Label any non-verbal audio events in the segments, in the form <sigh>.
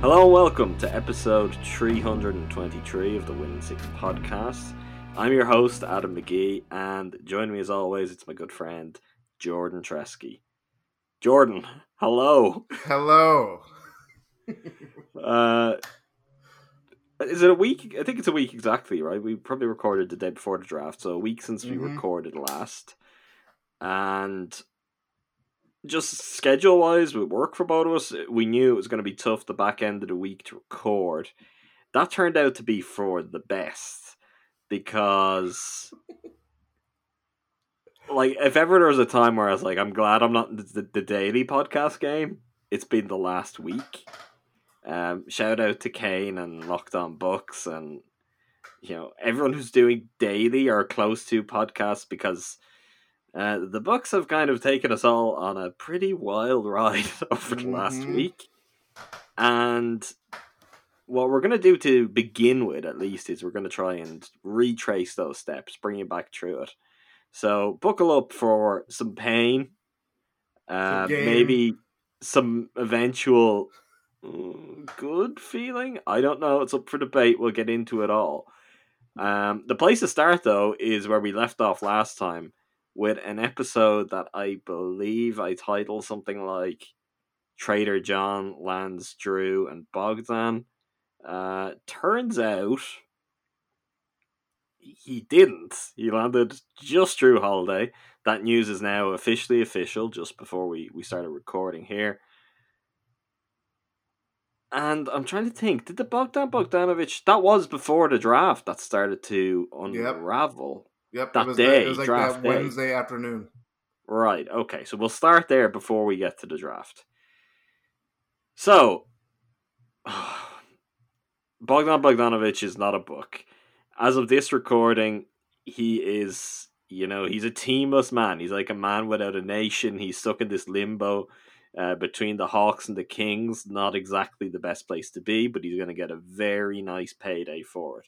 Hello and welcome to episode 323 of the Win In Six podcast. I'm your host, Adam McGee, and joining me as always, it's my good friend, Jordan Treske. Jordan, hello. Hello. <laughs> Uh, is it a week? I think it's a week exactly, right? We probably recorded the day before the draft, so a week since we Mhm. recorded last. And just schedule wise, with work for both of us, we knew it was going to be tough the back end of the week to record. That turned out to be for the best because, <laughs> like, if ever there was a time where I was like, I'm glad I'm not in the, the daily podcast game, it's been the last week. Um, shout out to Kane and Locked On Bucks and you know everyone who's doing daily or close to podcasts because uh, the Bucks have kind of taken us all on a pretty wild <laughs> ride over the last Mhm. week, and what we're going to do to begin with, at least, is we're going to try and retrace those steps, bring you back through it. So buckle up for some pain, uh, Some maybe some eventual mm, good feeling. I don't know. It's up for debate. We'll get into it all. Um, the place to start though is where we left off last time with an episode that I believe I titled something like Trader John lands Jrue and Bogdan. Uh, turns out he didn't. He landed just Jrue Holiday. That news is now officially official. Just before we we started recording here. And I'm trying to think, did the Bogdan Bogdanovich that was before the draft that started to unravel? Yep. That it was, day, it was like that day. Wednesday afternoon. Right, okay. So we'll start there before we get to the draft. So <sighs> Bogdan Bogdanovich is not a Buck. As of this recording, he is, you know, he's a teamless man. He's like a man without a nation. He's stuck in this limbo uh, between the Hawks and the Kings. Not exactly the best place to be, but he's going to get a very nice payday for it.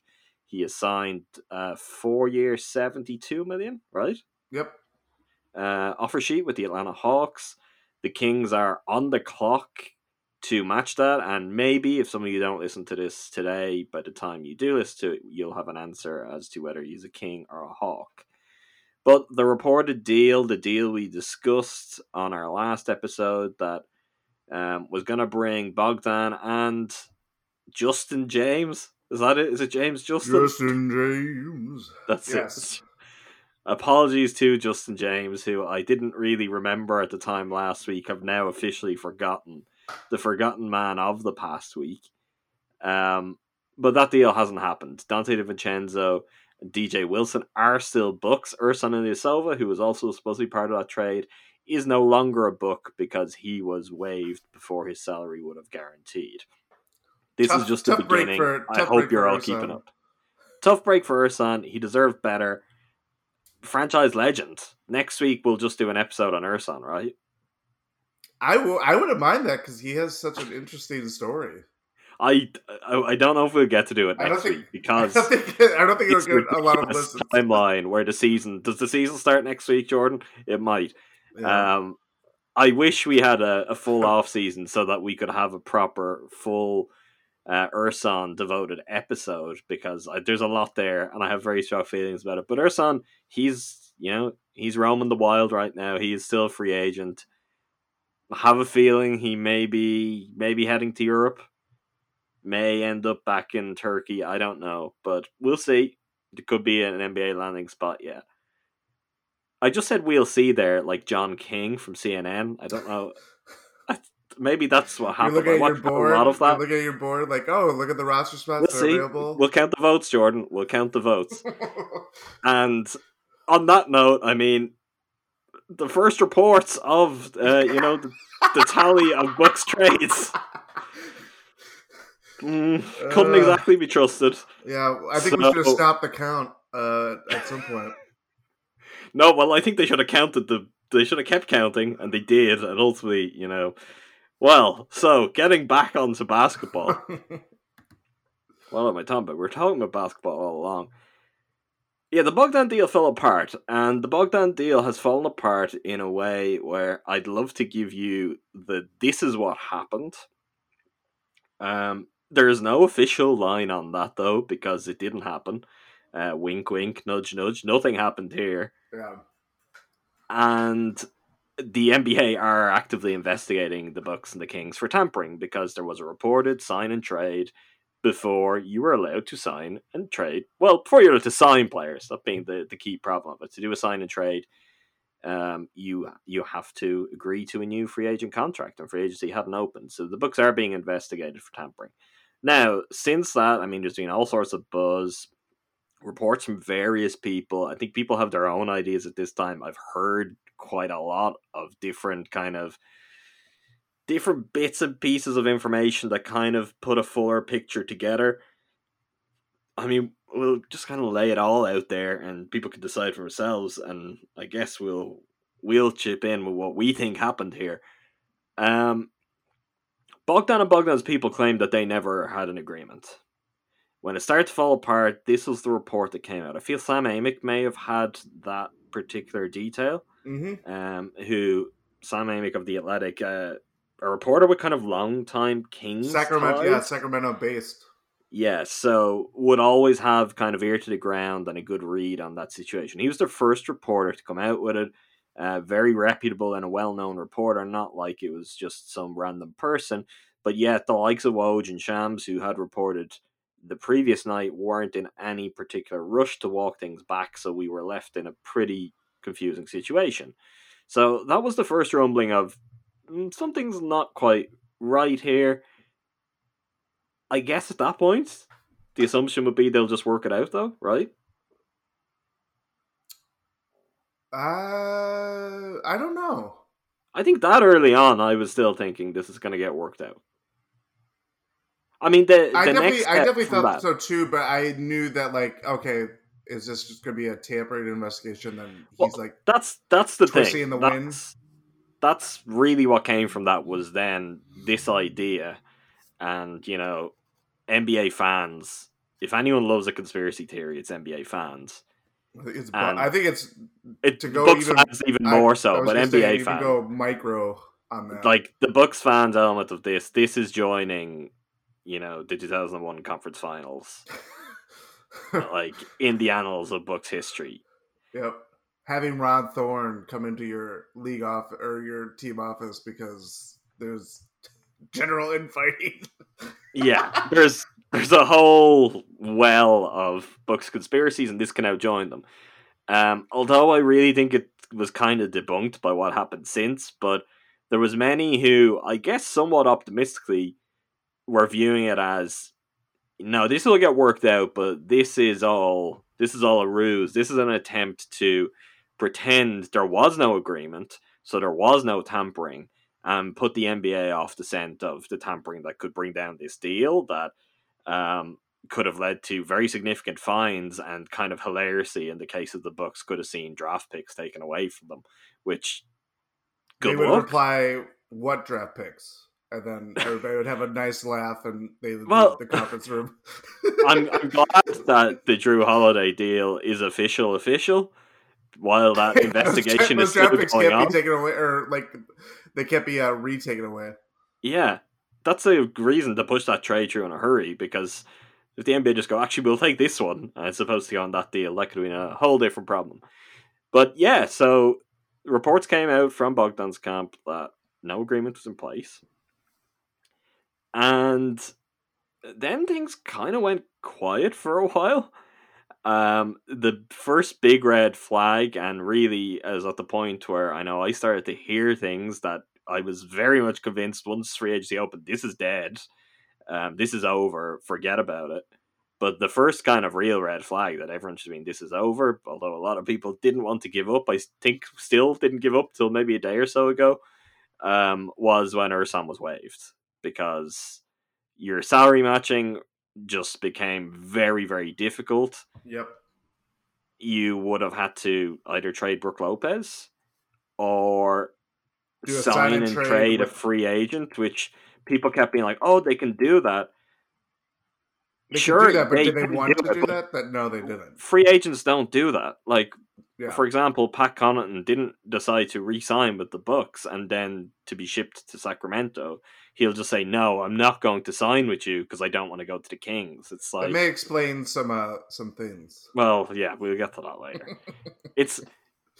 He has signed uh, four year, 72 million, right? Yep. uh, offer sheet with the Atlanta Hawks. The Kings are on the clock to match that, and maybe if some of you don't listen to this today, by the time you do listen to it, you'll have an answer as to whether he's a King or a Hawk. But the reported deal, the deal we discussed on our last episode, that um, was going to bring Bogdan and Justin James. Is that it? Is it James Justin? Justin James. That's Yes. it. Apologies to Justin James, who I didn't really remember at the time last week. I've now officially forgotten the forgotten man of the past week. Um, but that deal hasn't happened. Donte DiVincenzo and DJ Wilson are still Bucks. Ersan Ilyasova, who was also supposed to be part of that trade, is no longer a Buck because he was waived before his salary would have guaranteed. This Tough- is just the beginning. for- I hope you're all keeping up. Tough break for Ersan. He deserved better. Franchise legend. Next week we'll just do an episode on Ersan, right? I will. I wouldn't mind that because he has such an interesting story. I, I I don't know if we'll get to do it I don't next think- week because <laughs> I don't think. I don't think it'll get a lot of listens. timeline where the season does the season start next week, Jordan? It might. Yeah. Um, I wish we had a, a full <laughs> off season so that we could have a proper full uh, Ersan devoted episode because I, there's a lot there and I have very strong feelings about it. But Ersan, he's you know he's roaming the wild right now. He is still a free agent. I have a feeling he may be maybe heading to Europe, may end up back in Turkey. I don't know, but we'll see. It could be an NBA landing spot yet. I just said we'll see there, like John King from CNN. I don't know. Maybe that's what happened. I at your watched a board. lot of You that. look at your board, like, oh, look at the roster spots We'll see. available. We'll count the votes, Jordan. We'll count the votes. <laughs> And on that note, I mean, the first reports of uh, you know the, the tally of Bucks trades mm, couldn't Uh. exactly be trusted. yeah, I think we should have stopped the count uh, at some point. No, well, I think they should have counted the. They should have kept counting, and they did, and ultimately, you know. Well, so getting back onto basketball. <laughs> well, am I talking about? We're talking about basketball all along. Yeah, the Bogdan deal fell apart, and the Bogdan deal has fallen apart in a way where I'd love to give you the this is what happened. Um, there is no official line on that though, because it didn't happen. Uh, wink, wink, nudge, nudge. Nothing happened here yeah. and the NBA are actively investigating the Bucks and the Kings for tampering because there was a reported sign and trade before you were allowed to sign and trade. Well, before you're allowed to sign players, that being the, the key problem. But to do a sign and trade, um, you you have to agree to a new free agent contract, and free agency hadn't opened, so the Bucks are being investigated for tampering. Now, since that, I mean, there's been all sorts of buzz reports from various people. I think people have their own ideas at this time. I've heard quite a lot of different kind of different bits and pieces of information that kind of put a fuller picture together. I mean, we'll just kind of lay it all out there and people can decide for themselves and I guess we'll we'll chip in with what we think happened here. Um Bogdan and Bogdan's people claimed that they never had an agreement. When it started to fall apart, this was the report that came out. I feel Sam Amick may have had that particular detail. Hmm Um, who Sam Amick of the Athletic, uh, a reporter with kind of long time Kings Sacramento, ties. yeah, Sacramento based. Yeah, so would always have kind of ear to the ground and a good read on that situation. He was the first reporter to come out with it. Uh, very reputable and a well known reporter, not like it was just some random person. But yet, the likes of Woj and Shams, who had reported the previous night, weren't in any particular rush to walk things back, so we were left in a pretty confusing situation. So that was the first rumbling of "Mm, something's not quite right here. I guess at that point, the assumption would be they'll just work it out, though, right? Uh, I don't know. I think that early on, I was still thinking this is going to get worked out. I mean, the, the I definitely, next I definitely thought that- so too, but I knew that like, okay, is this just going to be a tampering investigation? Then he's Well, like, that's that's the thing. in the that's, wind. that's really what came from that was then this idea, and you know, NBA fans. If anyone loves a conspiracy theory, it's NBA fans. it's, and I think it's It To go Bucks even- fans even I- more so, but NBA fans. go micro on that. like the Bucks fans element of this, this is joining, you know, the 2001 conference finals, <laughs> <laughs> like in the annals of Bucks history. yep, having Rod Thorn come into your league off or your team office because there's <laughs> general infighting. Yeah, there's there's a whole well of Bucks conspiracies, and this can now join them. Um, although I really think it was kind of debunked by what happened since, but there was many who, I guess, somewhat optimistically, were viewing it as, no, this will get worked out, but this is all this is all a ruse. This is an attempt to pretend there was no agreement, so there was no tampering, and put the NBA off the scent of the tampering that could bring down this deal that um, could have led to very significant fines and kind of hilariously in the case of the Bucks could have seen draft picks taken away from them, which they good would luck. reply, "What draft picks?" And then everybody would have a nice laugh, and they would Well- leave the conference room. <laughs> I'm, I'm glad that the Jrue Holiday deal is official, official. While that <laughs> investigation is those draft still going can't on, be taken away, or like they can't be uh, retaken away. yeah, that's a reason to push that trade through in a hurry. Because if the NBA just go, actually, we'll take this one, and it's supposed to go on that deal, that could be a whole different problem. But yeah, so reports came out from Bogdan's camp that no agreement was in place, and then things kind of went quiet for a while. Um, the first big red flag, and really is at the point where I know I started to hear things that I was very much convinced once free agency opened, this is dead. Um, this is over. Forget about it. But the first kind of real red flag that everyone should mean this is over, although a lot of people didn't want to give up, I think still didn't give up till maybe a day or so ago, um, was when Ersan was waived because your salary matching just became very, very difficult. Yep. You would have had to either trade Brook Lopez or a sign, and trade, a with- free agent, which people kept being like, "Oh, they can do that." They Sure, do that, but they did they want to do but- that? That no, they didn't. Free agents don't do that. Like, Yeah. for example, Pat Connaughton didn't decide to re-sign with the Bucks and then to be shipped to Sacramento. He'll just say, "No, I'm not going to sign with you because I don't want to go to the Kings." It's like like, may explain some uh some things. well, yeah, we'll get to that later. <laughs> it's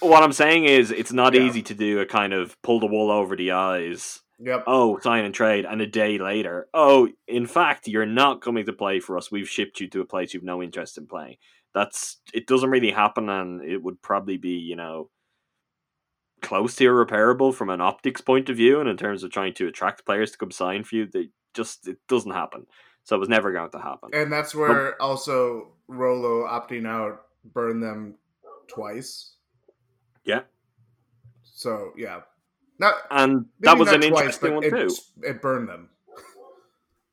what I'm saying is, it's not Yeah. easy to do a kind of pull the wool over the eyes Yep. oh, sign and trade, and a day later, oh, in fact, you're not coming to play for us. We've shipped you to a place you've no interest in playing. That's it doesn't really happen, and it would probably be you know close to irreparable from an optics point of view, and in terms of trying to attract players to come sign for you. They just it doesn't happen. So it was never going to happen. And that's where also Rolo opting out burned them twice. Yeah. So yeah, not And that was an twice, interesting one it, too. It burned them.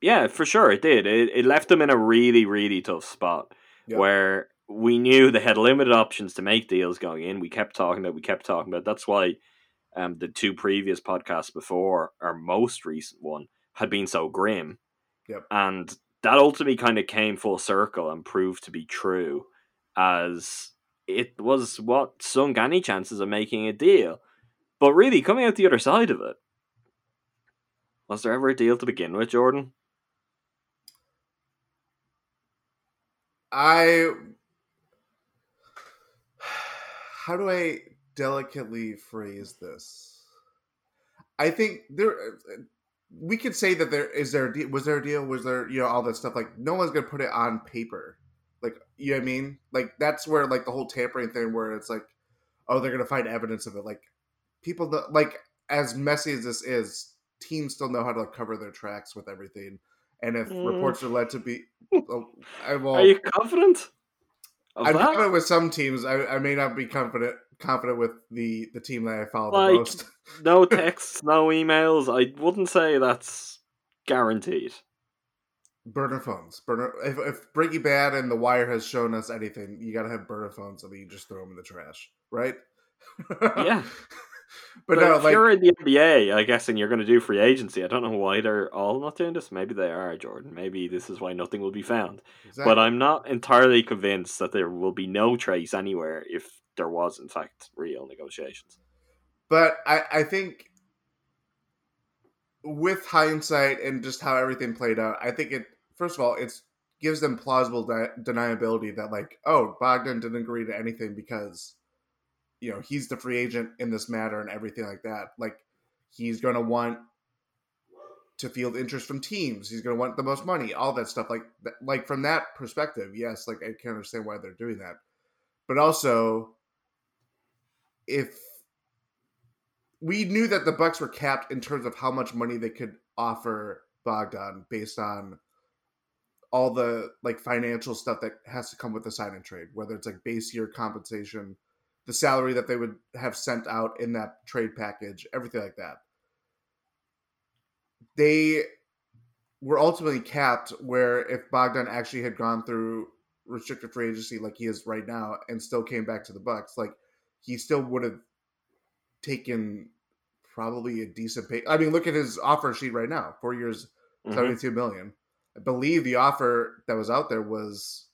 Yeah, for sure it did. It, it left them in a really, really tough spot Yeah. where we knew they had limited options to make deals going in. We kept talking about, we kept talking about. That's why um, the two previous podcasts before our most recent one had been so grim. Yep. And that ultimately kind of came full circle and proved to be true as it was what sunk any chances of making a deal. But really, coming out the other side of it, was there ever a deal to begin with, Jordan? I how do I delicately phrase this? I think there we could say that there is there a deal, was there a deal? Was there you know all that stuff like no one's gonna put it on paper. Like you know what I mean? Like that's where like the whole tampering thing where it's like oh they're gonna find evidence of it. Like people that like as messy as this is teams still know how to cover their tracks with everything. And if Mm. reports are led to be <laughs> oh, I Are you confident I'm that? confident with some teams. I, I may not be confident confident with the the team that I follow Like- the most. <laughs> no texts, no emails. I wouldn't say that's guaranteed. Burner phones. Burner. If, if Breaking Bad and The Wire has shown us anything, you gotta have burner phones, and then you just throw them in the trash, right? <laughs> Yeah. But, But no, if like you're in the NBA, I guess, and you're going to do free agency, I don't know why they're all not doing this. Maybe they are, Jordan. Maybe this is why nothing will be found. exactly. But I'm not entirely convinced that there will be no trace anywhere if there was, in fact, real negotiations. But I, I think with hindsight and just how everything played out, I think it first of all it gives them plausible de- deniability that like oh Bogdan didn't agree to anything because you know he's the free agent in this matter and everything like that. Like he's going to want to field interest from teams. He's going to want the most money, all that stuff. Like like from that perspective, yes, like I can understand why they're doing that. But also, if we knew that the Bucks were capped in terms of how much money they could offer Bogdan based on all the like financial stuff that has to come with the sign and trade, whether it's like base year compensation, the salary that they would have sent out in that trade package, everything like that. They were ultimately capped where if Bogdan actually had gone through restricted free agency like he is right now and still came back to the Bucks, like he still would have taken probably a decent pay. I mean, look at his offer sheet right now. Four years, Mhm. seventy-two million. I believe the offer that was out there was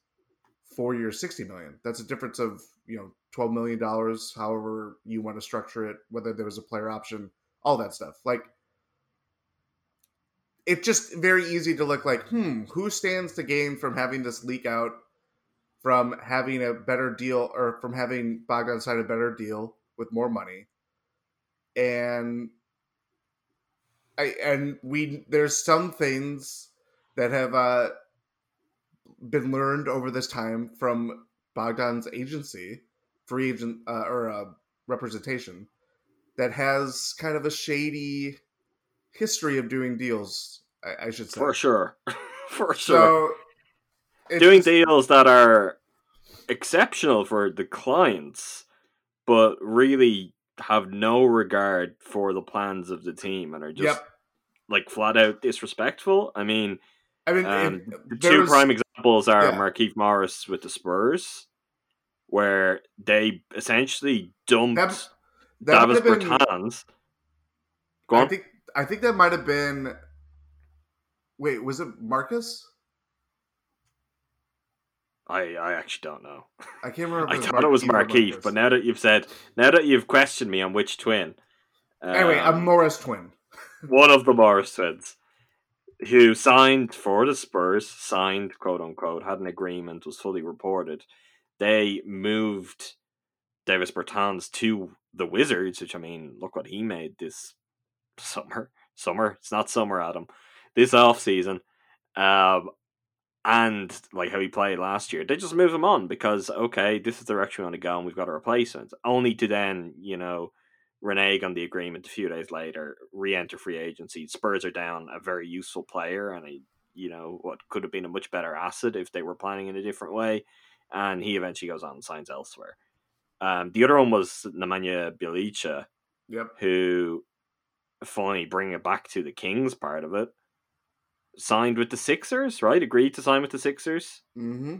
four years, sixty million. That's a difference of you know twelve million dollars. However you want to structure it, whether there was a player option, all that stuff. Like it's just very easy to look like, hmm, who stands to gain from having this leak out, from having a better deal, or from having Bogdan sign a better deal with more money, and I and we there's some things that have uh, been learned over this time from Bogdan's agency, free agent uh, or uh, representation, that has kind of a shady history of doing deals. I, I should say For sure. <laughs> For sure. So Doing just- deals that are exceptional for the clients, but really have no regard for the plans of the team and are just Yep. like flat out disrespectful. I mean, I mean, um, the two prime examples are yeah. Markieff Morris with the Spurs, where they essentially dumped That- that Davis Bertans. Go I on. think I think that might have been. Wait, was it Marcus? I, I actually don't know. I can't <laughs> remember. I thought it was Markieff, but now that you've said, now that you've questioned me on which twin, anyway, a um, Morris twin. <laughs> one of the Morris twins, who signed for the Spurs, signed quote unquote, had an agreement, was fully reported. They moved Davis Bertans to the Wizards, which I mean, look what he made this summer. <laughs> Summer, it's not summer, Adam. This off season, um, and like how he played last year, they just move him on because okay, this is the direction we want to go, and we've got a replacement. Only to then, you know, renege on the agreement a few days later, re-enter free agency. Spurs are down a very useful player and a you know what could have been a much better asset if they were planning in a different way, and he eventually goes on and signs elsewhere. Um, the other one was Nemanja Bjelica, Yep. who finally bring it back to the Kings part of it. Signed with the Sixers, right? Agreed to sign with the Sixers. Mm-hmm.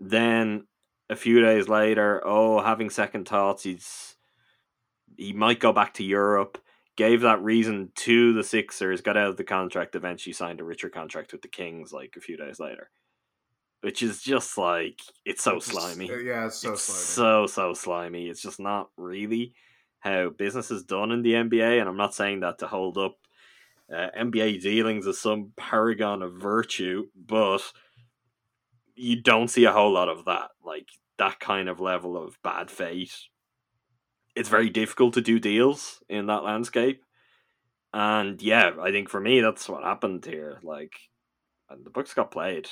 Then a few days later, oh, having second thoughts, he's he might go back to Europe. Gave that reason to the Sixers, got out of the contract, eventually signed a richer contract with the Kings like a few days later. Which is just like it's so slimy. Yeah, it's so it's slimy. so so slimy. It's just not really how business is done in the NBA, and I'm not saying that to hold up uh, NBA dealings as some paragon of virtue, but you don't see a whole lot of that. Like that kind of level of bad faith. It's very difficult to do deals in that landscape. And yeah, I think for me that's what happened here. Like and the Bucks got played.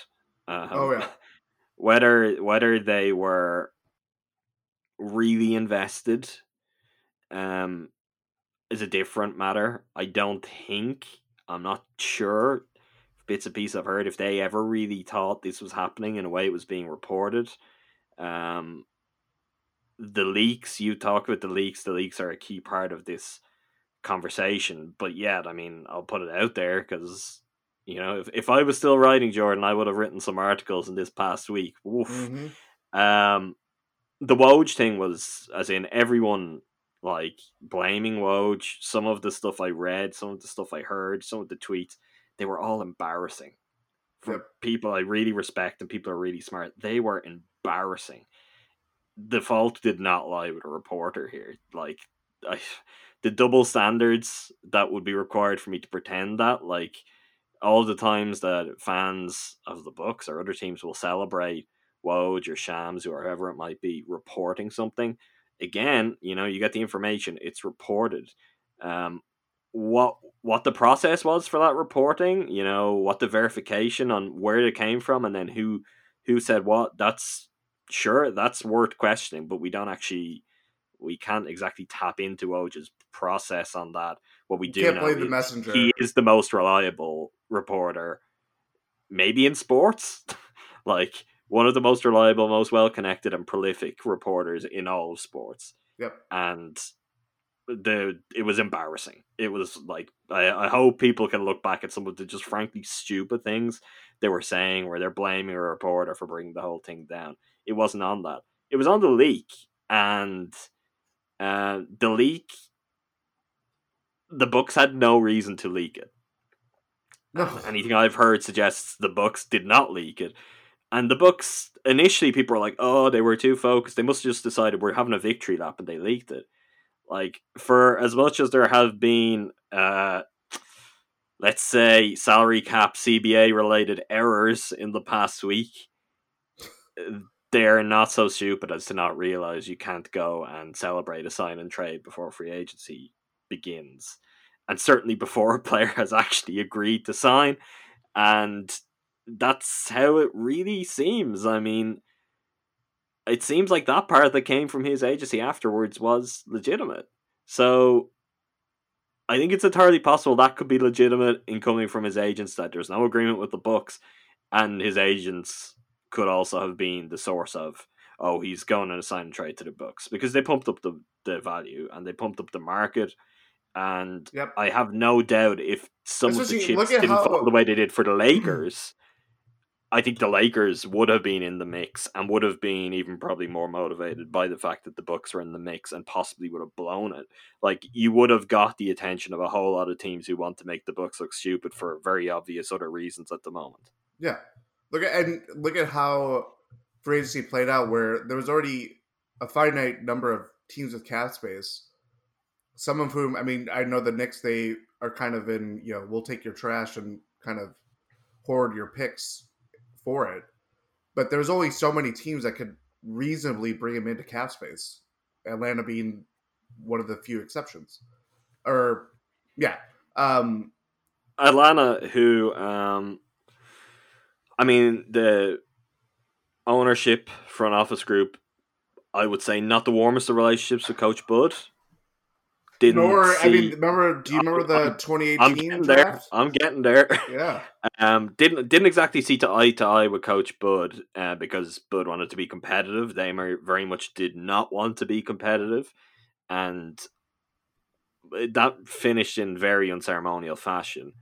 Um, Oh, yeah. <laughs> Whether whether they were really invested um is a different matter. I don't think I'm not sure bits and pieces I've heard if they ever really thought this was happening in a way it was being reported. Um the leaks, you talk about the leaks, the leaks are a key part of this conversation. But yet, I mean, I'll put it out there because you know, if, if I was still writing Jordan, I would have written some articles in this past week. Oof. Mhm. Um, the Woj thing was, as in everyone like blaming Woj. Some of the stuff I read, some of the stuff I heard, some of the tweets, they were all embarrassing for Yep. people I really respect and people are really smart. They were embarrassing. The fault did not lie with a reporter here. Like, I, the double standards that would be required for me to pretend that, like, all the times that fans of the Bucks or other teams will celebrate Woj or Shams or whoever it might be reporting something. Again, you know, you get the information, it's reported. Um, what what the process was for that reporting, you know, what the verification on where it came from, and then who who said what. That's sure that's worth questioning, but we don't actually we can't exactly tap into Woj's process on that. What we do Can't know play the messenger. he is the most reliable reporter, maybe in sports, <laughs> like one of the most reliable, most well connected, and prolific reporters in all of sports. Yep. And the it was embarrassing. It was like I, I hope people can look back at some of the just frankly stupid things they were saying where they're blaming a reporter for bringing the whole thing down. It wasn't on that. It was on the leak, and uh, the leak. The Bucks had no reason to leak it. No. Anything I've heard suggests the Bucks did not leak it. And the Bucks initially people were like, "Oh, they were too focused. They must have just decided we're having a victory lap and they leaked it." Like for as much as there have been uh let's say salary cap CBA related errors in the past week, they're not so stupid as to not realize you can't go and celebrate a sign and trade before free agency begins. And certainly before a player <laughs> has actually agreed to sign. And that's how it really seems. I mean, it seems like that part that came from his agency afterwards was legitimate. So I think it's entirely possible that could be legitimate in coming from his agents that there's no agreement with the Bucks, and his agents could also have been the source of oh he's going on a sign and trade to the Bucks because they pumped up the the value and they pumped up the market. And Yep. I have no doubt if some of the chips didn't how- fall the way they did for the Lakers, I think the Lakers would have been in the mix and would have been even probably more motivated by the fact that the Bucks were in the mix and possibly would have blown it. Like you would have got the attention of a whole lot of teams who want to make the Bucks look stupid for very obvious other reasons at the moment. Yeah. Look at and look at how free agency played out where there was already a finite number of teams with cap space. Some of whom I mean, I know the Knicks they are kind of in, you know, we'll take your trash and kind of hoard your picks for it. But there's only so many teams that could reasonably bring him into cap space. Atlanta being one of the few exceptions. Or yeah. Um Atlanta, who, um, I mean, the ownership front office group, I would say, not the warmest of relationships with Coach Bud. Didn't nor I mean remember do you remember the I'm- I'm 2018 getting there. draft? I'm getting there. Yeah. <laughs> Um, didn't didn't exactly see to eye to eye with Coach Bud uh, because Bud wanted to be competitive. They very much did not want to be competitive, and that finished in very unceremonial fashion.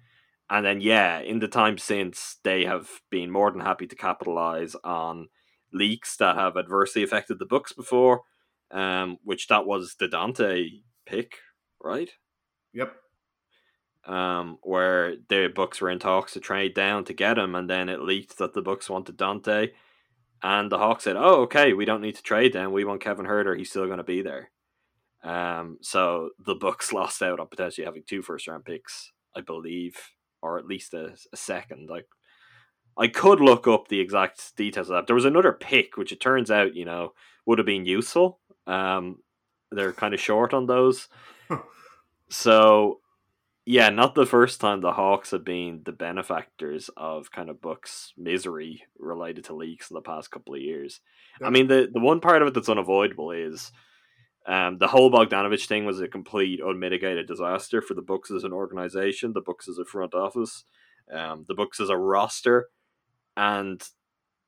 And then, yeah, in the time since, they have been more than happy to capitalize on leaks that have adversely affected the Bucks before. Um, which that was the Donte pick, right? Yep. um, where the Bucks were in talks to trade down to get him, and then it leaked that the Bucks wanted Donte, and the Hawks said, "Oh, okay, we don't need to trade down. We want Kevin Huerter. He's still going to be there." Um, so the Bucks <laughs> lost out on potentially having two first round picks, I believe, or at least a, a second. Like, I could look up the exact details of that. There was another pick, which it turns out, you know, would have been useful. Um, they're kind of short on those. So yeah, not the first time the Hawks have been the benefactors of kind of Bucks misery related to leaks in the past couple of years. I mean, the the one part of it that's unavoidable is um, the whole Bogdanovich thing was a complete unmitigated disaster for the Bucks as an organization, the Bucks as a front office, um, the Bucks as a roster, and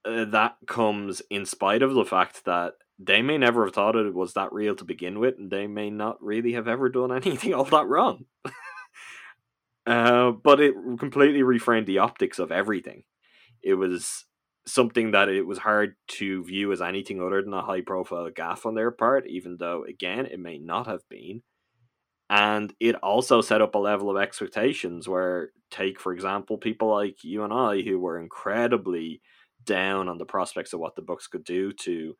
uh, that comes in spite of the fact that they may never have thought it was that real to begin with, and they may not really have ever done <laughs> anything all that wrong. <laughs> Uh, but it completely reframed the optics of everything. It was something that it was hard to view as anything other than a high profile gaff on their part, even though, again, it may not have been. And it also set up a level of expectations where, take, for example, people like you and I who were incredibly down on the prospects of what the Bucks could do to,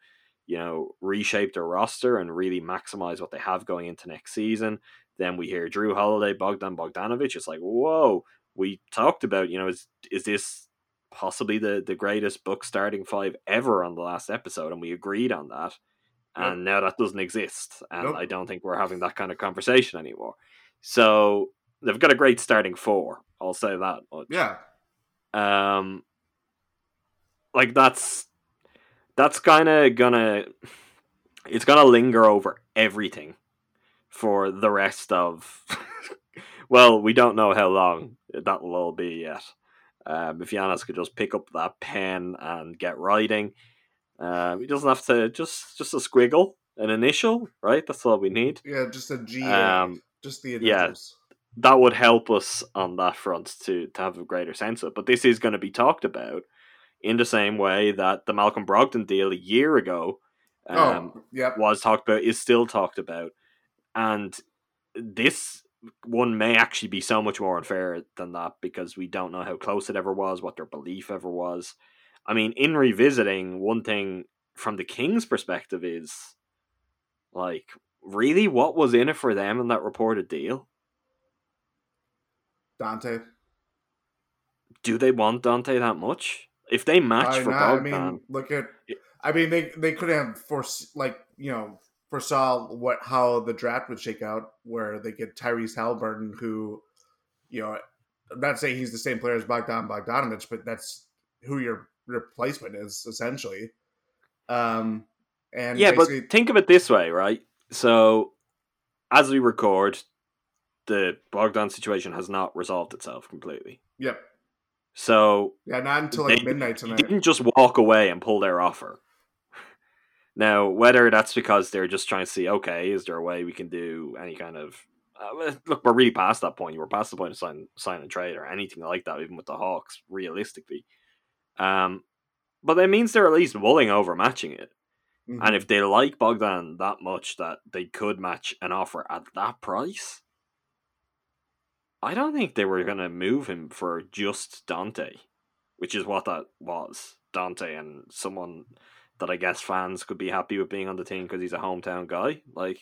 you know, reshape their roster and really maximize what they have going into next season. Then we hear Jrue Holiday, Bogdan Bogdanovich. It's like, whoa, we talked about, you know, is is this possibly the, the greatest Buck starting five ever on the last episode? And we agreed on that. And now that doesn't exist. And Nope. I don't think we're having that kind of conversation anymore. So they've got a great starting four. I'll say that much. Yeah. Um, like that's that's kind of gonna it's gonna linger over everything for the rest of. <laughs> well, we don't know how long that will all be yet. Um, if Giannis could just pick up that pen and get writing, he doesn't have to just just a squiggle, an initial, right? That's all we need. Yeah, just a G. Um, just the yeah. that would help us on that front to to have a greater sense of. it. But this is going to be talked about in the same way that the Malcolm Brogdon deal a year ago um, oh, yep. was talked about, is still talked about, and this one may actually be so much more unfair than that because we don't know how close it ever was, what their belief ever was. I mean, in revisiting, one thing from the Kings' perspective is like, really, what was in it for them in that reported deal? Donte. do they want Donte that much? If they match for not? I Bogdan, mean, look at. I mean, they they could have force like you know foresaw what how the draft would shake out, where they get Tyrese Halliburton, who, you know, I'm not saying he's the same player as Bogdan Bogdanovich, but that's who your replacement is essentially. Um, And yeah, but think of it this way, right? So, as we record, the Bogdan situation has not resolved itself completely. yep, So yeah, not until like midnight They tonight. didn't just walk away and pull their offer. <laughs> Now, whether that's because they're just trying to see, okay, is there a way we can do any kind of uh, look? We're really past that point. We're past the point of sign, sign and trade or anything like that, even with the Hawks, realistically. Um, but that means they're at least willing over matching it. Mhm. And if they like Bogdan that much that they could match an offer at that price, I don't think they were going to move him for just Donte, which is what that was. Donte and someone that I guess fans could be happy with being on the team because he's a hometown guy. Like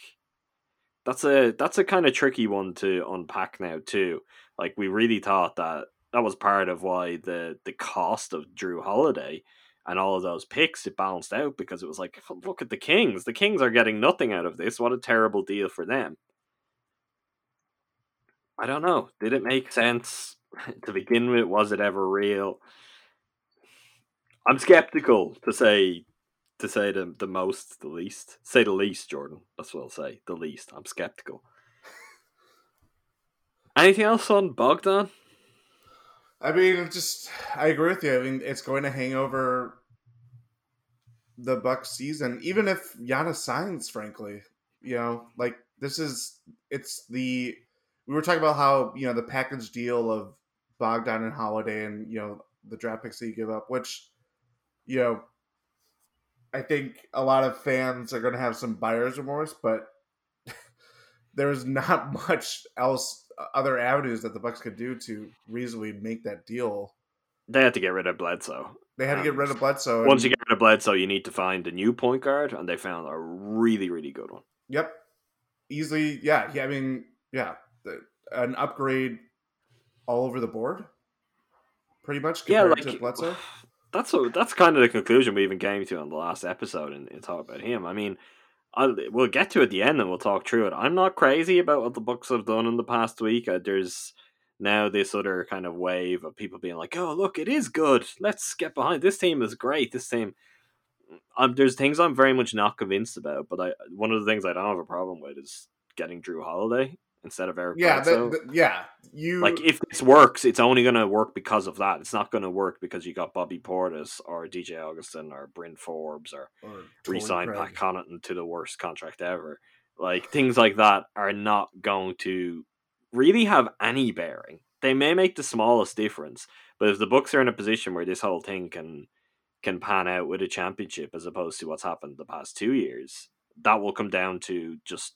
that's a that's a kind of tricky one to unpack now too. Like we really thought that that was part of why the the cost of Jrue Holiday and all of those picks it balanced out because it was like look at the Kings. The Kings are getting nothing out of this. What a terrible deal for them. I don't know. Did it make sense <laughs> to begin with? Was it ever real? I'm skeptical to say to say the the most, the least. Say the least, Jordan. That's what I'll say. The least. I'm skeptical. Anything else on Bogdan? I mean, just I agree with you. I mean, it's going to hang over the Buck season, even if Giannis signs. Frankly, you know, like this is it's the we were talking about how you know the package deal of Bogdan and Holiday, and you know the draft picks that you give up, which you know I think a lot of fans are going to have some buyer's remorse, but <laughs> there's not <laughs> much else uh, other avenues that the Bucks could do to reasonably make that deal. They had to get rid of Bledsoe. They had to get rid of um, Bledsoe. and- Once you get rid of Bledsoe, you need to find a new point guard, and they found a really, really good one. Yep. Easily, yeah. yeah I mean, yeah. An upgrade all over the board, pretty much. Yeah, like to Bledsoe. <sighs> that's what that's kind of the conclusion we even came to on the last episode and, and talk about him. I mean, I'll, we'll get to it at the end and we'll talk through it. I'm not crazy about what the Bucks have done in the past week. Uh, there's now this other kind of wave of people being like, "Oh, look, it is good. Let's get behind this team. Is great. This team." Um, there's things I'm very much not convinced about, but I one of the things I don't have a problem with is getting Jrue Holiday instead of Eric. Yeah, that, that- yeah. You Like if this works, it's only gonna work because of that. It's not gonna work because you got Bobby Portis or DJ Augustin or Bryn Forbes or or re-signed. Pat Connaughton to the worst contract ever. Like things like that are not going to really have any bearing. They may make the smallest difference, but if the Bucks are in a position where this whole thing can can pan out with a championship as opposed to what's happened the past two years, that will come down to just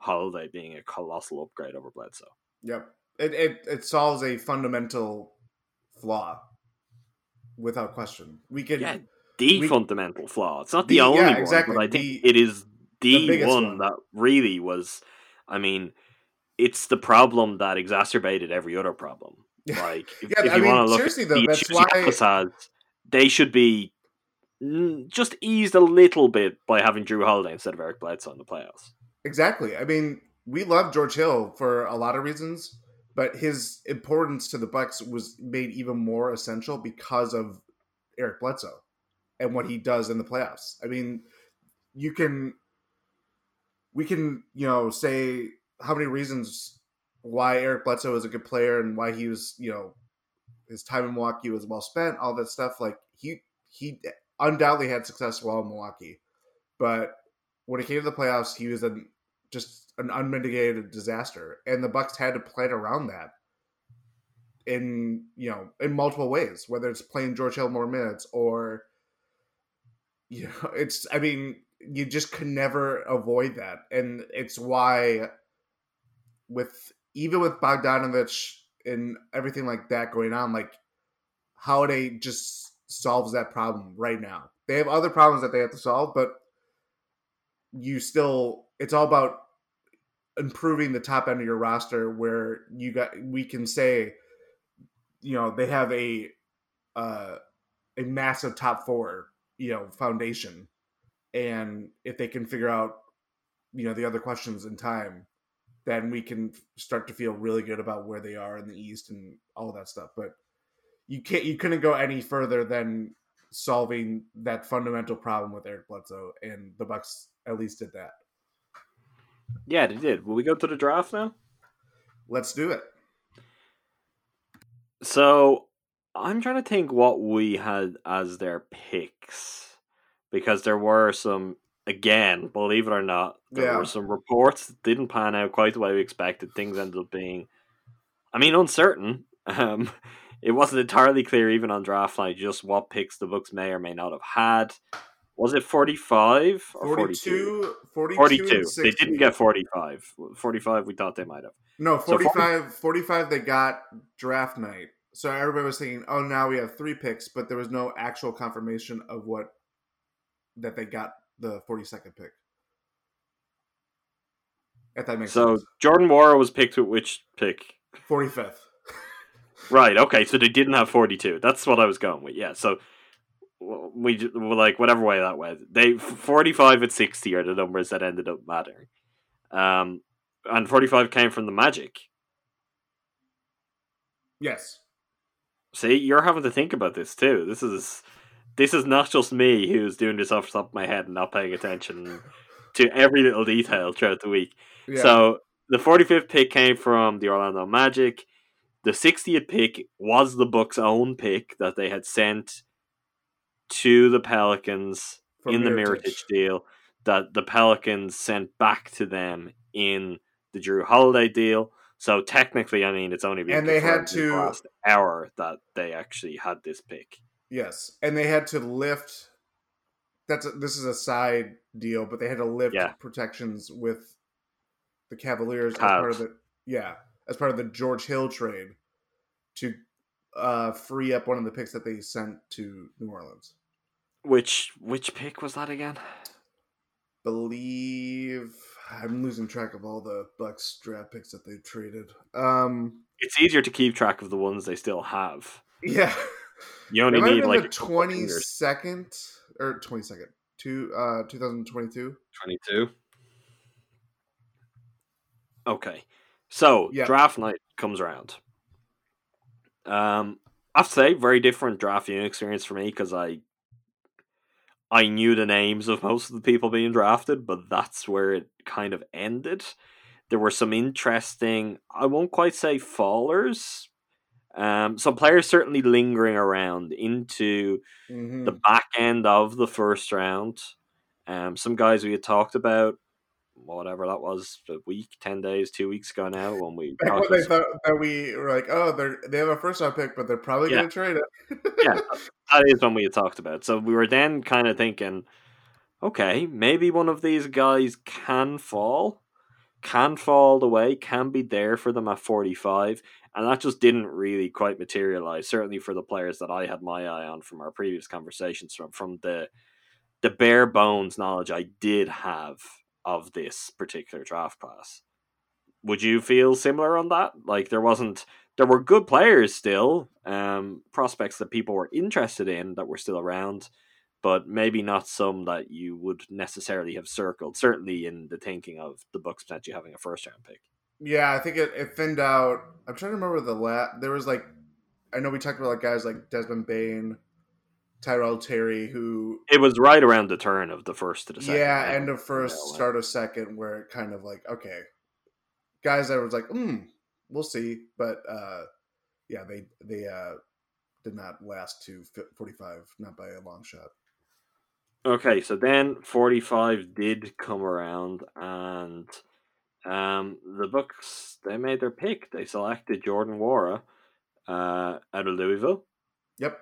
Holiday being a colossal upgrade over Bledsoe. Yep. It, it it solves a fundamental flaw, without question. We can. Yeah, the we- fundamental flaw. It's not the, The- only yeah, one, exactly. but I think The- it is the, the one, one. that really was. I mean, it's the problem that exacerbated every other problem. <laughs> Like, if, Yeah, if you want to look seriously, at though, the issues why- has, they should be just eased a little bit by having Jrue Holiday instead of Eric Bledsoe in the playoffs. Exactly. I mean, we love George Hill for a lot of reasons, but his importance to the Bucks was made even more essential because of Eric Bledsoe and what he does in the playoffs. I mean, you can we can, you know, say how many reasons why Eric Bledsoe is a good player and why he was, you know, his time in Milwaukee was well spent, all that stuff. Like he he undoubtedly had success while in Milwaukee. But when it came to the playoffs, he was a just an unmitigated disaster, and the Bucks had to plan around that in you know in multiple ways, whether it's playing George Hill more minutes or you know <laughs> it's I mean you just can never avoid that, and it's why with even with Bogdanovich and everything like that going on, like Holiday just solves that problem right now. They have other problems that they have to solve, but you still it's all about improving the top end of your roster where you got we can say you know they have a uh a massive top four you know foundation. And if they can figure out you know the other questions in time then we can start to feel really good about where they are in the east and all that stuff. But you can't you couldn't go any further than solving that fundamental problem with Eric Bledsoe, and the Bucks at least did that. Yeah, they did. Will we go to the draft now? Let's do it. So I'm trying to think what we had as their picks because there were some again, believe it or not, there Yeah. were some reports that didn't pan out quite the way we expected. Things ended up being, I mean, uncertain. <laughs> Um, it wasn't entirely clear even on draft night just what picks the Bucks may or may not have had. Was it 45 or 42? 42, 42, 42. They didn't get 45. 45 we thought they might have. No, So 45, 45 they got draft night. So everybody was thinking, oh, now we have three picks, but there was no actual confirmation of what that they got the 42nd pick. If that makes sense. So sense. Jordan Nwora was picked with which pick? 45th. Right. Okay. So they didn't have forty-two. That's what I was going with. Yeah. So we like whatever way that went. They forty-five and sixty are the numbers that ended up mattering. Um, and forty-five came from the Magic. Yes. See, you're having to think about this too. This is this is not just me who's doing this off the top of my head and not paying attention <laughs> to every little detail throughout the week. Yeah. So the 45th pick came from the Orlando Magic. The 60th pick was the Bucks' own pick that they had sent to the Pelicans For in the Mirotic. Mirotic deal that the Pelicans sent back to them in the Jrue Holiday deal. So technically, I mean, it's only been And they had in the to- last hour that they actually had this pick. Yes, and they had to lift. That's a, this is a side deal, but they had to lift Yeah. protections with the Cavaliers as part of the yeah as part of the George Hill trade to uh, free up one of the picks that they sent to New Orleans. Which which pick was that again? Believe I'm losing track of all the Bucks draft picks that they traded. Um, It's easier to keep track of the ones they still have. yeah, <laughs> You only might need like the a couple of twenty fingers. second or twenty second to uh 2022. 22. Okay. So, Yeah. draft night comes around. Um, I have to say, very different draft viewing experience for me because I I knew the names of most of the people being drafted, but that's where it kind of ended. There were some interesting, I won't quite say fallers. Um, some players certainly lingering around into Mhm. the back end of the first round. Um, some guys we had talked about, whatever that was, a week, ten days, two weeks ago now, when we <laughs> Back talked when they thought that we were like, oh, they're they have a first round pick, but they're probably Yeah. going to trade it. yeah, <laughs> that is when we had talked about. So we were then kind of thinking, okay, maybe one of these guys can fall, can fall the way, can be there for them at forty five, and that just didn't really quite materialize. Certainly for the players that I had my eye on from our previous conversations, from from the the bare bones knowledge I did have of this particular draft class. Would you feel similar on that? Like there wasn't there were good players still, um, prospects that people were interested in that were still around, but maybe not some that you would necessarily have circled. Certainly in the thinking of the Bucks potentially having a first round pick. Yeah, I think it, it thinned out. I'm trying to remember the last. There was like, I know we talked about like guys like Desmond Bane, Tyrell Terry, who It was right around the turn of the first to the second. yeah, round. end of first, Yeah, like- start of second, where it kind of like okay, guys that was like, hmm, we'll see, but uh, yeah, they they uh did not last to 45, not by a long shot. Okay, so then 45 did come around and um the Bucks they made their pick. They selected Jordan Nwora uh out of Louisville. Yep.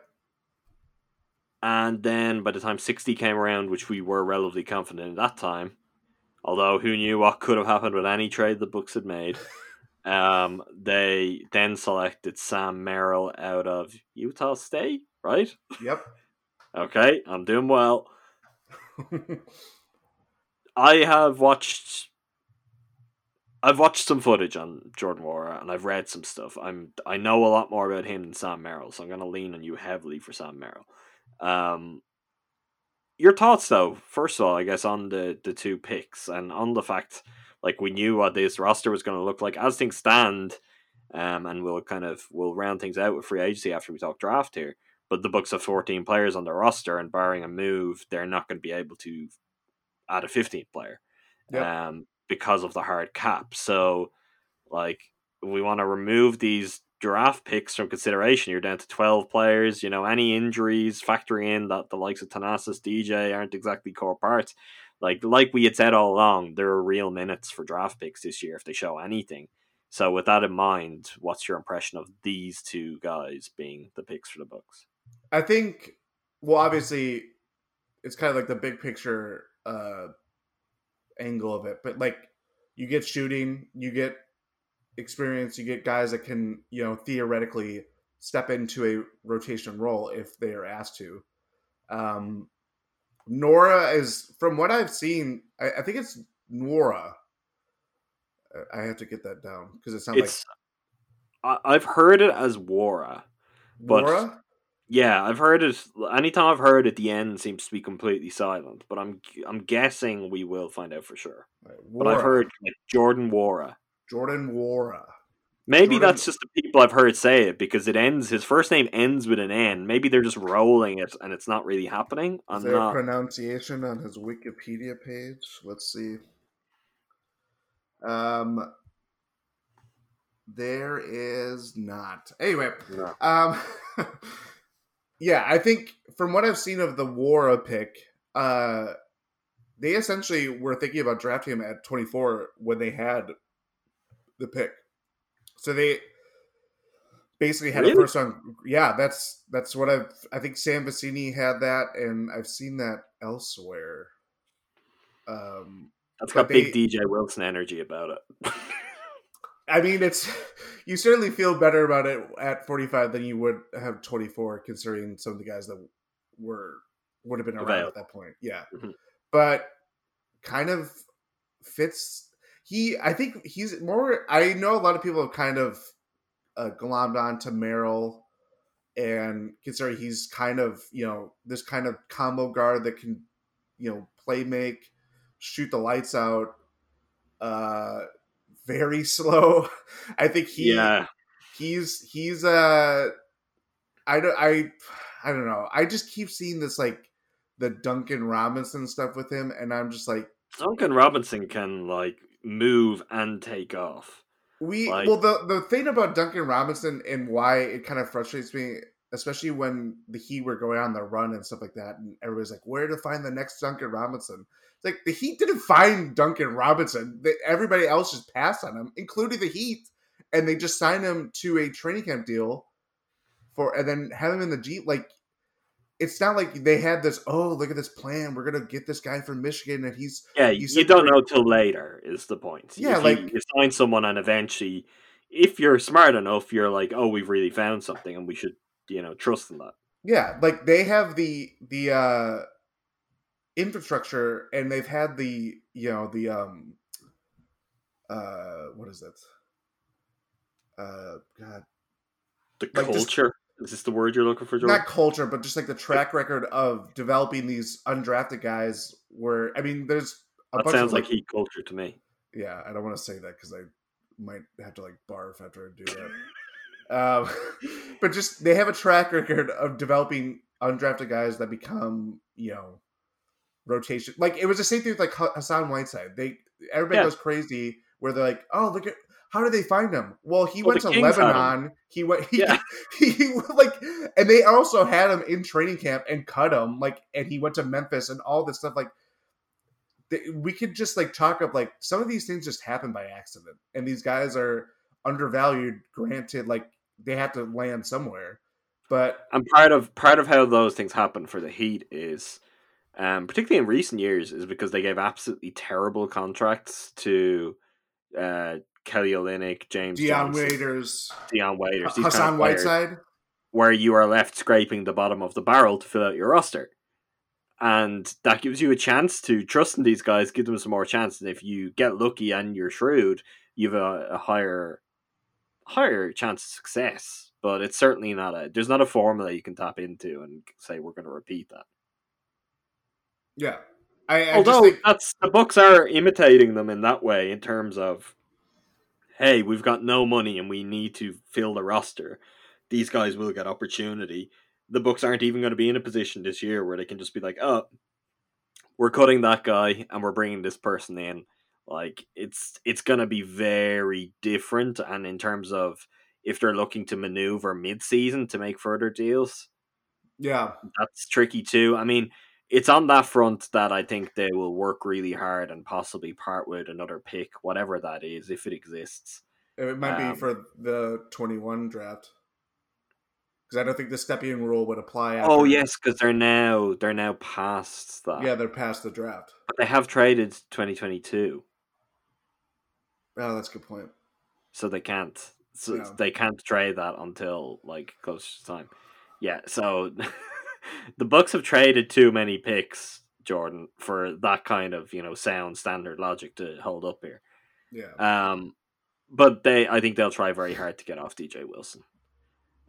And then by the time 60 came around, which we were relatively confident at that time, although who knew what could have happened with any trade the Bucks had made, <laughs> um, they then selected Sam Merrill out of Utah State, right? Yep. <laughs> Okay, I'm doing well. <laughs> I have watched I've watched some footage on Jordan Nwora and I've read some stuff. I'm I know a lot more about him than Sam Merrill, so I'm gonna lean on you heavily for Sam Merrill. Um your thoughts though, first of all, I guess on the the two picks and on the fact like we knew what this roster was gonna look like as things stand, um and we'll kind of we'll round things out with free agency after we talk draft here. but the Bucks have 14 players on the roster, and barring a move, they're not going to be able to add a 15th player Yep. um, because of the hard cap. So, like, we want to remove these draft picks from consideration. You're down to 12 players. You know, any injuries, factoring in that the likes of Thanasis, DJ aren't exactly core parts. Like, like we had said all along, there are real minutes for draft picks this year if they show anything. So, with that in mind, what's your impression of these two guys being the picks for the Bucks? I think, well, obviously, it's kind of like the big picture uh, angle of it, but like you get shooting, you get experience, you get guys that can, you know, theoretically step into a rotation role if they are asked to. Um, Nora is, from what I've seen, I, I think it's Nora. I have to get that down because it sounds It's I, I've heard it as Wara. like but- Nora. Yeah, I've heard it. Anytime I've heard it, the end seems to be completely silent. But I'm I'm guessing we will find out for sure. But I've heard like, Jordan Wara. Jordan Wara. Maybe Jordan- that's just the people I've heard say it because it ends. His first name ends with an N. Maybe they're just rolling it and it's not really happening. I'm Is there a pronunciation on his Wikipedia page? Let's see. Um, there is not. Anyway, No. um, <laughs> yeah, I think from what I've seen of the Wara pick, uh, they essentially were thinking about drafting him at 24 when they had the pick. So they basically had a Really? first round. Yeah, that's that's what I've. I think Sam Vecenie had that, and I've seen that elsewhere. Um, That's got big DJ Wilson energy about it. <laughs> I mean, it's you certainly feel better about it at 45 than you would have 24, considering some of the guys that were would have been around Available. at that point. Yeah, Mhm. but kind of fits. He, I think he's more. I know a lot of people have kind of uh, glommed on to Merrill, and consider he's kind of you know this kind of combo guard that can you know play make, shoot the lights out. Uh, very <laughs> slow. I think he yeah, he's he's uh I don't I I don't know. I just keep seeing this like the Duncan Robinson stuff with him and I'm just like Duncan Robinson can like move and take off. we Like- well the the thing about Duncan Robinson and why it kind of frustrates me especially when the Heat were going on the run and stuff like that and everybody's like where to find the next Duncan Robinson. It's like the Heat didn't find Duncan Robinson. They, everybody else just passed on him, including the Heat, and they just signed him to a training camp deal for and then have him in the G like it's not like they had this oh look at this plan we're gonna get this guy from Michigan and he's Yeah, You you, don't know till later is the point. Yeah, If like- you, you sign someone and eventually, if you're smart enough, you're like, oh, we've really found something, and we should, you know, trust in that. Yeah, like they have the the uh infrastructure and they've had the you know the um uh what is it? Uh god. The Like, just- culture is this the word you're looking for, Jordan? Not culture, but just like the track record of developing these undrafted guys where I mean there's a that bunch sounds of like heat culture to me. yeah, I don't want to say that because I might have to like barf after I do that. um, <laughs> but just they have a track record of developing undrafted guys that become you know rotation. Like it was the same thing with like Ha- Hassan Whiteside. They everybody Yeah. goes crazy where they're like, oh look at. How did they find him? Well, he Well, went to Kings. Lebanon. He went. He, Yeah. <laughs> he, he like, and they also had him in training camp and cut him. Like, and he went to Memphis and all this stuff. Like, th- we could just like talk of like some of these things just happen by accident and these guys are undervalued granted like they have to land somewhere but I'm part of part of how those things happen for the Heat is, um, particularly in recent years, is because they gave absolutely terrible contracts to uh, Kelly Olynyk, James Dion Johnson, Waiters Dion Waiters, these kind of Hassan Whiteside where you are left scraping the bottom of the barrel to fill out your roster. And that gives you a chance to trust in these guys, give them some more chance. And if you get lucky and you're shrewd, you have a, a higher higher chance of success. But it's certainly not a there's not a formula you can tap into and say we're gonna repeat that. yeah i, I Although just think that's the Bucks are imitating them in that way in terms of hey, we've got no money and we need to fill the roster. These guys will get opportunity. the Bucks aren't even going to be in a position this year where they can just be like, oh, we're cutting that guy and we're bringing this person in. Like it's it's going to be very different, and in terms of if they're looking to maneuver mid-season to make further deals, Yeah, that's tricky too. I mean, it's on that front that I think they will work really hard and possibly part with another pick, whatever that is, if it exists. it might Um, be for the twenty-one draft because I don't think the Stepien rule would apply. After, Oh yes, because they're now they're now past that. yeah, they're past the draft. but they have traded twenty twenty two, Oh, that's a good point. so they can't. So Yeah. they can't trade that until like close to time. Yeah, so <laughs> the Bucks have traded too many picks, Jordan, for that kind of you know sound standard logic to hold up here. Yeah, Um, but they, I think they'll try very hard to get off DJ Wilson,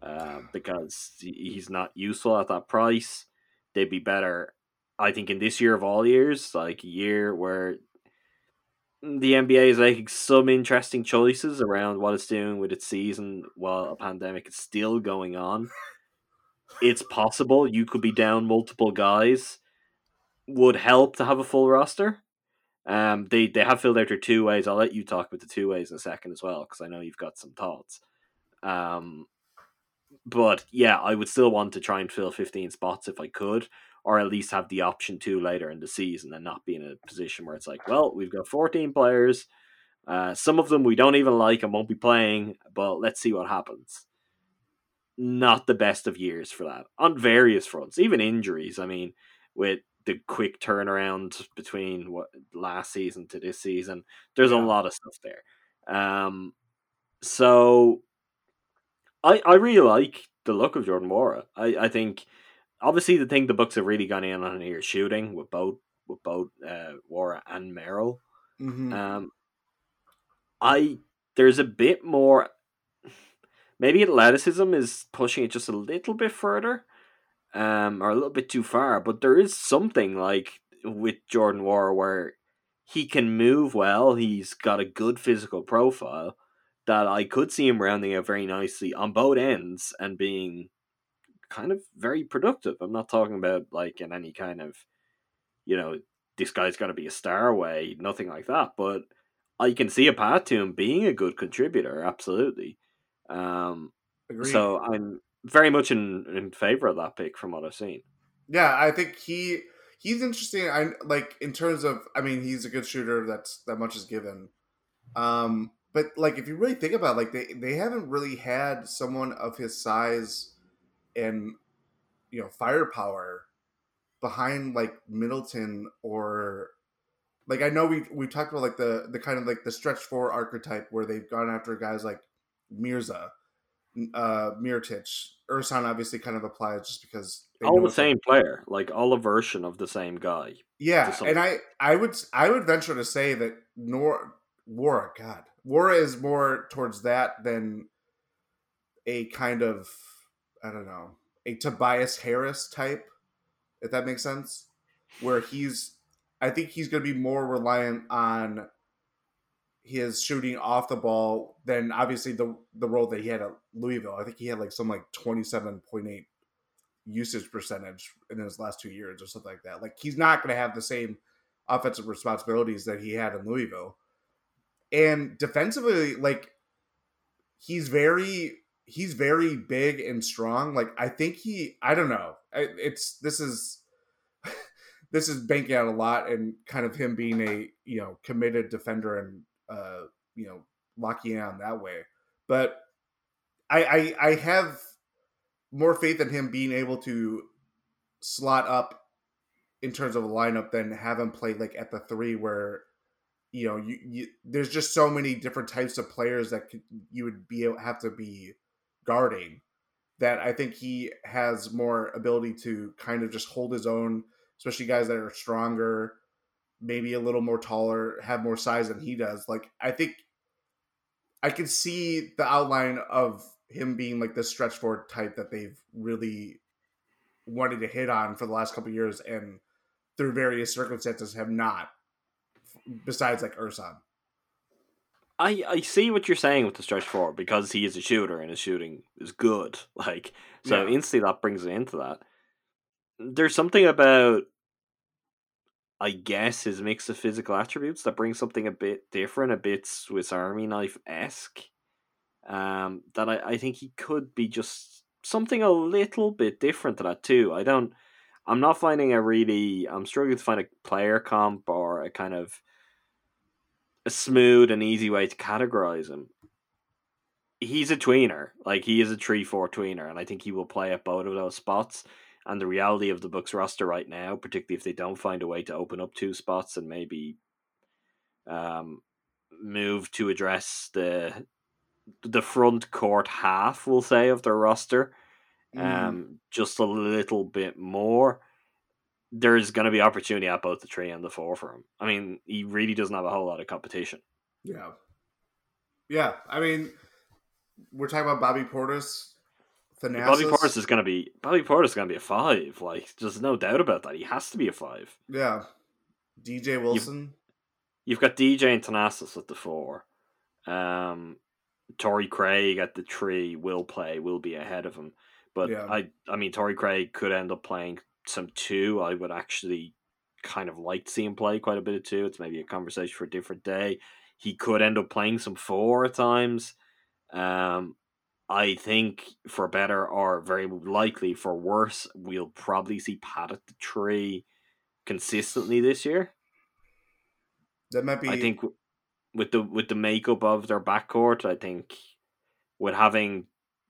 uh, because he's not useful at that price. They'd be better, I think, in this year of all years, like a year where the NBA is making some interesting choices around what it's doing with its season while a pandemic is still going on. It's possible you could be down multiple guys. Would help to have a full roster. Um, they they have filled out their two ways. I'll let you talk about the two ways in a second as well, because I know you've got some thoughts. Um, but yeah, I would still want to try and fill fifteen spots if I could, or at least have the option to later in the season, and not be in a position where it's like, well, we've got fourteen players. Uh, some of them we don't even like and won't be playing, but let's see what happens. Not the best of years for that on various fronts, even injuries. I mean, with the quick turnaround between what last season to this season. There's Yeah. a lot of stuff there. Um, so I I really like the look of Jordan Mora. I, I think obviously the thing the Bucks have really gone in on here is shooting with both with both uh, Nwora and Merrill. hmm Um, I there's a bit more. Maybe athleticism is pushing it just a little bit further, um, or a little bit too far. But there is something like with Jordan War where he can move well. He's got a good physical profile that I could see him rounding out very nicely on both ends and being kind of very productive. I'm not talking about like in any kind of, you know, this guy's got to be a star way, nothing like that. But I can see a path to him being a good contributor, absolutely. Um, Agreed. so I'm very much in, in favor of that pick from what I've seen. Yeah, I think he he's interesting. I like in terms of. I mean, he's a good shooter. That's that much is given. Um, but like if you really think about, it, like they they haven't really had someone of his size and you know firepower behind like Middleton or like I know we we talked about like the the kind of like the stretch four archetype where they've gone after guys like Mirza, uh Mirotic, Ersan obviously kind of applies just because they all the same player, like all a version of the same guy. yeah, and I I would I would venture to say that Nor Wara, God, Wara is more towards that than a kind of I don't know a Tobias Harris type, if that makes sense. Where he's, I think he's going to be more reliant on his shooting off the ball than obviously the the role that he had at Louisville. I think he had like some like twenty seven point eight usage percentage in his last two years or something like that. Like he's not going to have the same offensive responsibilities that he had in Louisville. And defensively, like he's very he's very big and strong. Like I think he I don't know. It's this is <laughs> this is banking out a lot and kind of him being a you know committed defender and uh you know locking in on that way. But I I, I have more faith in him being able to slot up in terms of a lineup than have him play like at the three where you know you, you there's just so many different types of players that could, you would be able, have to be guarding that I think he has more ability to kind of just hold his own, especially guys that are stronger, maybe a little more taller, have more size than he does. Like I think I can see the outline of him being like the stretch forward type that they've really wanted to hit on for the last couple of years and through various circumstances have not besides like Ersan. I, I see what you're saying with the stretch four because he is a shooter and his shooting is good. <laughs> Like so Yeah. instantly that brings it into that. There's something about I guess his mix of physical attributes that brings something a bit different, a bit Swiss Army knife esque. Um, that I, I think he could be just something a little bit different to that too. I don't I'm not finding a really I'm struggling to find a player comp or a kind of a smooth and easy way to categorize him. He's a tweener, like he is a three four tweener, and I think he will play at both of those spots. And the reality of the Bucks roster right now, particularly if they don't find a way to open up two spots and maybe um, move to address the the front court half, we'll say, of their roster, um, just a little bit more. There's going to be opportunity at both the three and the four for him. I mean, he really doesn't have a whole lot of competition. Yeah. Yeah. I mean, we're talking about Bobby Portis. Thanasis. Bobby Portis is going to be Bobby Portis is going to be a five. Like, there's no doubt about that. He has to be a five. Yeah. DJ Wilson. You've got DJ and Thanasis at the four. Um, Torrey Craig at the three will play, will be ahead of him. But Yeah. I, I mean, Torrey Craig could end up playing some two. I would actually kind of like to see him play quite a bit of two. It's maybe a conversation for a different day. He could end up playing some four at times. Um, I think for better or very likely for worse, we'll probably see Pat at the tree consistently this year. That might be. I think with the with the makeup of their backcourt, I think with having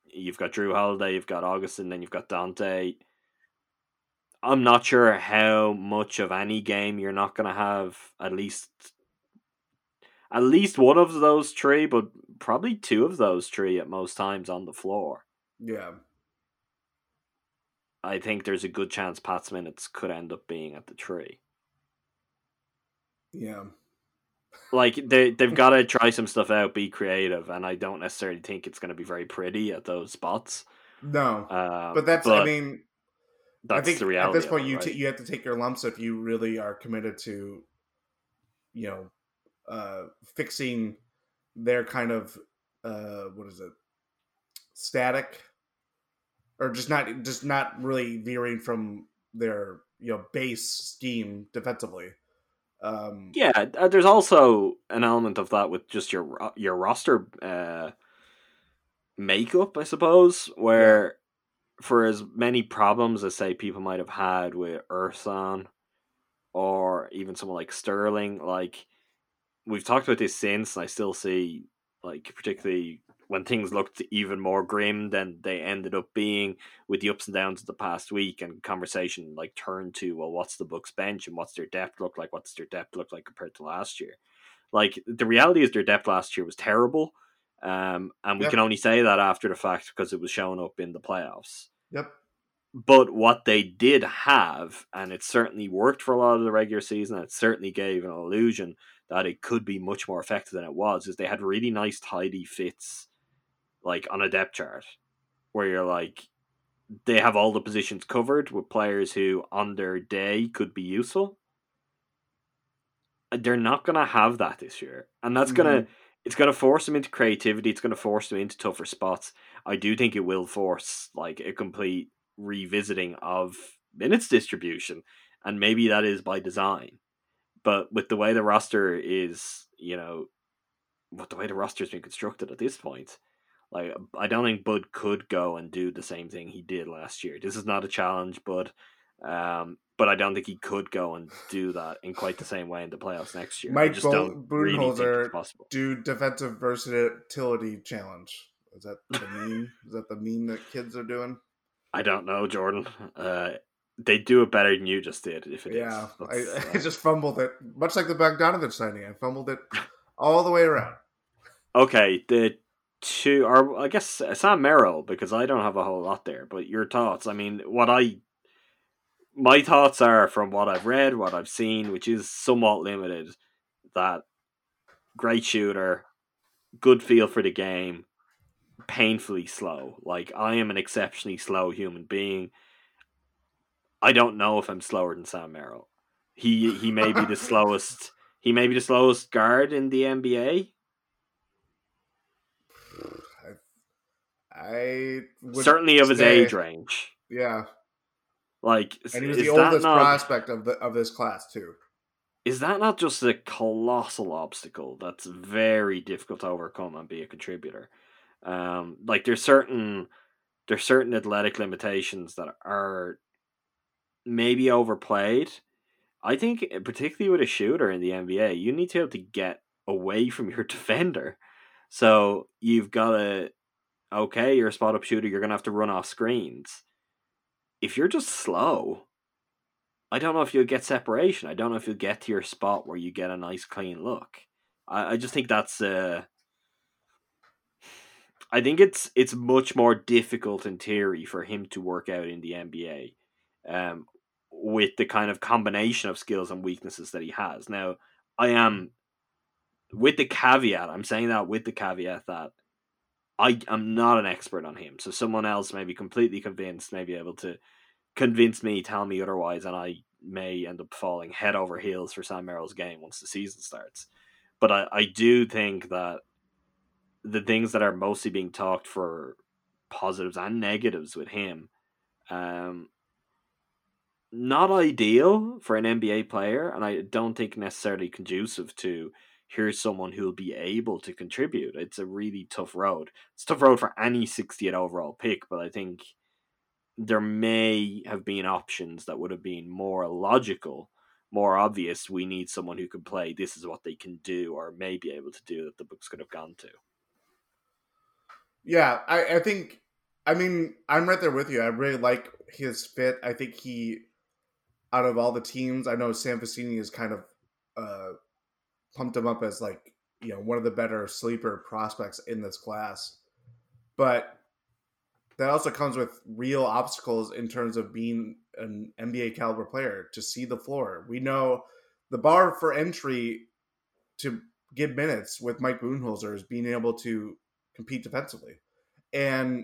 you've got Jrue Holiday, you've got Augustin, then you've got Donte. I'm not sure how much of any game you're not going to have at least at least one of those three, but probably two of those three at most times on the floor. Yeah. I think there's a good chance Pat's minutes could end up being at the tree. Yeah. like they they've <laughs> got to try some stuff out, be creative, and I don't necessarily think it's going to be very pretty at those spots. No. Um, but that's. I mean, that's I think the reality. at this point it, you right? ta- you have to take your lumps if you really are committed to, you know, uh, fixing their kind of uh, what is it, static, or just not just not really veering from their you know base scheme defensively. Um, yeah, uh, there's also an element of that with just your your roster uh, makeup, I suppose, where for as many problems as say people might have had with Ersan or even someone like Sterling, like we've talked about this since, and I still see like particularly when things looked even more grim than they ended up being with the ups and downs of the past week and conversation like turned to well what's the Buck's bench and what's their depth look like what's their depth look like compared to last year like the reality is their depth last year was terrible um, and we Yep. can only say that after the fact because it was shown up in the playoffs Yep. But what they did have, and it certainly worked for a lot of the regular season, and it certainly gave an illusion that it could be much more effective than it was, is they had really nice, tidy fits, like on a depth chart, where you're like, they have all the positions covered with players who, on their day, could be useful. They're not going to have that this year. And that's going to mm-hmm. it's going to force them into creativity. It's going to force them into tougher spots. I do think it will force like a complete revisiting of minutes distribution, and maybe that is by design. But with the way the roster is, you know, with the way the roster has been constructed at this point, like I don't think Bud could go and do the same thing he did last year. This is not a challenge, Bud. Um, but I don't think he could go and do that in quite the same way in the playoffs next year. Mike just Bo- don't really think Budenholzer it's do defensive versatility challenge. Is that the meme? Is that the meme that kids are doing? I don't know, Jordan. Uh, they do it better than you just did. If it is, yeah, I, That's, <laughs> I uh, just fumbled it, much like the Bogdanovich signing. I fumbled it all the way around. okay. The two, are I guess uh, Sam Merrill, because I don't have a whole lot there. But your thoughts? I mean, what I my thoughts are from what I've read, what I've seen, which is somewhat limited. That great shooter, good feel for the game, painfully slow. Like I am an exceptionally slow human being. I don't know if I'm slower than Sam Merrill. He he may be the <laughs> slowest. He may be the slowest guard in the NBA. <sighs> I, I certainly of his age range. Yeah, like and he was the oldest not, prospect of the of this class too. Is that not just a colossal obstacle that's very difficult to overcome and be a contributor? Um, like there's certain there's certain athletic limitations that are maybe overplayed. I think eh, particularly with a shooter in the NBA, you need to be able to get away from your <laughs> defender. So you've got to okay, you're a spot up shooter, you're gonna have to run off screens. If you're just slow, I don't know if you'll get separation. I don't know if you'll get to your spot where you get a nice clean look. I, I just think that's uh I think it's it's much more difficult in theory for him to work out in the NBA, um, with the kind of combination of skills and weaknesses that he has. Now, I am with the caveat. I'm saying that with the caveat that I am not an expert on him. So someone else may be completely convinced, may be able to convince me, tell me otherwise, and I may end up falling head over heels for Sam Merrill's game once the season starts. But I, I do think that the things that are mostly being talked for positives and negatives with him, um, not ideal for an NBA player, and I don't think necessarily conducive to here's someone who'll be able to contribute. It's a really tough road. It's a tough road for any 60th overall pick, but I think there may have been options that would have been more logical, more obvious. We need someone who can play. This is what they can do, or may be able to do that the Bucks could have gone to. Yeah, I, I think. I mean, I'm right there with you. I really like his fit. I think he, out of all the teams, I know Sam Vecenie has kind of uh, pumped him up as like you know one of the better sleeper prospects in this class, but that also comes with real obstacles in terms of being an NBA caliber player to see the floor. We know the bar for entry to get minutes with Mike Budenholzer is being able to compete defensively. And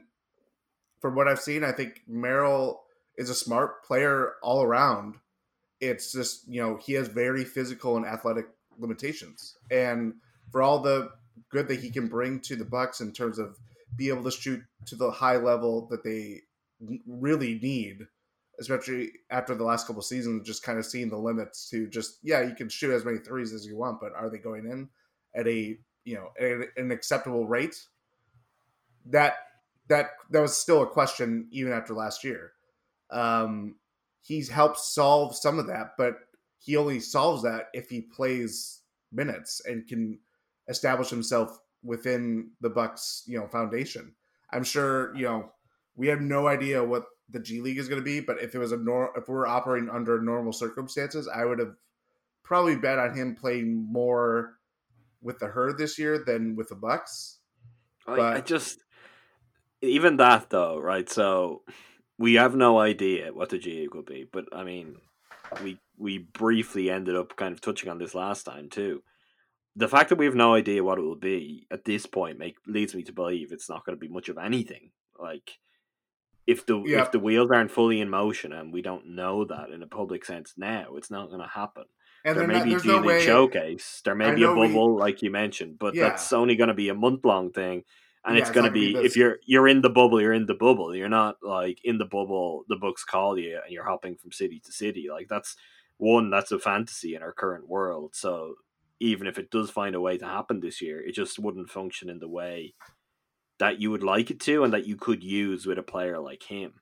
from what I've seen, I think Merrill is a smart player all around. It's just, you know, he has very physical and athletic limitations. And for all the good that he can bring to the Bucks in terms of be able to shoot to the high level that they really need, especially after the last couple seasons, just kind of seeing the limits to just yeah, you can shoot as many threes as you want, but are they going in at a you know an acceptable rate? That that that was still a question even after last year. Um, he's helped solve some of that, but he only solves that if he plays minutes and can establish himself within the Bucks, you know, foundation. I'm sure, you know, we have no idea what the G League is going to be, but if it was a nor if we're operating under normal circumstances, I would have probably bet on him playing more with the herd this year than with the Bucks. I, I just even that though, right? So we have no idea what the G League will be, but I mean, we we briefly ended up kind of touching on this last time too. The fact that we have no idea what it will be at this point make leads me to believe it's not going to be much of anything. Like if the Yeah. if the wheels aren't fully in motion and we don't know that in a public sense now, it's not going to happen. And there may not- be there's no way. showcase. There may I be a know we- bubble, like you mentioned, but Yeah. that's only going to be a month long thing, and Yeah, it's it's going to be be if you're you're in the bubble, you're in the bubble. You're not like in the bubble. The Bucks call you, and you're hopping from city to city. Like that's one. That's a fantasy in our current world. So even if it does find a way to happen this year, it just wouldn't function in the way that you would like it to, and that you could use with a player like him.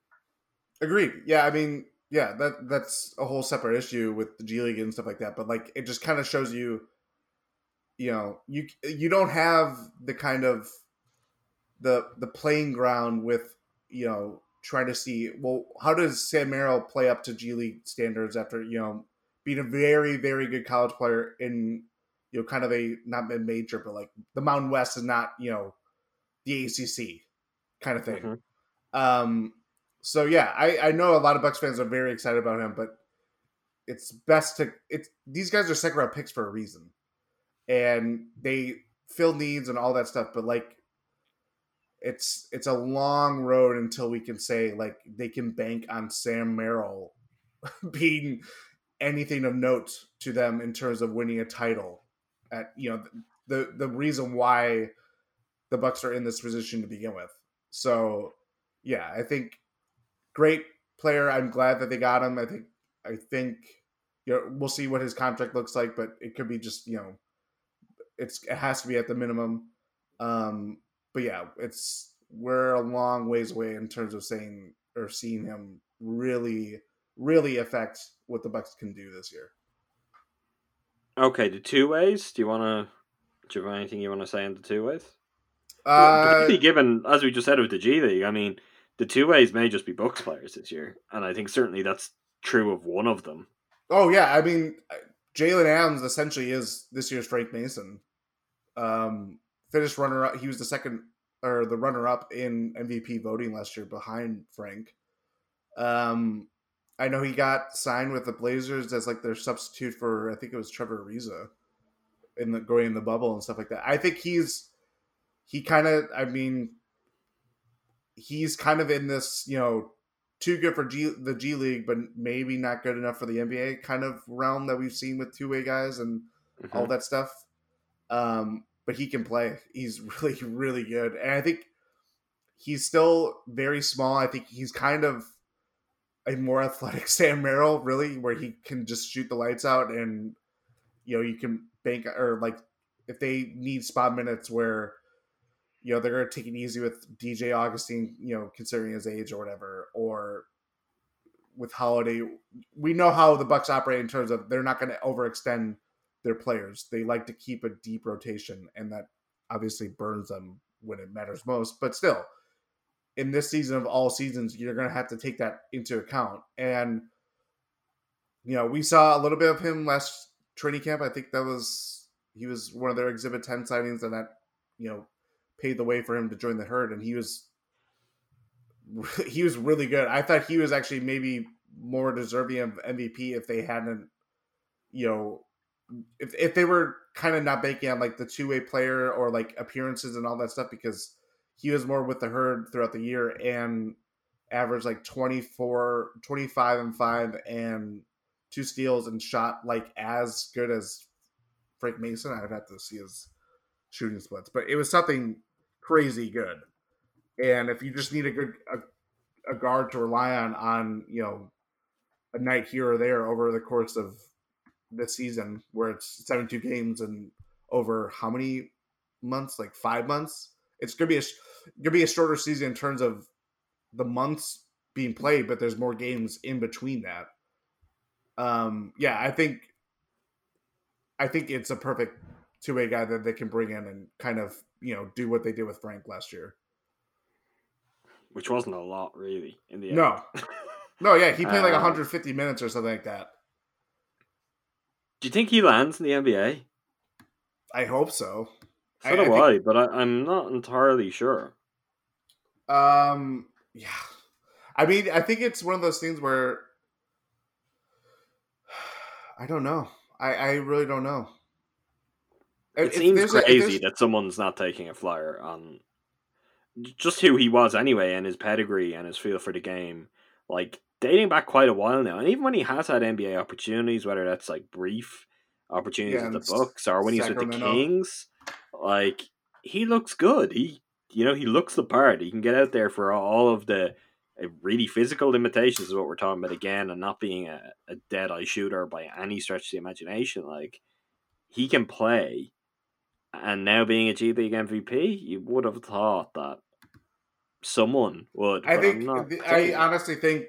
Agreed. Yeah, I mean, yeah, that that's a whole separate issue with the G League and stuff like that. But like, it just kind of shows you, you know, you you don't have the kind of the the playing ground with you know trying to see well how does Sam Merrill play up to G League standards after you know being a very very good college player in you know kind of a not mid major but like the Mountain West is not you know the ACC kind of thing. Mhm. Um, so yeah, I, I know a lot of Bucks fans are very excited about him, but it's best to it's these guys are second round picks for a reason, and they fill needs and all that stuff. But like, it's it's a long road until we can say like they can bank on Sam Merrill <laughs> being anything of note to them in terms of winning a title. At you know the the reason why the Bucks are in this position to begin with. So, yeah, I think great player. I'm glad that they got him. I think I think you know we'll see what his contract looks like, but it could be just you know it's it has to be at the minimum. Um, but yeah, it's we're a long ways away in terms of saying or seeing him really really affect what the Bucks can do this year. Okay, the two ways. Do you want to? Do you have anything you want to say on the two ways? Uh, Particularly <laughs> given, as we just said with the G League, I mean, the two ways may just be Bucks players this year, and I think certainly that's true of one of them. Oh yeah, I mean, Jalen Adams essentially is this year's Frank Mason. Um, finished runner up. He was the second or the runner up in MVP voting last year behind Frank. Um, I know he got signed with the Blazers as like their substitute for I think it was Trevor Ariza in the going in the bubble and stuff like that. I think he's he kind of I mean he's kind of in this you know too good for G, the G League, but maybe not good enough for the NBA kind of realm that we've seen with two way guys and Mm-hmm. all that stuff. Um, but he can play. He's <laughs> really, really good. And I think he's still very small. I think he's kind of a more athletic <laughs> Sam Merrill, really, where he can just shoot the lights out and you know, you can bank or like if they need spot minutes where you know they're gonna take it easy with DJ Augustin, you know, considering his age or whatever, or with Holiday, we know how the Bucks operate in terms of they're not going to overextend their players. They like to keep a deep rotation, and that obviously burns them when it matters most. But still, in this season of all seasons, you're going to have to take that into account. And you know, we saw a little bit of him last training camp. I think that was he was one of their Exhibit Ten signings, and that you know paved the way for him to join the herd. And he was <laughs> he was really good. I thought he was actually maybe more deserving of MVP if they hadn't, you know, if if they were kind of not banking on like the two way player or like appearances and all that stuff because he was more with the herd throughout the year and averaged like 24, 25 and five and two steals and shot like as good as Frank Mason. I'd have to see his shooting splits, but it was something crazy good. And if you just need a good a, a guard to rely on on you know a night here or there over the course of this season, where it's seventy two games and over how many months? Like five months. It's gonna be a gonna be a shorter season in terms of the months being played, but there's more games in between that. Um, yeah, I think I think it's a perfect two way guy that they can bring in and kind of you know do what they did with Frank last year. Which wasn't a lot, really, in the end. No, no, yeah, he played like <laughs> Um, 150 minutes or something like that. Do you think he lands in the NBA? I hope so. So I- do I I, think- but I, I'm not entirely sure. Um, yeah, I mean, I think it's one of those things where <sighs> I don't know. I I really don't know. It If seems there's a- crazy that someone's not taking a flyer on just who he was anyway, and his pedigree and his feel for the game. Like dating back quite a while now, and even when he has had NBA opportunities, whether that's like brief opportunities Yeah, at the Bucks or when he's with the Kings, like he looks good. He, you know, he looks the part. He can get out there for all of the uh, really physical limitations is what we're talking about again, and not being a, a dead eye shooter by any stretch of the imagination. Like he can play, and now being a G League MVP, you would have thought that someone would. I think I honestly think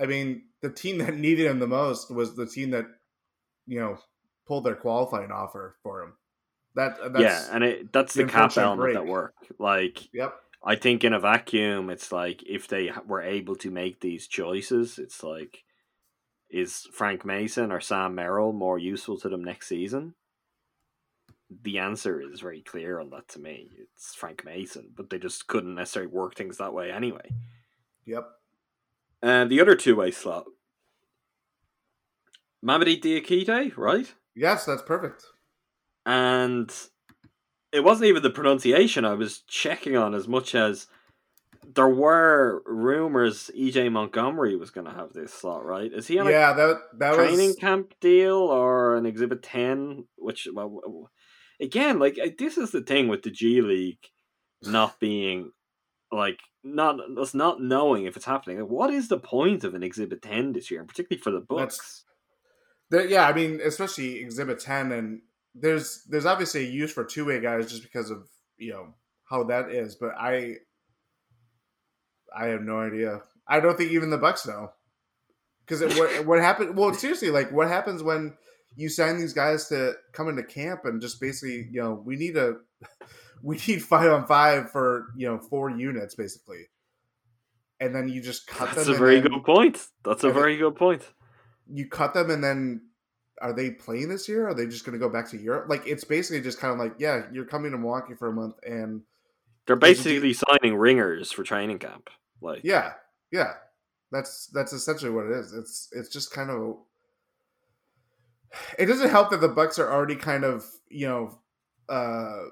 I mean the team that needed him the most was the team that you know pulled their qualifying offer for him. That uh, that's yeah, and it, that's the cap element at break. work. Like yep. I think in a vacuum, it's like if they were able to make these choices, it's like is Frank Mason or Sam Merrill more useful to them next season? The answer is very clear on that to me. It's Frank Mason, but they just couldn't necessarily work things that way anyway. Yep. And the other two way slot, Mamadi Diakite, right? Yes, that's perfect. and it wasn't even the pronunciation I was checking on as much as there were rumors EJ Montgomery was going to have this slot, right? Is he on Yeah, that a that training was camp deal or an Exhibit 10? Which, well, again, like, this is the thing with the G League not being like not us not knowing if it's happening. Like, what is the point of an Exhibit Ten this year, and particularly for the Bucks? There, yeah, I mean, especially Exhibit Ten, and there's there's obviously a use for two way guys just because of you know how that is, but I I have no idea. I don't think even the Bucks know because what what happened? Well, seriously, like what happens when you sign these guys to come into camp and just basically you know we need a <laughs> we need five on five for you know four units basically, and then you just cut That's them. a very then- good point. That's a very good point. you cut them and then are they playing this year? Are they just going to go back to Europe? Like it's basically just kind of like, yeah, you're coming to Milwaukee for a month, and They're basically signing ringers for training camp. Like, yeah, yeah, that's that's essentially what it is. It's it's just kind of. It doesn't help that the Bucks are already kind of you know, uh,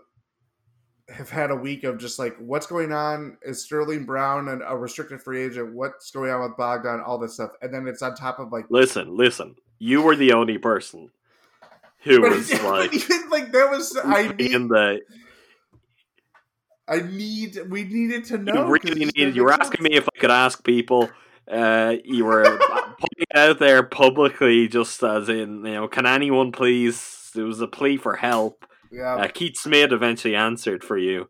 have had a week of just like what's going on. Is Sterling Brown and a restricted free agent? What's going on with Bogdan? All this stuff, and then it's on top of like listen, listen. You were the only person who But was <laughs> like even like there was I need in the. I need we needed to know. You really needed. You were asking me if I could ask people. Uh, you were <laughs> putting it out there publicly, just as in, you know, can anyone please? It was a plea for help. Yeah, Uh, Keith Smith eventually answered for you,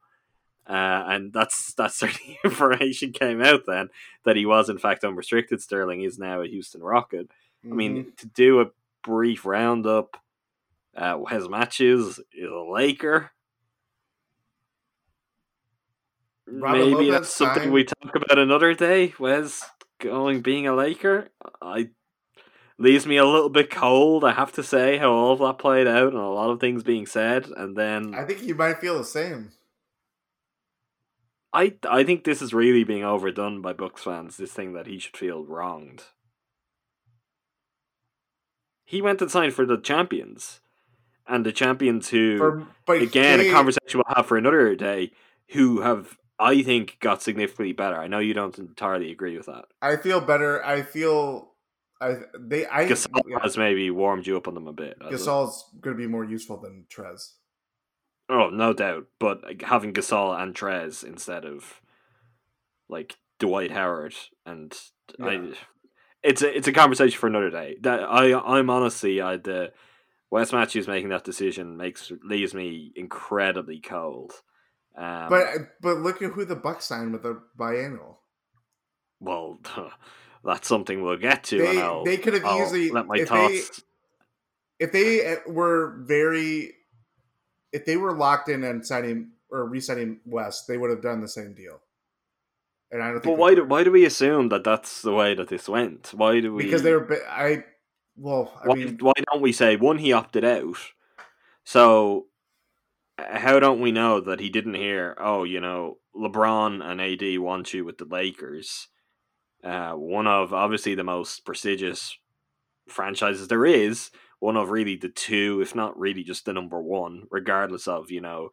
uh, and that's that's <laughs> certainly information came out then that he was in fact unrestricted. Sterling is now a Houston Rocket. I Mhm. mean, to do a brief roundup, uh, Wes Matthews is a Laker. Maybe Lopez that's something we talk about another day. Wes going being a Laker, I leaves me a little bit cold. I have to say how all of that played out and a lot of things being said, and then I think you might feel the same. I I think this is really being overdone by Bucks fans. This thing that he should feel wronged. He went and signed for the champions, and the champions who For, again they- a conversation we'll have for another day. Who have I think got significantly better. I know you don't entirely agree with that. I feel better. I feel I they I Gasol yeah, has maybe warmed you up on them a bit. Gasol's going to be more useful than Trez. Oh, no doubt. But having Gasol and Trez instead of like Dwight Howard and I, it's a it's a conversation for another day. That I I'm honestly I the Wes Matthews making that decision makes leaves me incredibly cold. Um, But but look at who the Bucks signed with the biannual. well, <laughs> that's something we'll get to. They- they could have I'll easily- let my if they- If they eh, were very, if they were locked in and signing or resigning West, they would have done the same deal. And I don't But why do why do we assume that that's the way that this went? Why do we? Because they were. I. Well, I why, mean, why don't we say one he opted out so how don't we know that he didn't hear oh you know lebron and ad want you with the lakers uh, one of obviously the most prestigious franchises there is one of really the two if not really just the number one regardless of you know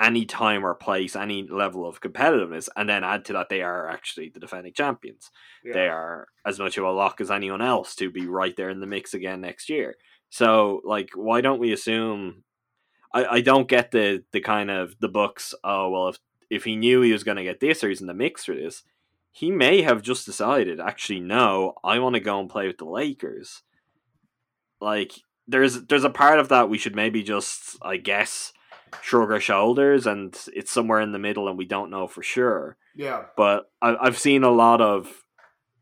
any time or place any level of competitiveness and then add to that they are actually the defending champions yeah. they are as much of a lock as anyone else to be right there in the mix again next year. So, like, why don't we assume? I, I don't get the the kind of the Bucks. Oh well, if if he knew he was going to get this or he's in the mix for this, he may have just decided. Actually, no, I want to go and play with the Lakers. Like, there's there's a part of that we should maybe just, I guess, shrug our shoulders, and it's somewhere in the middle, and we don't know for sure yeah. but I, I've seen a lot of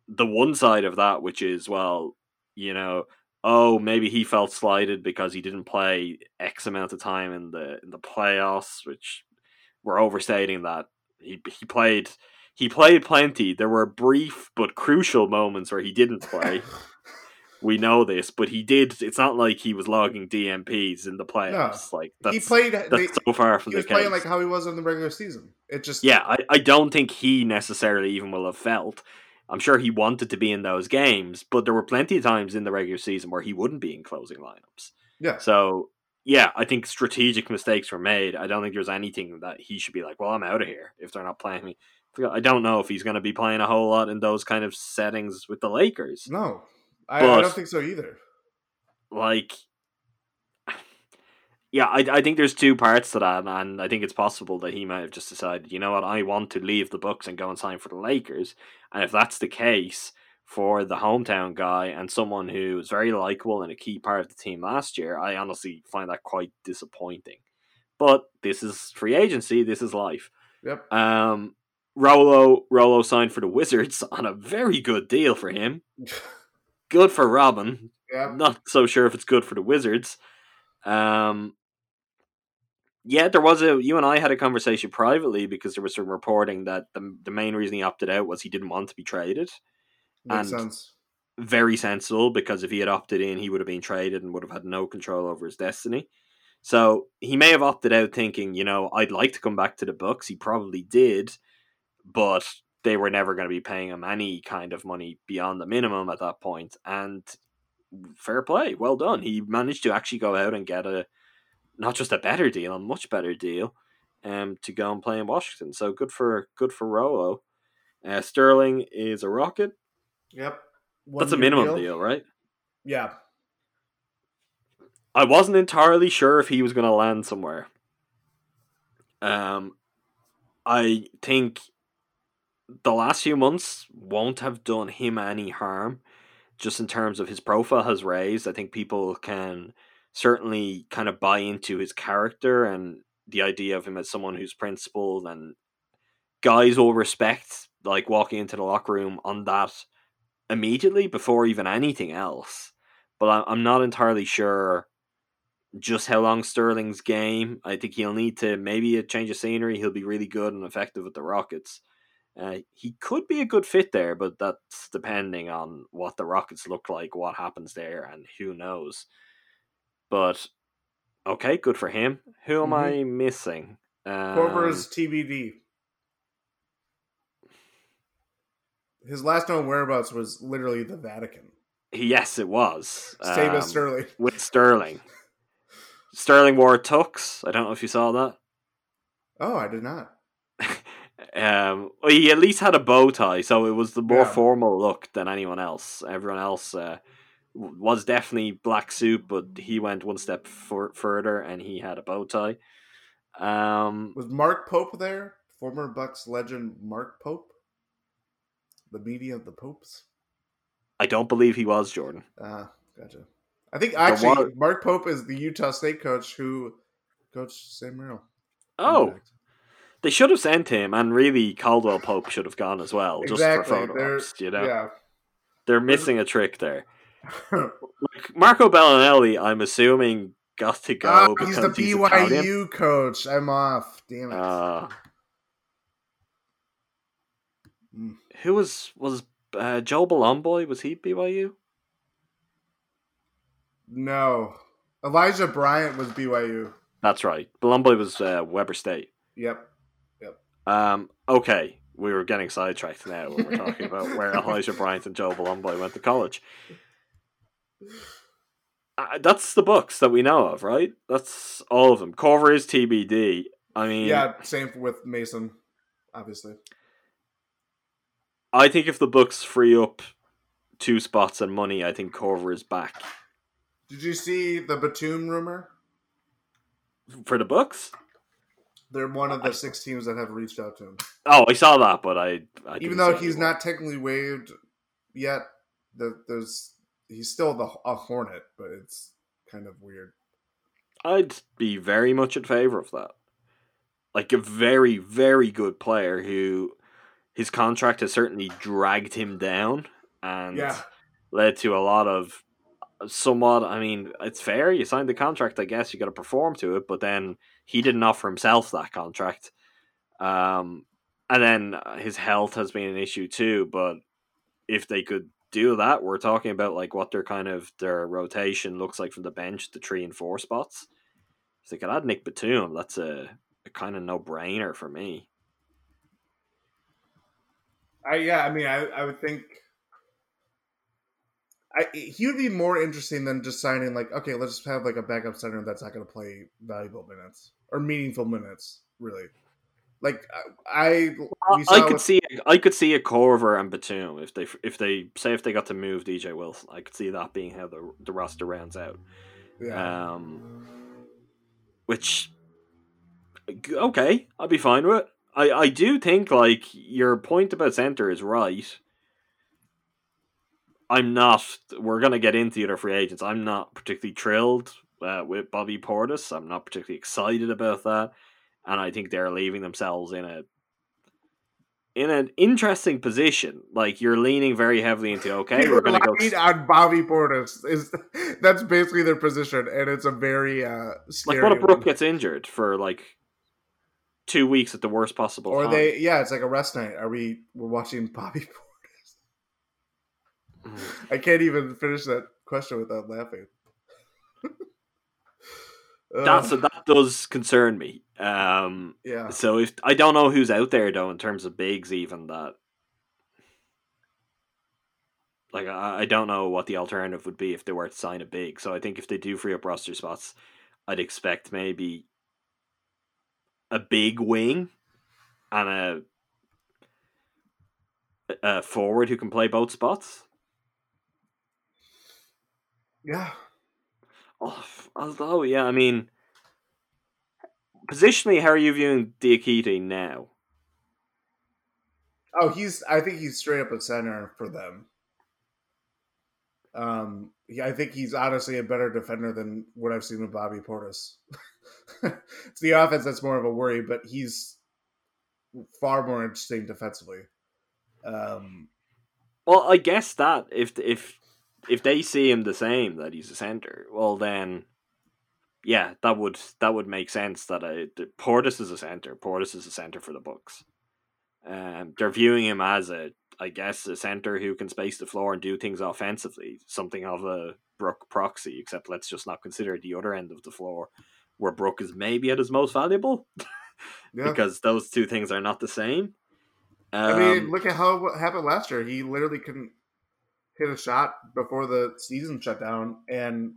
the one side of that, which is well, you know, oh maybe he felt slighted because he didn't play X amount of time in the in the playoffs, which we're overstating that he he played he played plenty. There were brief but crucial moments where he didn't play. <laughs> we know this, but he did. It's not like he was logging DNPs in the playoffs. Like that's he played. that's They, so far from he the was case. playing like how he was in the regular season. It just Yeah, I, I don't think he necessarily even will have felt. I'm sure he wanted to be in those games, but there were plenty of times in the regular season where he wouldn't be in closing lineups. yeah. So, yeah, I think strategic mistakes were made. I don't think there's anything that he should be like, well, I'm out of here if they're not playing me. I don't know if he's going to be playing a whole lot in those kind of settings with the Lakers. No, I, I don't think so either. Like, <sighs> Yeah, I, I think there's two parts to that, and I think it's possible that he might have just decided, you know what, I want to leave the Bucks and go and sign for the Lakers. And if that's the case for the hometown guy and someone who was very likable and a key part of the team last year, I honestly find that quite disappointing. But this is free agency, this is life. Yep. Um, Rolo Rolo signed for the Wizards <laughs> on a very good deal for him. <laughs> Good for Robin. Yep. Not so sure if it's good for the Wizards. Um, yeah, there was a. You and I had a conversation privately because there was some reporting that the the main reason he opted out was he didn't want to be traded. Makes and- sense. Very sensible because if he had opted in, he would have been traded and would have had no control over his destiny. So he may have opted out thinking, you know, I'd like to come back to the Bucks. He probably did, but they were never going to be paying him any kind of money beyond the minimum at that point. And fair play, well done. He managed to actually go out and get a not just a better deal, a much better deal, um, to go and play in Washington. So good for good for Rolo. Uh, Sterling is a rocket. Yep. That's a minimum deal, right? Yeah. I wasn't entirely sure if he was going to land somewhere. Um, I think the last few months won't have done him any harm, just in terms of his profile has raised. I think people can certainly kind of buy into his character and the idea of him as someone who's principled and guys will respect like walking into the locker room on that immediately before even anything else. But I'm not entirely sure just how long Sterling's game. I think he'll need to maybe a change of scenery. He'll be really good and effective with the Rockets. Uh, he could be a good fit there, but that's depending on what the Rockets look like, what happens there, and who knows. But okay, good for him. Who am Mhm. I missing? Um, Korver's TBD. His last known whereabouts was literally the Vatican. yes, it was. Same as um, Sterling. <laughs> with Sterling. Sterling wore tux. I don't know if you saw that. Oh, I did not. <laughs> Um, well, he at least had a bow tie, so it was the more Yeah. formal look than anyone else. Everyone else uh, was definitely black suit, but he went one step fur- further and he had a bow tie. Um, Was Mark Pope there? Former Bucks legend Mark Pope? The media of the Popes? I don't believe he was Jordan. Ah, gotcha. I think actually wa- Mark Pope is the Utah State coach who coached Sam Merrill. Oh, they should have sent him, and really Caldwell Pope should have gone as well, just for exactly. photo ops. You know, Yeah. they're missing a trick there. Like Marco Belinelli, I'm assuming got to go Ah, he's the BYU Italian. coach. I'm off. Damn it. Uh, Mm. who was was uh, Joe Bolomboy? Was he BYU? no. Elijah Bryant was BYU. That's right. Bolomboy was uh, Weber State. Yep. Um, okay, we were getting sidetracked now when we're talking about where <laughs> Elijah Bryant and Joe Bolomboy went to college. <sighs> Uh, that's the Bucks that we know of, right? That's all of them. Korver is TBD. I mean, Yeah, same with Mason, obviously. I think if the Bucks free up two spots and money, I think Korver is back Did you see the Batum rumor? for the books. They're one of the six teams that have reached out to him. Oh, I saw that, but I, I Even though he's any not technically waived yet, the, there's he's still the a Hornet, but it's kind of weird. I'd be very much in favor of that. Like a very, very good player who his contract has certainly dragged him down and Yeah, led to a lot of somewhat. I mean, it's fair. You signed the contract, I guess. You got to perform to it, but then he didn't offer himself that contract. Um, and then his health has been an issue too. But if they could do that, we're talking about like what their kind of their rotation looks like from the bench, the three and four spots. If they could add Nick Batum, that's a, a kind of no brainer for me. I yeah. I mean, I I would think. I, he would be more interesting than just signing like okay, let's just have like a backup center that's not going to play valuable minutes or meaningful minutes, really. Like I, I, we saw I could with- see I could see a Korver and Batum if they if they say if they got to move DJ Wilson, I could see that being how the the roster rounds out. yeah. Um, which okay, I'd be fine with. It. I I do think like your point about center is right. I'm not. We're gonna get into the other free agents. I'm not particularly thrilled uh, with Bobby Portis. I'm not particularly excited about that, and I think they're leaving themselves in a in an interesting position. Like you're leaning very heavily into okay, You're we're gonna go. relying on Bobby Portis. Is <laughs> that's basically their position, and it's a very uh, Like what if Brooke gets injured for like two weeks at the worst possible Or time? they, yeah, it's like a rest night. Are we? We're watching <laughs> Bobby Portis. I can't even finish that question without laughing. <laughs> That's that does concern me. Um, yeah. so if I don't know who's out there though in terms of bigs, even that. Like I, I don't know what the alternative would be if they were to sign a big. So I think if they do free up roster spots, I'd expect maybe a big wing and a a forward who can play both spots. Yeah. Oh, although, yeah, I mean, positionally, how are you viewing Diakite now? Oh, he's. I think he's straight up a center for them. Um, I think he's honestly a better defender than what I've seen with Bobby Portis. <laughs> it's the offense that's more of a worry, but he's far more interesting defensively. Um, Well, I guess that if if if they see him the same that he's a center, well then, yeah, that would that would make sense. That I, Portis is a center. Portis is a center for the Bucks. Um, they're viewing him as a, I guess, a center who can space the floor and do things offensively, something of a Brook proxy. Except let's just not consider the other end of the floor, where Brook is maybe at his most valuable, <laughs> yeah. because those two things are not the same. Um, I mean, look at how what happened last year. He literally couldn't hit a shot before the season shut down, and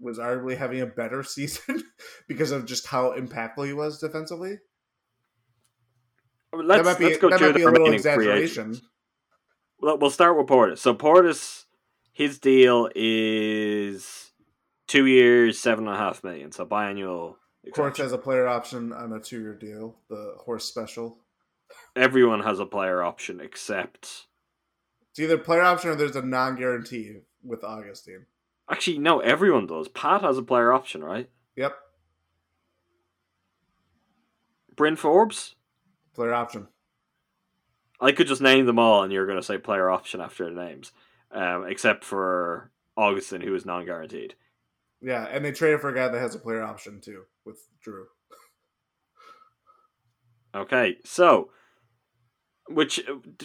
was arguably having a better <laughs> season because of just how impactful he was defensively. let's, that might be let's go that might be a little exaggeration. Well, we'll start with Portis. So Portis, his deal is two years, seven and a half million. So biannual. Courts extension. has a player option on a two-year deal, the Horst special. Everyone has a player option except. It's either player option or there's a non-guarantee with Augustin. Actually, no, everyone does. Pat has a player option, right? Yep, Bryn Forbes. player option. I could just name them all, and you're going to say player option after the names, um, except for Augustin, who is non-guaranteed. Yeah, and they traded for a guy that has a player option too with Jrue. Okay, so which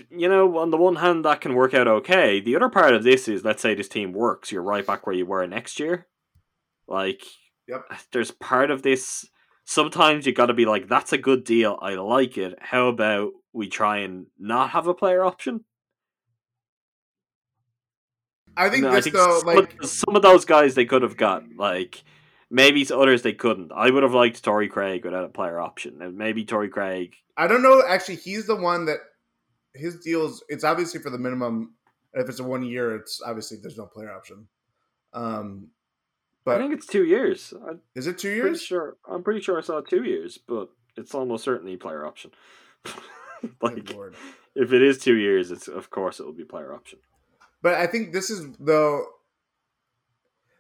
you know, on the one hand, that can work out okay. The other part of this is, let's say this team works, you're right back where you were next year. Like, Yep. there's part of this. Sometimes you got to be like, "That's a good deal. I like it. How about we try and not have a player option?" I think No, this though, some, like of, some of those guys they could have got like maybe others they couldn't. I would have liked Torrey Craig without a player option, and maybe Torrey Craig. I don't know. Actually, he's the one that his deals. It's obviously for the minimum. If it's a one year, it's obviously there's no player option. Um, but I think it's two years. I'm is it two pretty years? sure. I'm pretty sure I saw two years, but it's almost certainly player option. <laughs> Like if it is two years, it's of course it will be player option. But I think this is though.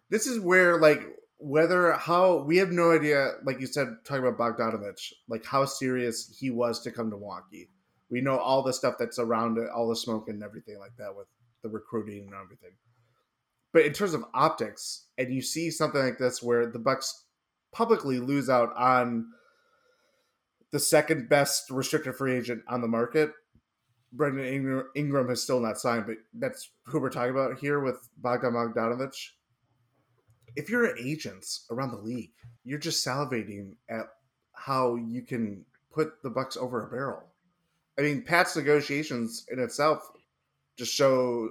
This is where like whether how we have no idea. Like you said, talking about Bogdanovich, like how serious he was to come to Milwaukee. We know all the stuff that's around it, all the smoke and everything like that with the recruiting and everything. But in terms of optics, and you see something like this where the Bucks publicly lose out on the second best restricted free agent on the market. Brandon Ingram, has still not signed, but that's who we're talking about here with Bogdan Bogdanovich. If you're an agents around the league, you're just salivating at how you can put the Bucks over a barrel. I mean, Pat's negotiations in itself just show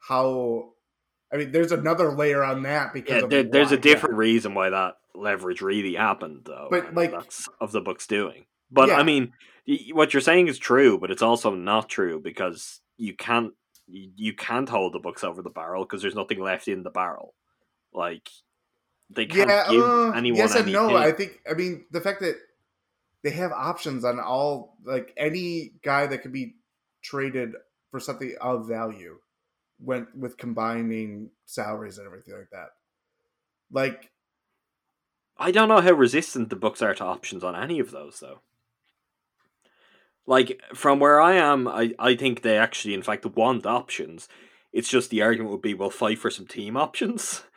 how. I mean, there's another layer on that because Yeah, of there, there's a different reason why that leverage really happened, though. But, like- of the Buck's doing. But Yeah. I mean, what you're saying is true, but it's also not true because you can't you, can't hold the Bucks over the barrel because there's nothing left in the barrel. Like They can't yeah, give uh, anyone yes and any no. I think. I mean, the fact that they have options on all, like any guy that could be traded for something of value, when with combining salaries and everything like that. Like, I don't know how resistant the Bucks are to options on any of those, though. Like from where I am, I, I think they actually, in fact, want options. It's just the argument would be, we'll fight for some team options. <laughs>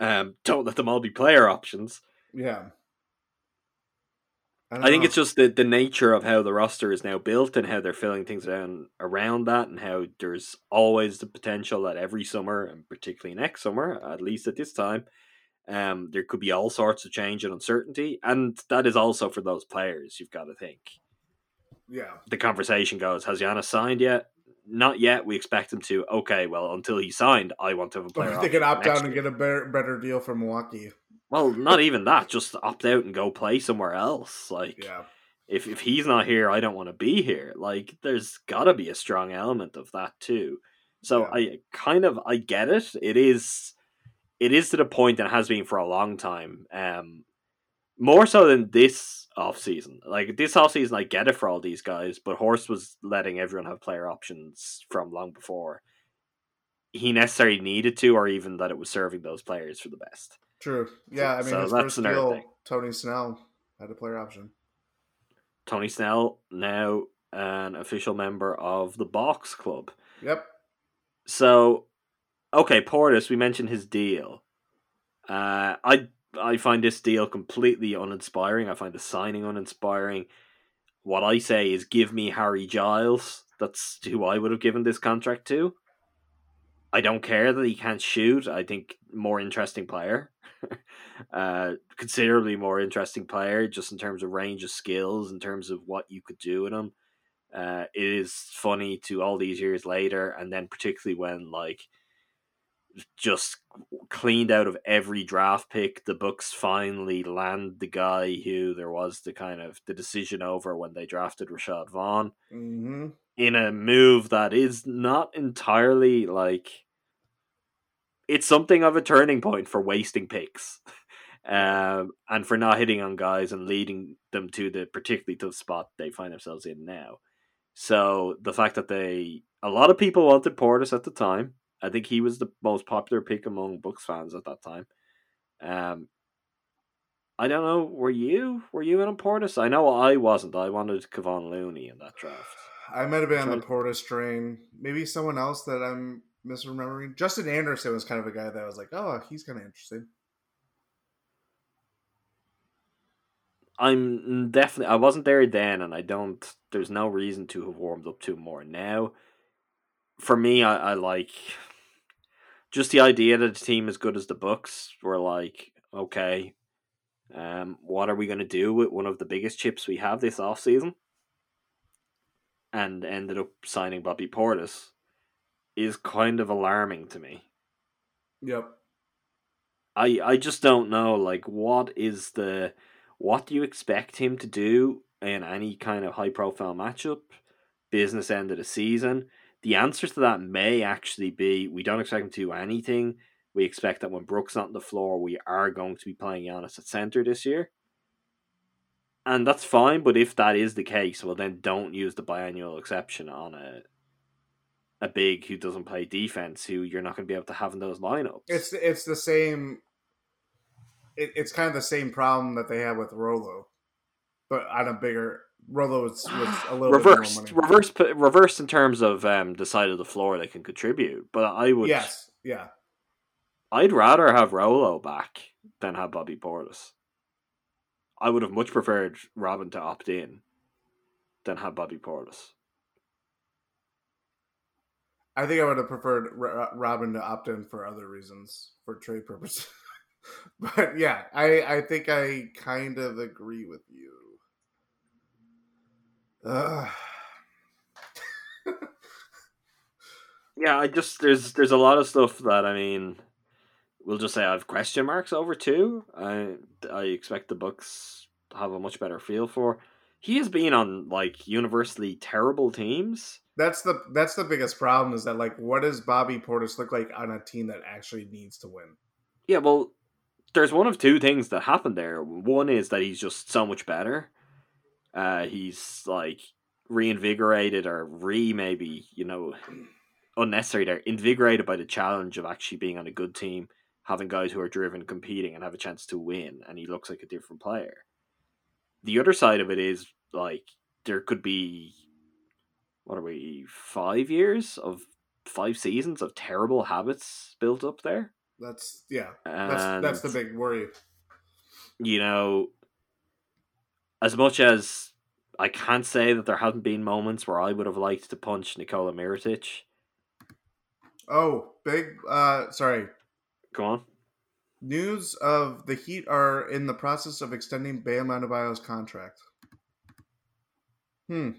Um, don't let them all be player options. yeah. I think it's just the, the nature of how the roster is now built and how they're filling things around around that, and how there's always the potential that every summer, and particularly next summer, at least at this time, um, there could be all sorts of change and uncertainty, and that is also for those players. You've got to think. yeah. the conversation goes, has Giannis signed yet? Not yet. We expect him to. Okay, well, until he signed, I want to have a player. They could opt out and year. get a better, better deal for Milwaukee. Well, not even that. Just opt out and go play somewhere else. Like, Yeah. if if he's not here, I don't want to be here. Like, there's got to be a strong element of that too. So Yeah. I kind of I get it. It is, it is to the point and has been for a long time. Um, more so than this off season. Like this off season, I get it for all these guys, but Horst was letting everyone have player options from long before he necessarily needed to, or even that it was serving those players for the best. True. Yeah. I mean, So his first deal, thing. Tony Snell had a player option. Tony Snell now an official member of the Box Club. Yep. So, okay, Portis, we mentioned his deal. Uh, I I find this deal completely uninspiring. I find the signing uninspiring. What I say is, give me Harry Giles. That's who I would have given this contract to. I don't care that he can't shoot. I think more interesting player, <laughs> uh, considerably more interesting player, just in terms of range of skills, in terms of what you could do with him. Uh, it is funny to all these years later, and then particularly when like just cleaned out of every draft pick, the Bucks finally land the guy who there was the kind of the decision over when they drafted Rashad Vaughn hmm in a move that is not entirely like it's something of a turning point for wasting picks. Um, and for not hitting on guys and leading them to the particularly tough spot they find themselves in now. So the fact that they a lot of people wanted Portis at the time. I think he was the most popular pick among Bucks fans at that time. Um, I don't know. Were you? Were you in on Portis? I know I wasn't. I wanted Kevon Looney in that draft. I might have been on the Portis train. Maybe someone else that I'm misremembering. Justin Anderson was kind of a guy that I was like, oh, he's kind of interesting. I'm definitely. I wasn't there then, and I don't. There's no reason to have warmed up to more now. For me, I, I like just the idea that the team as good as the Bucks. We're like, okay, um, what are we going to do with one of the biggest chips we have this off season? And ended up signing Bobby Portis is kind of alarming to me. Yep. I I just don't know like what is the what do you expect him to do in any kind of high profile matchup business end of the season the answer to that may actually be we don't expect him to do anything we expect that when Brooks not on the floor we are going to be playing Giannis at center this year and that's fine but if that is the case well then don't use the biannual exception on a a big who doesn't play defense who you're not going to be able to have in those lineups It's it's the same. It, it's kind of the same problem that they had with Rolo, but on a bigger. Rolo was, was a little reversed, bit more money. reverse, reversed in terms of um, the side of the floor they can contribute. But I would, Yes. Yeah. I'd rather have Rolo back than have Bobby Portis. I would have much preferred Robin to opt in than have Bobby Portis. I think I would have preferred uh, Robin to opt in for other reasons, for trade purposes. <laughs> but yeah, I I think I kind of agree with you. <laughs> Yeah, I just there's there's a lot of stuff that I mean, we'll just say I have question marks over too. I I expect the Bucks have a much better feel for. He has been on like universally terrible teams. That's the that's the biggest problem is that like what does Bobby Portis look like on a team that actually needs to win? Yeah, well, there's one of two things that happened there. One is that he's just so much better. Uh, he's like reinvigorated or re maybe you know unnecessary there invigorated by the challenge of actually being on a good team having guys who are driven competing and have a chance to win and he looks like a different player the other side of it is like there could be what are we five years of five seasons of terrible habits built up there That's yeah. That's that's the big worry. you know, as much as I can't say that there haven't been moments where I would have liked to punch Nikola Mirotic. Oh, big. Uh, sorry. Go on. News of the Heat are in the process of extending Bam Adebayo's contract. Hmm.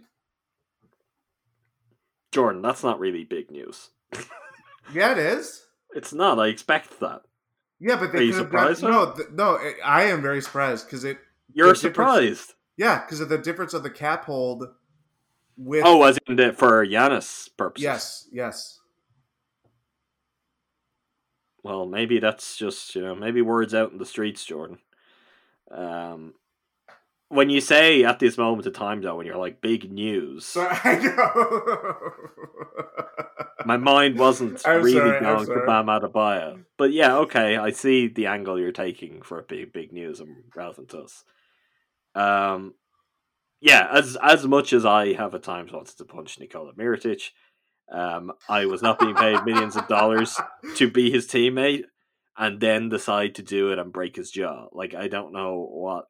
Jordan, that's not really big news. <laughs> Yeah, it is. It's not. I expect that. Yeah, but they Are you have done- surprised, No, th- no. I- I am very surprised because it. You're surprised. Yeah, because of the difference of the cap hold. With Oh, as in the, for Giannis purposes. yes, yes. Well, maybe that's just you know maybe words out in the streets, Jordan. Um, when you say at this moment of time, though, when you're like big news, <laughs> I know. my mind wasn't I'm really sorry, going to. Bam Adebayo. But yeah, okay, I see the angle you're taking for big big news and relevant to us. Um, yeah, as as much as I have at times wanted to punch Nikola Mirotic, um, I was not being paid millions of dollars to be his teammate and then decide to do it and break his jaw. Like I don't know what.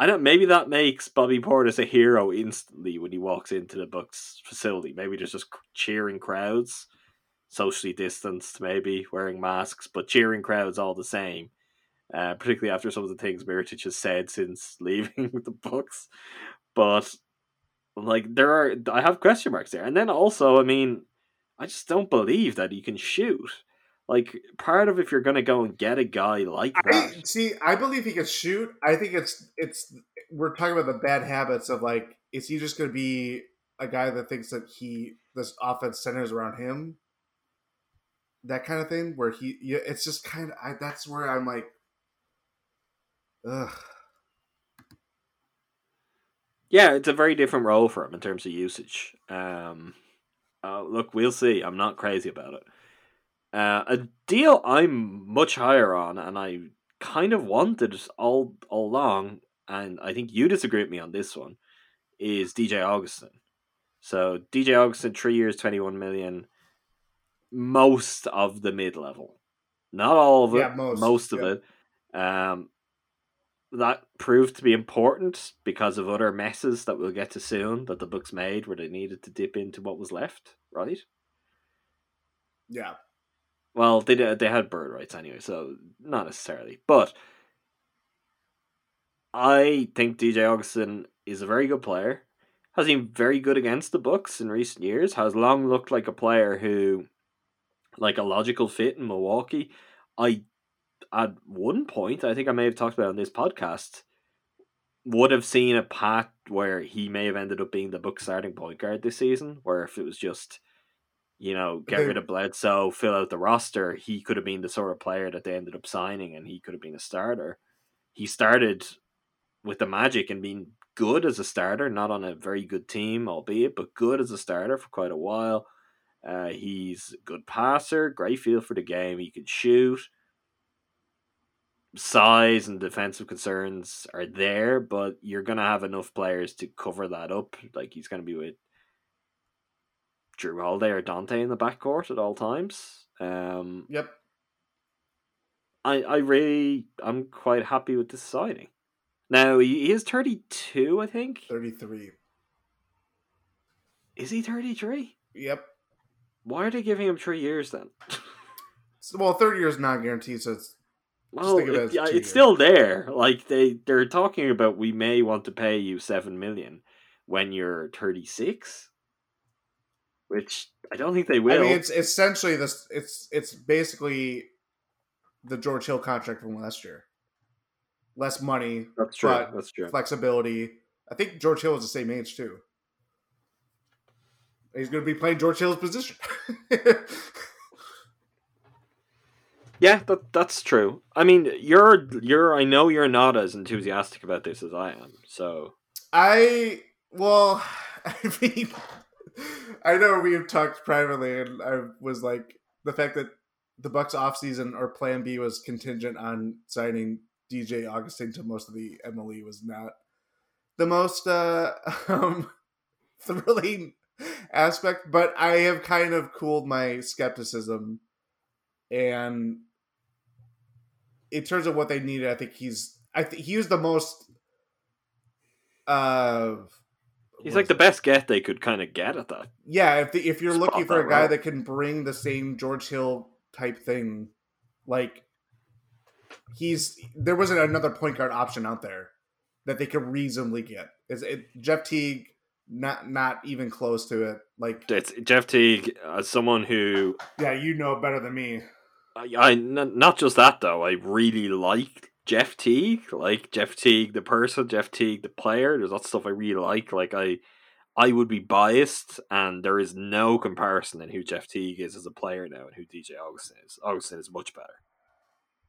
I don't. Maybe that makes Bobby Portis a hero instantly when he walks into the Bucks facility. Maybe there's just cheering crowds, socially distanced, maybe wearing masks, but cheering crowds all the same. Uh, particularly after some of the things Mirotic has said since <laughs> leaving the Bucks. But like there are, I have question marks there, and then also, I mean, I just don't believe that he can shoot. Like part of if you're gonna go and get a guy like I that, see. I believe he can shoot. I think it's it's. We're talking about the bad habits of like, is he just going to be a guy that thinks that he this offense centers around him? That kind of thing, where he, yeah, it's just kind of. I, that's where I'm like, ugh. yeah, it's a very different role for him in terms of usage. Um, uh, look, we'll see. I'm not crazy about it. Uh, a deal I'm much higher on, and I kind of wanted all all along, and I think you disagree with me on this one, is DJ Augustin. So DJ Augustin, three years, twenty one million, most of the mid level, not all of it, Yeah, most, of yeah. it. Um, that proved to be important because of other messes that we'll get to soon that the Bucks made where they needed to dip into what was left, right? Yeah, Well, they they had bird rights anyway, so not necessarily. But I think DJ Augustin is a very good player. Has been very good against the Bucks in recent years. Has long looked like a player who, like a logical fit in Milwaukee. I, at one point, I think I may have talked about on this podcast, would have seen a path where he may have ended up being the Buck starting point guard this season. Where if it was just you know, get They- rid of Bledsoe, fill out the roster, he could have been the sort of player that they ended up signing and he could have been a starter. He started with the Magic and been good as a starter, not on a very good team, albeit, but good as a starter for quite a while. Uh, he's a good passer, great feel for the game, he can shoot. Size and defensive concerns are there, but you're going to have enough players to cover that up. Like he's going to be with Jrue Holiday or Donte in the backcourt at all times. Um, yep. I I really I'm quite happy with this signing. Now he, is 32, I think. Thirty-three. Is he 33? Yep. Why are they giving him three years then? So, well, thirty years not guaranteed, so it's Well, it it- it's years. still there. Like they they're talking about we may want to pay you seven million when you're 36, which I don't think they will. I mean, it's essentially this. It's it's basically the George Hill contract from last year. Less money, That's true. but That's true. flexibility. I think George Hill is the same age too. He's going to be playing George Hill's position. <laughs> Yeah, that that's true. I mean, you're you're. I know you're not as enthusiastic about this as I am. So I well, <laughs> I mean, I know we've talked privately, and I was like the fact that the Bucks offseason or Plan B was contingent on signing DJ Augustin to most of the MLE was not the most uh, <laughs> um, thrilling aspect, but I have kind of cooled my skepticism. And in terms of what they needed, I think he's I think he was the most uh he's like the best get they could kind of get at that. Yeah, if the, if you're Spot looking for a guy that can bring the same George Hill type thing, like he's there wasn't another point guard option out there that they could reasonably get. Is it Jeff Teague? Not not even close to it. Like It's Jeff Teague, as someone who yeah, you know better than me. I, I not just that though. I really like Jeff Teague, like Jeff Teague the person, Jeff Teague the player. There's lots of stuff I really like. Like I, I would be biased, and there is no comparison in who Jeff Teague is as a player now and who DJ Augustin is. Augustin is much better.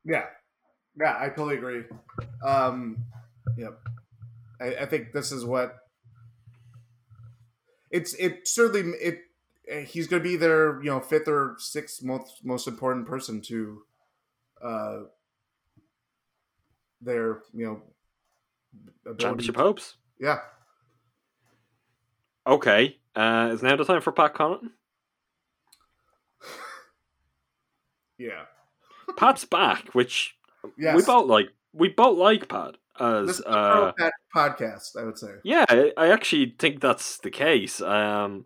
Yeah, yeah, I totally agree. Um, yep, I, I think this is what it's. It certainly it. eh, He's going to be their you know fifth or sixth most most important person to, uh, their you know ability. Championship hopes. Yeah, Okay, uh, is now the time for Pat Connaughton? <laughs> yeah, <laughs> Pat's back, which yes. we both like. We both like Pat as This a uh, pro podcast, I would say. Yeah, I, I actually think that's the case. Um,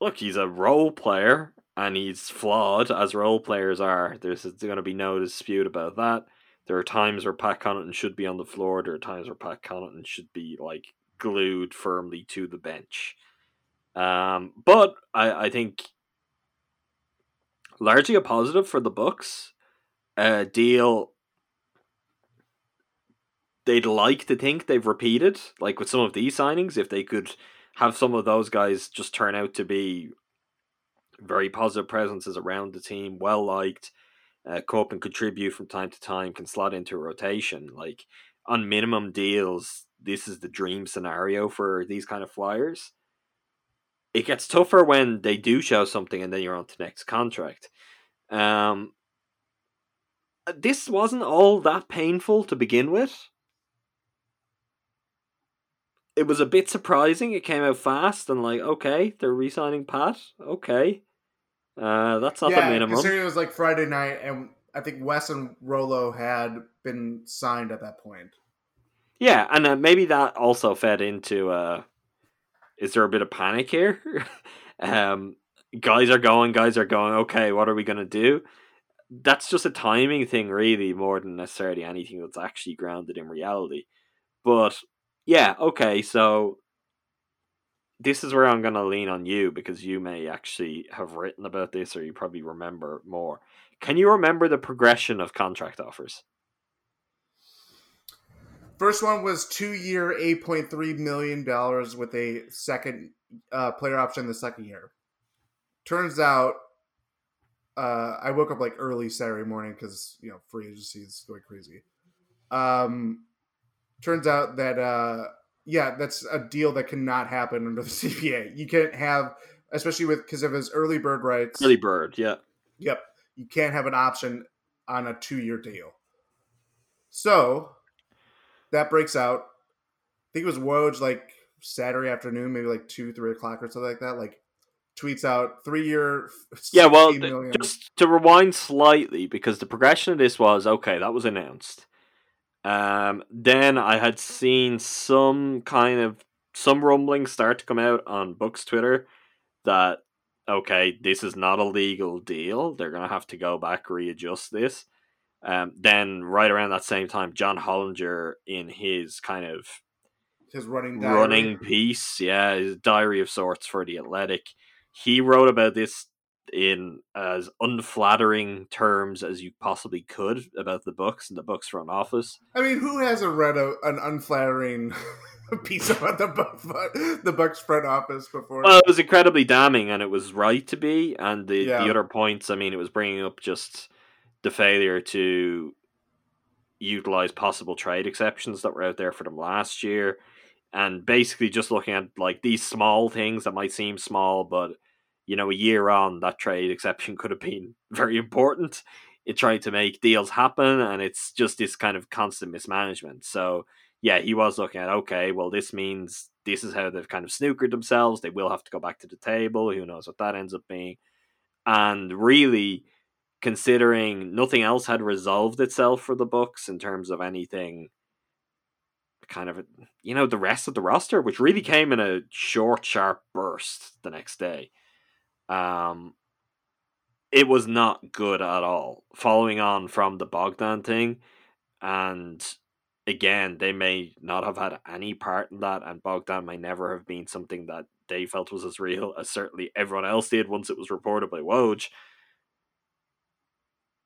look, he's a role player and he's flawed, as role players are. There's going to be no dispute about that. There are times where Pat Connaughton should be on the floor. There are times where Pat Connaughton should be like glued firmly to the bench. Um, but I, I think largely a positive for the Bucks. A deal they'd like to think they've repeated, like with some of these signings, if they could have some of those guys just turn out to be very positive presences around the team, well liked, uh, come and contribute from time to time, can slot into a rotation. Like on minimum deals, this is the dream scenario for these kind of flyers. It gets tougher when they do show something and then you're on to next contract. Um, this wasn't all that painful to begin with it was a bit surprising. It came out fast and like, okay, they're re-signing Pat. Okay, uh, that's not yeah, the minimum. considering it was like Friday night, and I think Wes and Rolo had been signed at that point. Yeah, and uh, maybe that also fed into. Uh, is there a bit of panic here? <laughs> um, guys are going, guys are going. Okay, what are we gonna do? That's just a timing thing, really, more than necessarily anything that's actually grounded in reality. But yeah, okay, so this is where I'm going to lean on you because you may actually have written about this or you probably remember more. Can you remember the progression of contract offers? First one was two year, eight point three million dollars with a second uh, player option the second year. Turns out, uh, I woke up like early Saturday morning because you know free agency is going crazy. Um, turns out that uh, yeah, that's a deal that cannot happen under the <laughs> CBA. You can't have, especially with because of his early bird rights. Early bird, yeah. Yep. You can't have an option on a two year deal. So that breaks out. I think it was Woj like Saturday afternoon, maybe like two, three o'clock or something like that. Like tweets out three year. Yeah, well, 16 million. just to rewind slightly, because the progression of this was okay, that was announced. Um, then I had seen some kind of some rumblings start to come out on Buck's Twitter that okay, this is not a legal deal. They're gonna have to go back readjust this. Um, then right around that same time, John Hollinger in his kind of his running diary. running piece, yeah, his diary of sorts for the Athletic. He wrote about this in as unflattering terms as you possibly could about the Bucks and the Buck's front office. I mean, who hasn't read a, an unflattering <laughs> piece about the Bucks, the Bucks front office before. Well, it was incredibly damning, and it was right to be. And the Yeah. the other points, I mean, it was bringing up just the failure to utilize possible trade exceptions that were out there for them last year, and basically just looking at like these small things that might seem small, but you know, a year on, that trade exception could have been <laughs> very important. It tried to make deals happen, and it's just this kind of constant mismanagement. So yeah, he was looking at okay, well, this means this is how they've kind of snookered themselves. They will have to go back to the table. Who knows what that ends up being? And really, considering nothing else had resolved itself for the Bucks in terms of anything, kind of you know the rest of the roster, which really came in a short, sharp burst the next day. Um, it was not good at all. Following on from the Bogdan thing, and again, they may not have had any part in that, and Bogdan may never have been something that they felt was as real as certainly everyone else did once it was reported by Woj.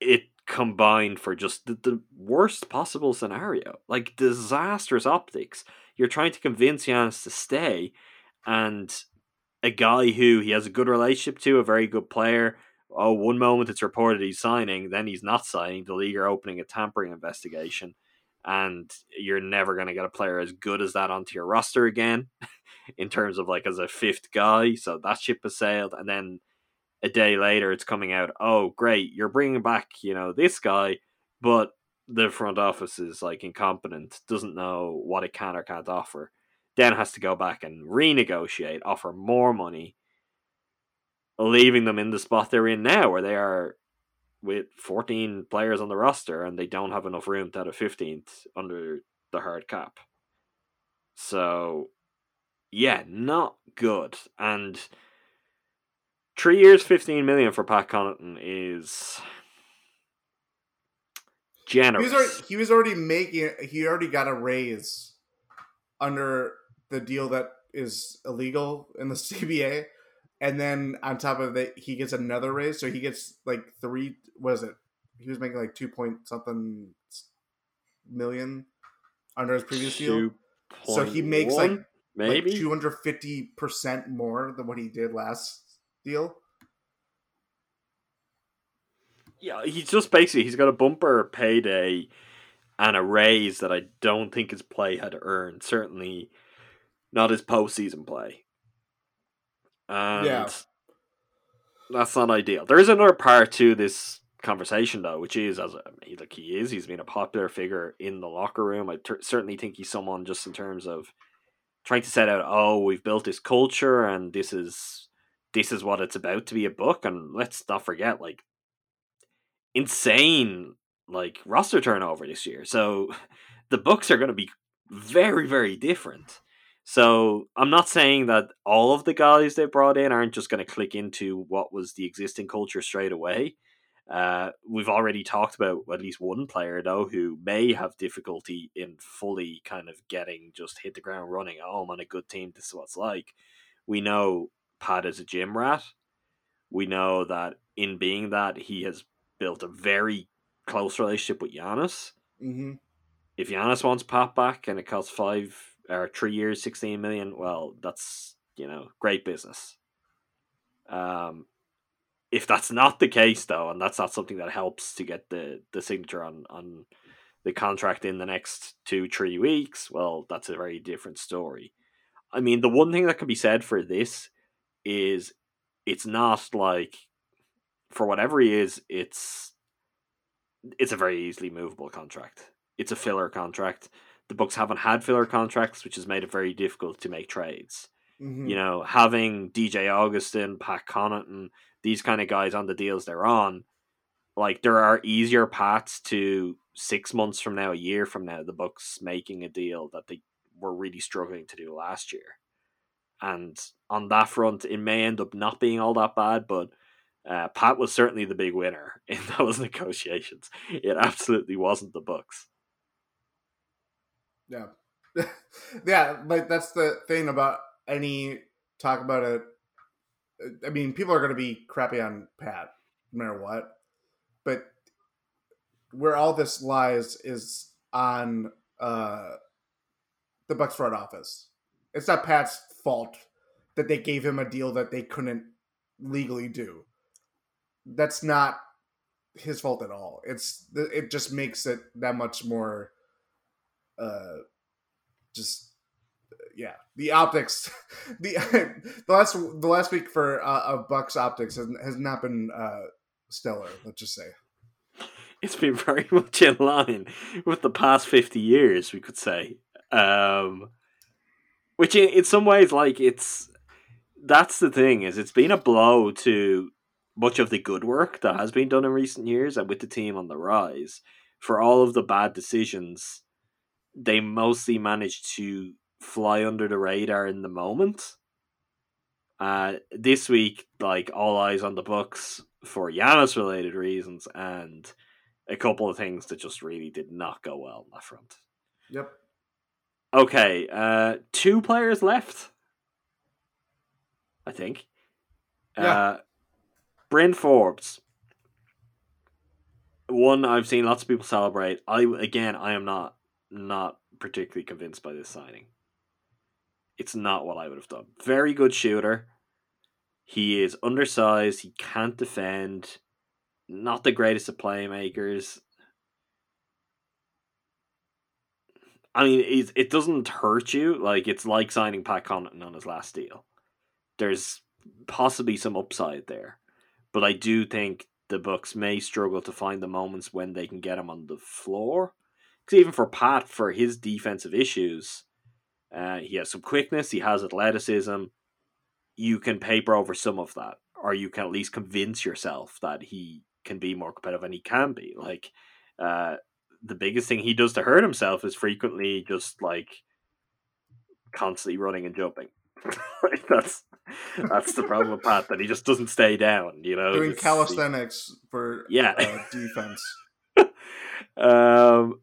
It combined for just the, the worst possible scenario, like disastrous optics. You're trying to convince Giannis to stay, and a guy who he has a good relationship to, a very good player. Oh, one moment it's reported he's signing, then he's not signing. The league are opening a tampering investigation and you're never going to get a player as good as that onto your roster again <laughs> in terms of like as a fifth guy so that ship has sailed and then a day later it's coming out oh great you're bringing back you know this guy but the front office is like incompetent doesn't know what it can or can't offer then has to go back and renegotiate offer more money leaving them in the spot they're in now where they are with 14 players on the roster and they don't have enough room to add a 15th under the hard cap. So, yeah, not good. And three years, 15 million for Pat Connaughton is he generous. was already, he was already making he already got a raise under the deal that is illegal in the <laughs> CBA, and then on top of that, he gets another raise. So he gets like three. Was it? He was making like two point something million under his previous deal. So he makes like maybe two hundred fifty percent more than what he did last deal. Yeah, he's just basically he's got a bumper payday and a raise that I don't think his play had earned. Certainly not his postseason play. And Yeah. that's not ideal. There is another part to this conversation though, which is as a, he, like he is, he's been a popular figure in the locker room. I ter- certainly think he's someone just in terms of trying to set out, oh, we've built this culture and this is this is what it's about to be a Buck. And let's not forget, like insane like roster turnover this year. So <laughs> the Bucks are going to be very very different. So I'm not saying that all of the guys they brought in aren't just going to click into what was the existing culture straight away. Uh, we've already talked about at least one player though who may have difficulty in fully kind of getting just hit the ground running. Oh, I'm on a good team. This is what it's like. We know Pat is a gym rat. We know that in being that he has built a very close relationship with Giannis. Mm-hmm. If Giannis wants Pat back and it costs five or three years, sixteen million, well, that's you know great business. Um, if that's not the case though, and that's not something that helps to get the the signature on on the contract in the next two three weeks, well, that's a very different story. I mean, the one thing that can be said for this is it's not like for whatever he is, it's it's a very easily movable contract. It's a filler contract. The Bucks haven't had filler contracts, which has made it very difficult to make trades. Mm-hmm. You know, having DJ Augustin, Pat Connaughton, these kind of guys on the deals they're on, like there are easier paths to six months from now, a year from now, the Bucks making a deal that they were really struggling to do last year. And on that front, it may end up not being all that bad, but uh, Pat was certainly the big winner <laughs> in those <laughs> negotiations. It absolutely wasn't the Bucks. Yeah. <laughs> yeah, like that's the thing about any talk about it. I mean, people are going to be crappy on Pat no matter what. But where all this lies is on uh the Bucks front office. It's not Pat's fault that they gave him a deal that they couldn't legally do. That's not his fault at all. It's it just makes it that much more uh just yeah, the optics <laughs> the <laughs> the last the last week for uh, of Bucks optics has, has not been uh stellar, let's just say. It's been <laughs> very much in line with the past 50 years, we could say. Um which in, in some ways like it's that's the thing is it's been a blow to much of the good work that has been done in recent years and with the team on the rise for all of the bad decisions they mostly managed to fly under the radar in the moment uh this week like all eyes on the Bucks for Giannis related reasons and a couple of things that just really did not go well on that front Yep. okay uh two players left I think. Yeah. Uh, Bryn Forbes. One I've seen lots of people celebrate. I again, I am not not particularly convinced by this signing. It's not what I would have done. Very good shooter. He is undersized. He can't defend. Not the greatest of playmakers. I mean, it, it doesn't hurt you. Like it's like signing Pat Connaughton on his last deal there's possibly some upside there. But I do think the Bucks may struggle to find the moments when they can get him on the floor. Because even for Pat, for his defensive issues, uh, he has some quickness, he has athleticism. You can paper over some of that, or you can at least convince yourself that he can be more competitive, and he can be. Like, uh, the biggest thing he does to hurt himself is frequently just like constantly running and jumping. <laughs> like that's that's the problem with Pat that he just doesn't stay down. You know, Doing calisthenics for Yeah. uh, defense. <laughs> Um,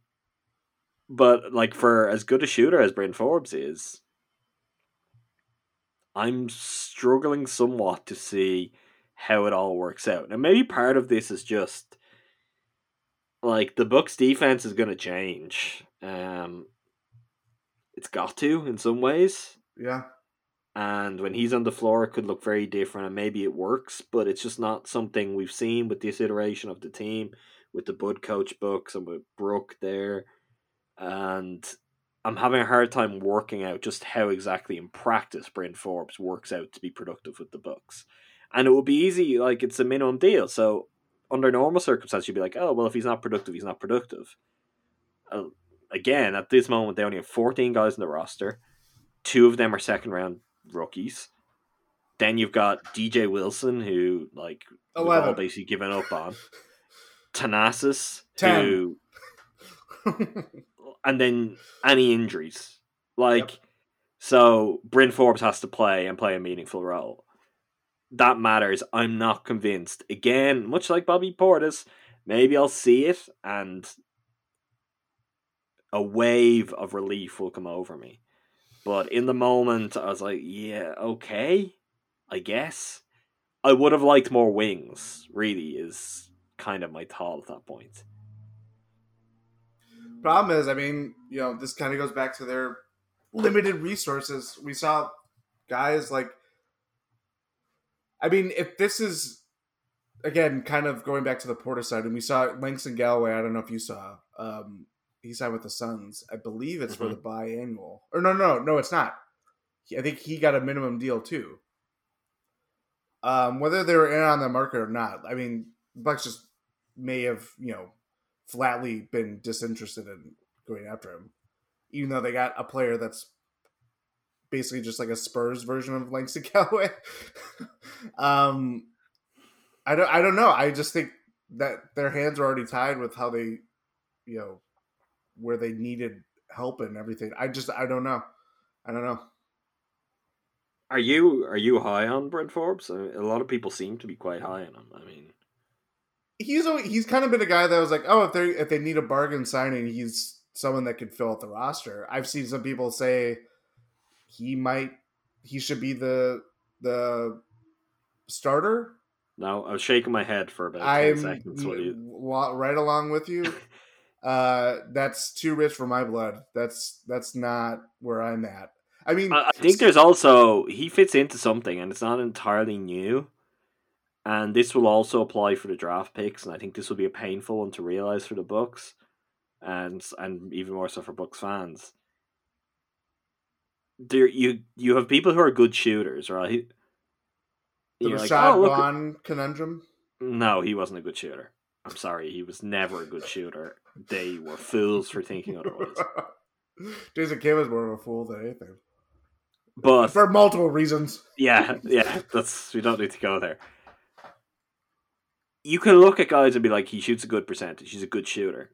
but like for as good a shooter as Bryn Forbes is, I'm struggling somewhat to see how it all works out. And maybe part of this is just like the Bucks defense is going to change. Um, it's got to in some ways. Yeah. and when he's on the floor it could look very different and maybe it works but it's just not something we've seen with this iteration of the team with the bud coach bucks and with brook there and i'm having a hard time working out just how exactly in practice bryn forbes works out to be productive with the bucks and it would be easy like it's a minimum deal so under normal circumstances you'd be like oh well if he's not productive he's not productive uh, again at this moment they only have 14 guys in the roster two of them are second round rookies. Then you've got DJ Wilson, who like we've all 11. basically given up on. Thanasis, who, <laughs> and then any injuries. Like, so Bryn Forbes has to play and play a meaningful role. That matters. I'm not convinced. Again, much like Bobby Portis, maybe I'll see it and a wave of relief will come over me. But in the moment, I was like, yeah, okay, I guess. I would have liked more wings, really, is kind of my thought at that point. Problem is, I mean, you know, this kind of goes back to their limited resources. We saw guys like, I mean, if this is again kind of going back to the Porter side, and we saw Langston Galloway. I don't know if you saw. Um, he signed with the Suns. I believe it's for Mhm. the biannual. Or no, no, no, it's not. He- I think he got a minimum deal too. Um, whether they were in on the market or not, I mean, Bucks just may have you know flatly been disinterested in going after him, even though they got a player that's basically just like a Spurs version of Langston <laughs> Galloway. um, I don't, I don't know. I just think that their hands are already tied with how they, you know, where they needed help and everything. I just, I don't know. I don't know. Are you are you high on Bryn Forbes? I mean, a lot of people seem to be quite high on him. I mean, He's al- he's kind of been a guy that was like, oh, if they if they need a bargain signing, he's someone that could fill out the roster. I've seen some people say he might he should be the the starter. no, I was shaking my head for about 10 I'm seconds. You, right along with you. <laughs> Uh, that's too rich for my blood. That's that's not where I'm at. I mean, I, I think there's also he fits into something, and it's not entirely new. And this will also apply for the draft picks, and I think this will be a painful one to realize for the Bucks, and and even more so for Bucks fans. There, you you have people who are good shooters, right? the You're like, "Oh, look Vaughn conundrum. No, he wasn't a good shooter. I'm sorry, he was never a good shooter. They were fools for thinking otherwise. <laughs> Jason Kidd was more of a fool than anything But for multiple reasons. yeah, <laughs> yeah, that's we don't need to go there. You can look at guys and be like, he shoots a good percentage. He's a good shooter.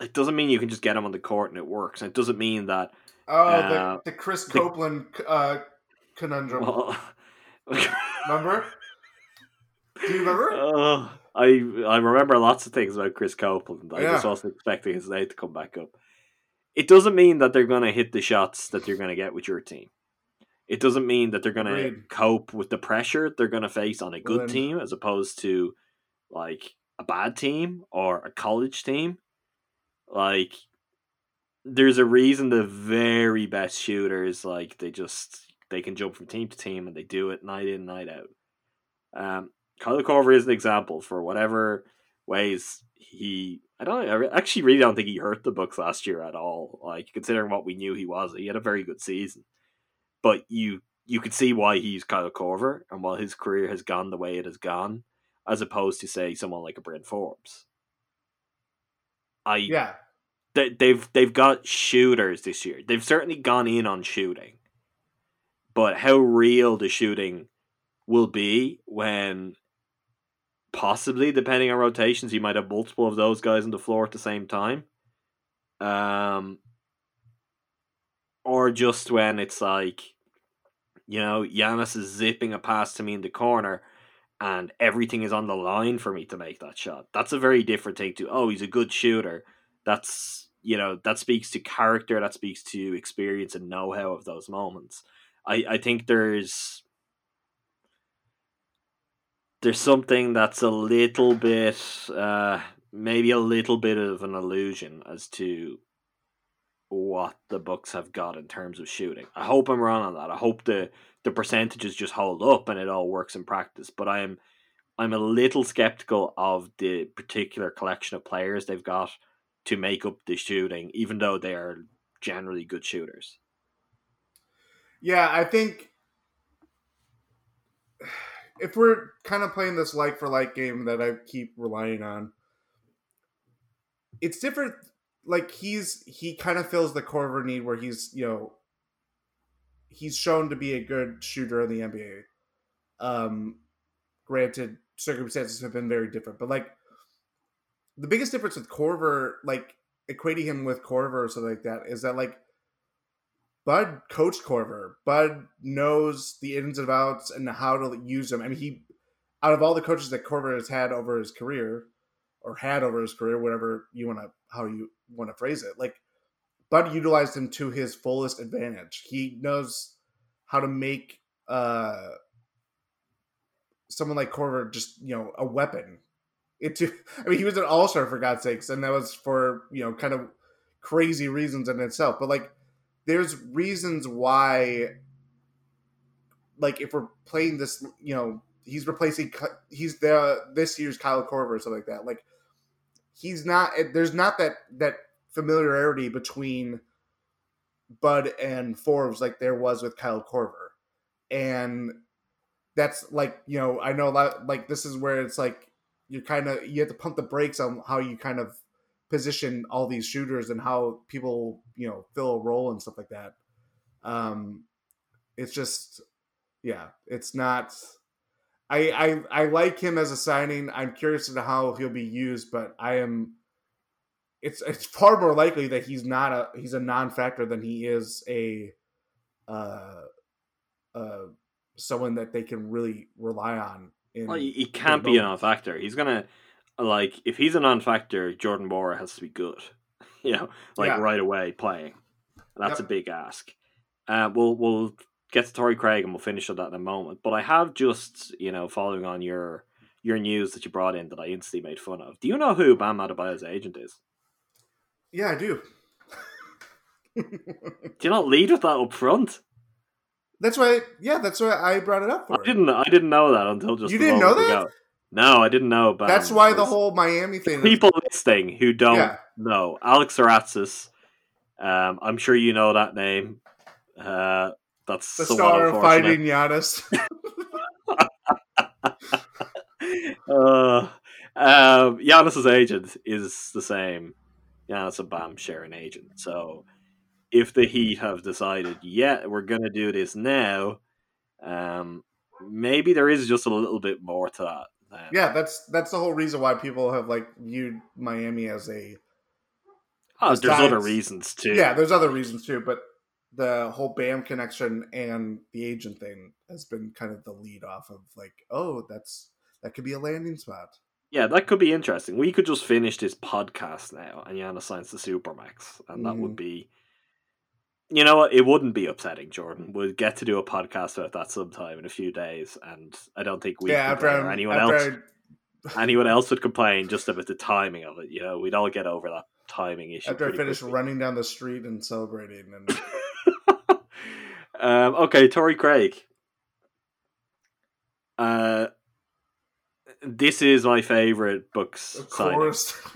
It doesn't mean you can just get him on the court and it works. And it doesn't mean that. Oh, Uh, the, the Chris the- Copeland uh, conundrum. Well, <laughs> remember? Do you remember? Uh, I I remember lots of things about Chris Copeland. I just was Yeah. also expecting his name to come back up. It doesn't mean that they're going to hit the shots that you're going to get with your team. It doesn't mean that they're going to cope with the pressure they're going to face on a good team as opposed to like a bad team or a college team. Like there's a reason the very best shooters like they just they can jump from team to team and they do it night in night out. Um, Kyle Korver is an example for whatever ways he. I don't. I actually really don't think he hurt the Bucks last year at all. Like considering what we knew he was, he had a very good season. But you you could see why he's Kyle Korver and why his career has gone the way it has gone, as opposed to say someone like a Bryn Forbes. I Yeah. they, they've they've got shooters this year. They've certainly gone in on shooting, but how real the shooting will be when possibly depending on rotations, you might have multiple of those guys on the floor at the same time, um, or just when it's like, you know, Giannis is zipping a pass to me in the corner. And everything is on the line for me to make that shot. That's a very different thing to, oh, he's a good shooter that's you know that speaks to character that speaks to experience and know-how of those moments i i think there's there's something that's a little bit uh maybe a little bit of an illusion as to what the Bucks have got in terms of shooting. I hope I'm wrong on that. I hope the the percentages just hold up and it all works in practice. But I'm I'm a little skeptical of the particular collection of players they've got to make up the shooting, even though they are generally good shooters. Yeah, I think <sighs> if we're kind of playing this like for like game that I keep relying on, it's different. Like he's he kind of fills the Korver need where he's you know he's shown to be a good shooter in the NBA. Um, granted, circumstances have been very different, but like the biggest difference with Korver, like equating him with Korver or something like that, is that like Bud coached Korver. Bud knows the ins and outs and how to use him. I mean, he out of all the coaches that Korver has had over his career, or had over his career, whatever you want to how you want to phrase it, like Bud utilized him to his fullest advantage. He knows how to make uh someone like Korver just you know a weapon. It <laughs> I mean, he was an all star for God's sakes, and that was for you know kind of crazy reasons in itself. But like there's reasons why like if we're playing this you know he's replacing he's the this year's Kyle Korver or something like that like he's not there's not that that familiarity between Bud and Forbes like there was with Kyle Korver and that's like you know I know a lot like this is where it's like you're kind of you have to pump the brakes on how you kind of position all these shooters and how people you know fill a role and stuff like that. Um it's just yeah it's not I, I i like him as a signing. I'm curious to how he'll be used but i am it's it's far more likely that he's not a he's a non-factor than he is a uh uh someone that they can really rely on in Well, he, can't be a non-factor. He's gonna like if he's a non-factor, Jordan Nwora has to be good. <laughs> you know, like Yeah. right away playing. That's Yep. a big ask. Uh, we'll we'll get to Torrey Craig and we'll finish on that in a moment. But I have just you know following on your your news that you brought in that I instantly made fun of. Do you know who Bam Adebayo's agent is? Yeah, I do. <laughs> Do you not lead with that up front? that's why. Yeah, that's why I brought it up for. I didn't. I didn't know that until just. You didn't know that? ago. No, I didn't know. Bam That's why the whole Miami thing. is- people listening who don't Yeah. know Alex Saratsis. Um, I'm sure you know that name. Uh, that's the star of fighting Giannis. <laughs> uh, um, Giannis's agent is the same. Giannis and Bam share an agent. So if the Heat have decided, yeah, we're going to do this now, um, maybe there is just a little bit more to that. than- yeah, that's that's the whole reason why people have like viewed Miami as a. Oh, there's other reasons too. Yeah, there's other reasons too, but the whole Bam connection and the agent thing has been kind of the lead off of like, oh, that's that could be a landing spot. Yeah, that could be interesting. We could just finish this podcast now and Giannis signs the Supermax, and that would Mhm. be. You know what? It wouldn't be upsetting, Jordan. We'll get to do a podcast about that sometime in a few days, and I don't think we yeah, complain or anyone else <laughs> anyone else would complain just about the timing of it. You know, we'd all get over that timing issue. after I finish quickly. running down the street and celebrating, and <laughs> um, okay, Torrey Craig. Uh, this is my favorite Bucks of course, <laughs>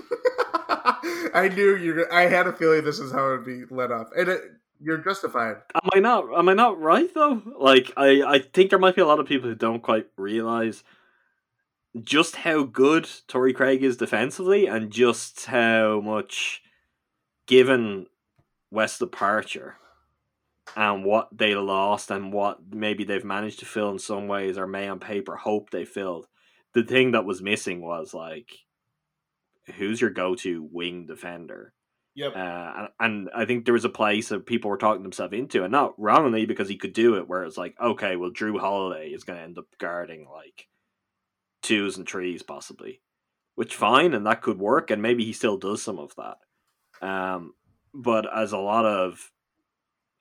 I knew you. I had a feeling this is how it would be let off, and it, you're justified. Am I not? Am I not right though? Like, I I think there might be a lot of people who don't quite realize just how good Torrey Craig is defensively, and just how much, given Wes's departure and what they lost, and what maybe they've managed to fill in some ways, or may on paper hope they filled. The thing that was missing was like, who's your go-to wing defender? Yep. Uh, and- and I think there was a place that people were talking themselves into, and not wrongly because he could do it. Where it's like, okay, well, Jrue Holiday is going to end up guarding like twos and threes, possibly, which fine, and that could work, and maybe he still does some of that. Um, but as a lot of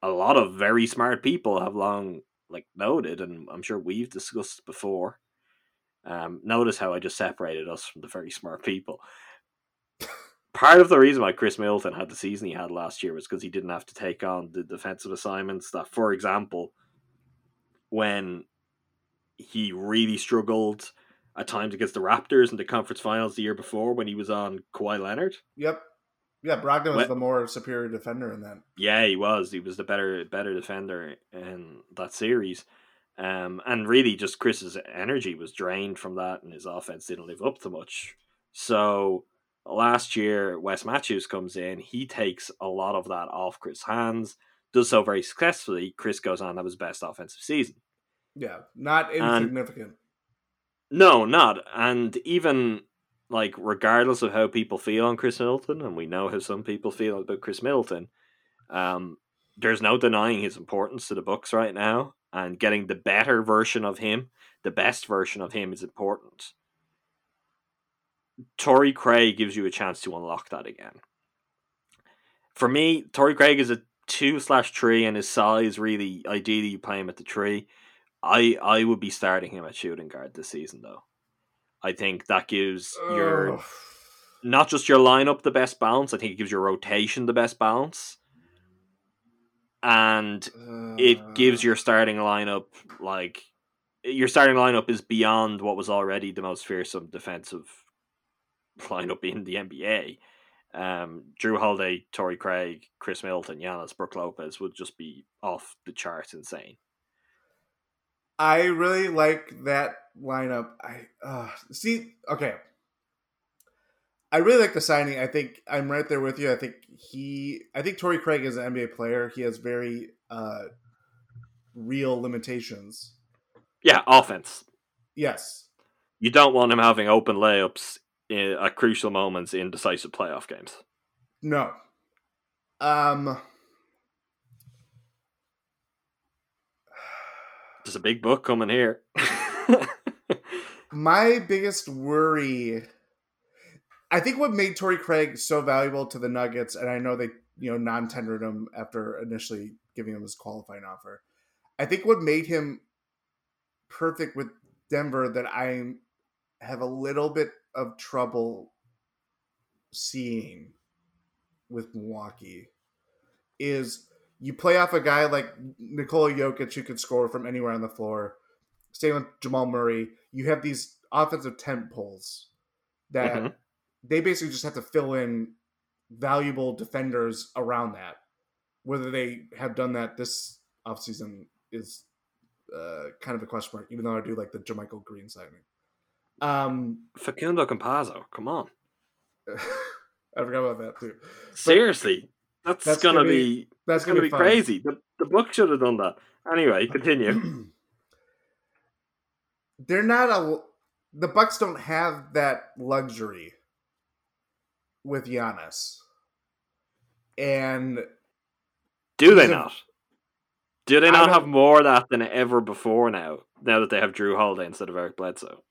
a lot of very smart people have long like noted, and I'm sure we've discussed before. Um, notice how I just separated us from the very smart people part of the reason why Khris Middleton had the season he had last year was because he didn't have to take on the defensive assignments that, for example, when he really struggled at times against the Raptors in the conference finals the year before when he was on Kawhi Leonard. Yep. Yeah, Brogdon was What- the more superior defender in that. Yeah, he was. He was the better better defender in that series. Um, and really just Khris's energy was drained from that and his offense didn't live up to much. So last year Wes Matthews comes in, he takes a lot of that off Khris' hands, does so very successfully. Khris goes on to have his best offensive season. Yeah, not And- insignificant. No, not. And even like regardless of how people feel on Khris Middleton, and we know how some people feel about Khris Middleton, um, there's no denying his importance to the Bucks right now. And getting the better version of him, the best version of him, is important. Torrey Craig gives you a chance to unlock that again. For me, Torrey Craig is a two slash three, and his size really ideally you play him at the tree. I I would be starting him at shooting guard this season though. I think that gives your Ugh. not just your lineup the best balance. I think it gives your rotation the best balance, and it gives Uh, your starting lineup like your starting lineup is beyond what was already the most fearsome defensive <laughs> lineup in the NBA. Um, Jrue Holiday, Torrey Craig, Khris Middleton, Giannis, Brook Lopez would just be off the charts insane. I really like that lineup. I uh, see. Okay, I really like the signing. I think I'm right there with you. I think he. I think Torrey Craig is an NBA player. He has very uh, real limitations. Yeah, offense. Yes. You don't want him having open layups in, at crucial moments in decisive playoff games. No. Um. There's a big book coming here. <laughs> <laughs> My biggest worry, I think, what made Torrey Craig so valuable to the Nuggets, and I know they, you know, non-tendered him after initially giving him his qualifying offer. I think what made him perfect with Denver that I have a little bit of trouble seeing with Milwaukee is you play off a guy like Nikola Jokic who can score from anywhere on the floor. Same with Jamal Murray. You have these offensive tent poles that Mhm. They basically just have to fill in valuable defenders around that. Whether they have done that this offseason is uh, kind of a question mark, even though I do like the JaMychal Green signing. Um, Facundo Campazzo, come on. <laughs> I forgot about that too. Seriously, that's, That's gonna, gonna be, be- That's gonna, be fun. crazy. The the book should have done that. Anyway, <clears throat> continue. They're not a. The Bucks don't have that luxury with Giannis, and Do they not? Do they not have more of that than ever before now? Now that they have Jrue Holiday instead of Eric Bledsoe,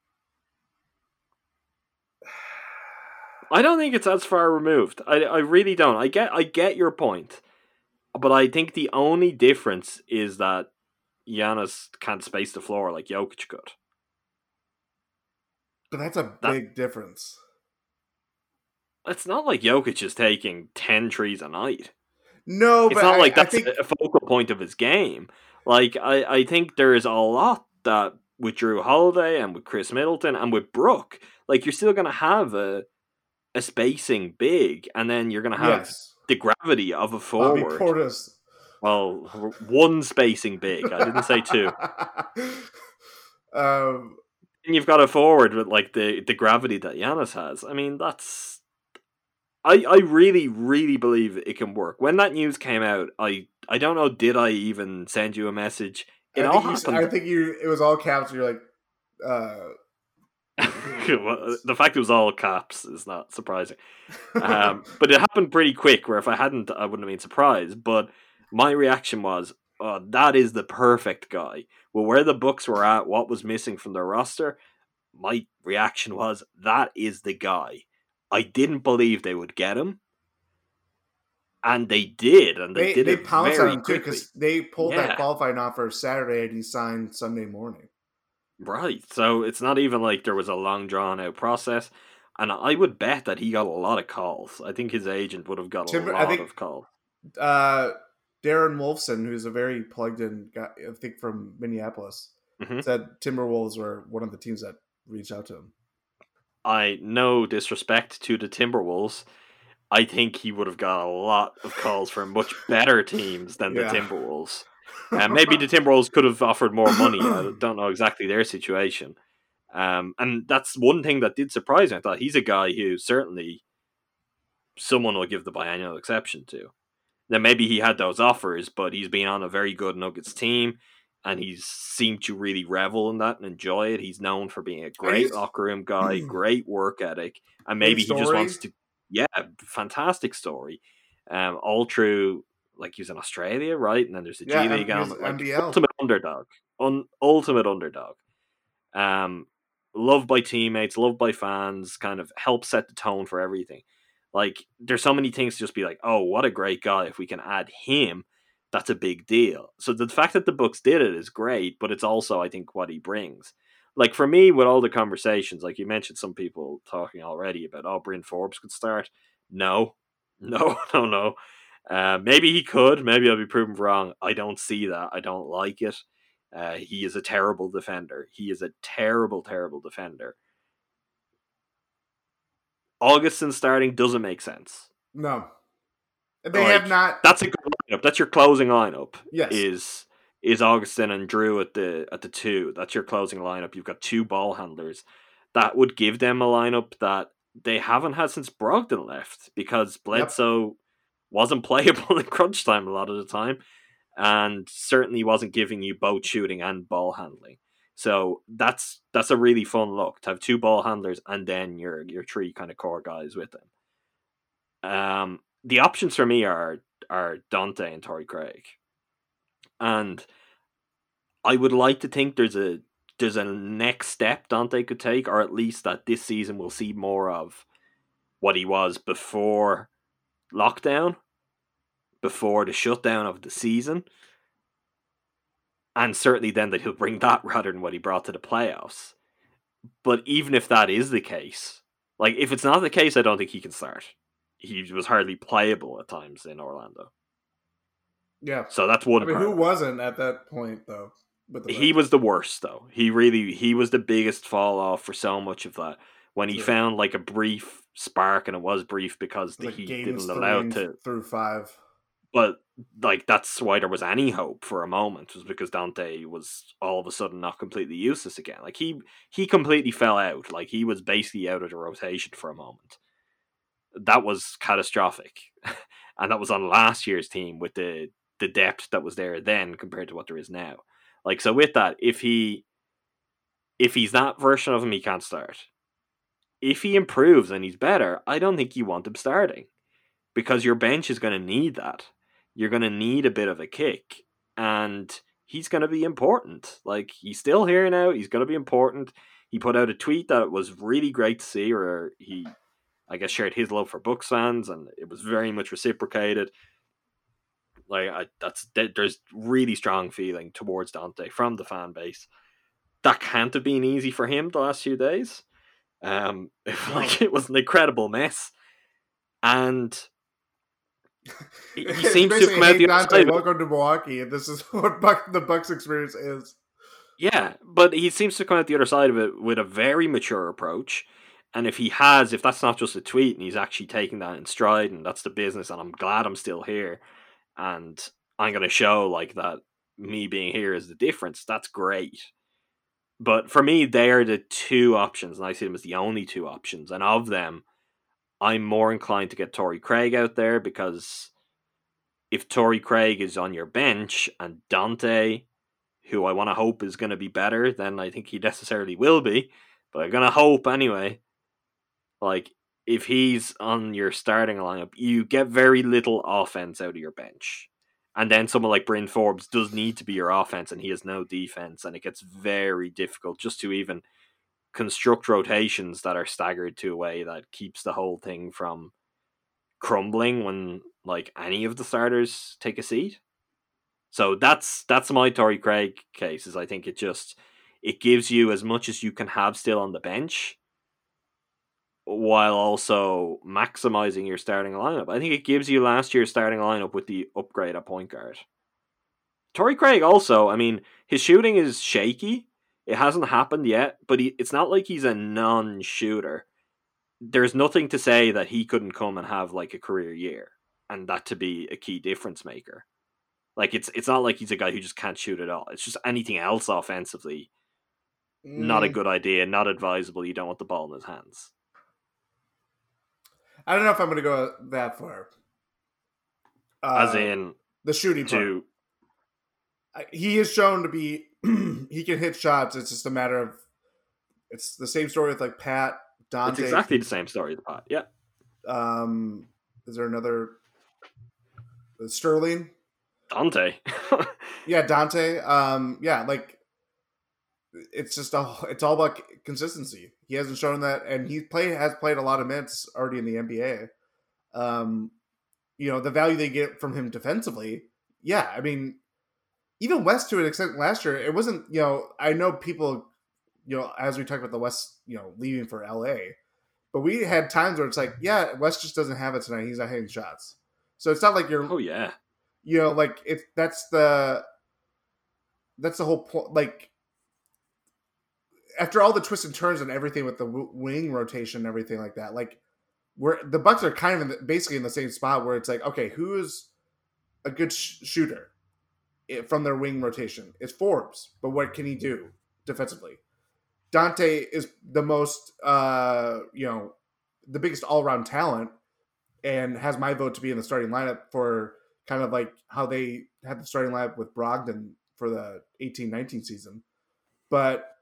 I don't think it's as far removed. I I really don't. I get I get your point, but I think the only difference is that Giannis can't space the floor like Jokic could. but that's a That- big difference. It's not like Jokic is taking 10 trees a night. No, it's but not I, like that's think a focal point of his game. Like I, I think there is a lot that with Jrue Holiday and with Khris Middleton and with Brook, like you're still gonna have a a spacing big, and then you're gonna have yes, the gravity of a forward. Portis. well, one spacing big. I didn't say two. <laughs> um, And you've got a forward with like the the gravity that Giannis has. I mean, that's. I, I really really believe it can work. When that news came out, I I don't know did I even send you a message. It I all think, you, happened. I think you. It was all caps. You're like, uh, <laughs> well, the fact it was all caps is not surprising. Um, <laughs> but it happened pretty quick. Where if I hadn't, I wouldn't have been surprised. But my reaction was, oh, "That is the perfect guy." Well, where the Bucks were at, what was missing from their roster, my reaction was, "That is the guy." I didn't believe they would get him, and they did, and they, they did they it pounced very on him too quickly. because they pulled Yeah. that qualifying offer Saturday and he signed Sunday morning. Right. So it's not even like there was a long drawn out process. And I would bet that he got a lot of calls. I think his agent would have got Timber- a lot think- of calls. Uh, Darren Wolfson, who's a very plugged in guy, I think from Minneapolis, Mhm. said Timberwolves were one of the teams that reached out to him. I no disrespect to the Timberwolves. I think he would have got a lot of calls from much better teams than Yeah. the Timberwolves. Uh, maybe the Timberwolves could have offered more money. I <coughs> don't know exactly their situation. Um, and that's one thing that did surprise me. I thought he's a guy who certainly someone will give the biennial exception to. Then maybe he had those offers, but he's been on a very good Nuggets team, and he's seemed to really revel in that and enjoy it. He's known for being a great locker room guy, <clears throat> great work ethic, and maybe he just wants to. Yeah, fantastic story. Um, all through like he was in Australia, right? And then there's the Yeah, G League, and like ultimate underdog, un- ultimate underdog. Um, loved by teammates, loved by fans, kind of help set the tone for everything. Like there's so many things to just be like, oh, what a great guy! If we can add him, that's a big deal. So the fact that the Bucks did it is great, but it's also I think what he brings. Like for me, with all the conversations, like you mentioned, some people talking already about, oh, Bryn Forbes could start. No, <laughs> no, <laughs> no, no. Uh, maybe he could. Maybe I'll be proven wrong. I don't see that. I don't like it. Uh, he is a terrible defender. He is a terrible, terrible defender. Augustin starting doesn't make sense. No, they Like, have not. That's a good lineup. That's your closing lineup. Yes. Is is Augustin and Jrue at the at the two. That's your closing lineup. You've got two ball handlers. That would give them a lineup that they haven't had since Brogdon left because Bledsoe wasn't <laughs> playable in crunch time a lot of the time and certainly wasn't giving you both shooting and ball handling. So that's that's a really fun look to have two ball handlers and then your your three kind of core guys with them. Um, the options for me are are Donte and Torrey Craig, and I would like to think there's a there's a next step Donte could take, or at least that this season we'll see more of what he was before lockdown, before the shutdown of the season. And certainly then that he'll bring that <laughs> rather than what he brought to the playoffs. But even if that is the case, like if it's not the case, I don't think he can start. He was hardly playable at times in Orlando. Yeah. So that's one. I mean, who wasn't at that point though? The he was the worst though. He really he was the biggest fall off for so much of that. When he Sure. found like a brief spark, and it was brief because Like he games didn't allow it to. through five. But like that's why there was any hope for a moment was because Donte was all of a sudden not completely useless again. Like he he completely fell out. Like he was basically out of the rotation for a moment. That was catastrophic, <laughs> and that was on last year's team with the the depth that was there then compared to what there is now. Like so, with that, if he if he's that version of him, he can't start. If he improves and he's better, I don't think you want him starting because your bench is going to need that. You're going to need a bit of a kick, and he's going to be important. Like he's still here now. He's going to be important. He put out a tweet that was really great to see, where he, I guess, shared his love for Bucks fans, and it was very much reciprocated. Like I, that's there- there's really strong feeling towards Donte from the fan base. That can't have been easy for him the last few days. Um, <laughs> like it was an incredible mess, and he, he <laughs> seems to come out the other side. welcome to Milwaukee, and this is <laughs> what Buck, the Bucks experience is. Yeah, but he seems to come out the other side of it with a very mature approach. And if he has, if that's not just a tweet and he's actually taking that in stride and that's the business, and I'm glad I'm still here and I'm going to show like that me being here is the difference, that's great. But for me, they are the two options, and I see them as the only two options. And of them, I'm more inclined to get Torrey Craig out there because if Torrey Craig is on your bench and Donte who I want to hope is going to be better than I think he necessarily will be, but I'm going to hope anyway. Like, if he's on your starting lineup, you get very little offense out of your bench. And then someone like Bryn Forbes does need to be your offense, and he has no defense, and it gets very difficult just to even construct rotations that are staggered to a way that keeps the whole thing from crumbling when like any of the starters take a seat. So that's that's my Torrey Craig case. Is I think it just it gives you as much as you can have still on the bench, while also maximizing your starting lineup. I think it gives you last year's starting lineup with the upgrade at point guard. Torrey Craig also, I mean, his shooting is shaky. It hasn't happened yet, but he, it's not like he's a non-shooter. There's nothing to say that he couldn't come and have like a career year, and that to be a key difference maker. Like it's it's not like he's a guy who just can't shoot at all. It's just anything else offensively, not a Mm, good idea, not advisable. You don't want the ball in his hands. I don't know if I'm going to go that far. Uh, As in the shooting to I- he is shown to be <clears throat> he can hit shots. It's just a matter of it's the same story with like Pat Donte. it's exactly the same story. The pot, yeah. Um, is there another uh, Sterling? Donte. <laughs> Yeah, Donte. Um, yeah, like it's just a it's all about consistency. He hasn't shown that, and he play has played a lot of minutes already in the NBA. Um, you know the value they get from him defensively. Yeah, I mean, even Wes to an extent last year, it wasn't. You know, I know people. You know, as we talked about the Wes, you know, leaving for LA, but we had times where it's like, yeah, Wes just doesn't have it tonight. He's not hitting shots. So it's not like you're oh yeah. you know like it that's the that's the whole point like after all the twists and turns and everything with the wing rotation and everything like that like we're the bucks are kind of in the, basically in the same spot where it's like okay who's a good sh- shooter from their wing rotation it's forbes but what can he do defensively donte is the most uh you know the biggest all-around talent and has my vote to be in the starting lineup for kind of like how they had the starting lineup with Brogdon for the 18-19 season. But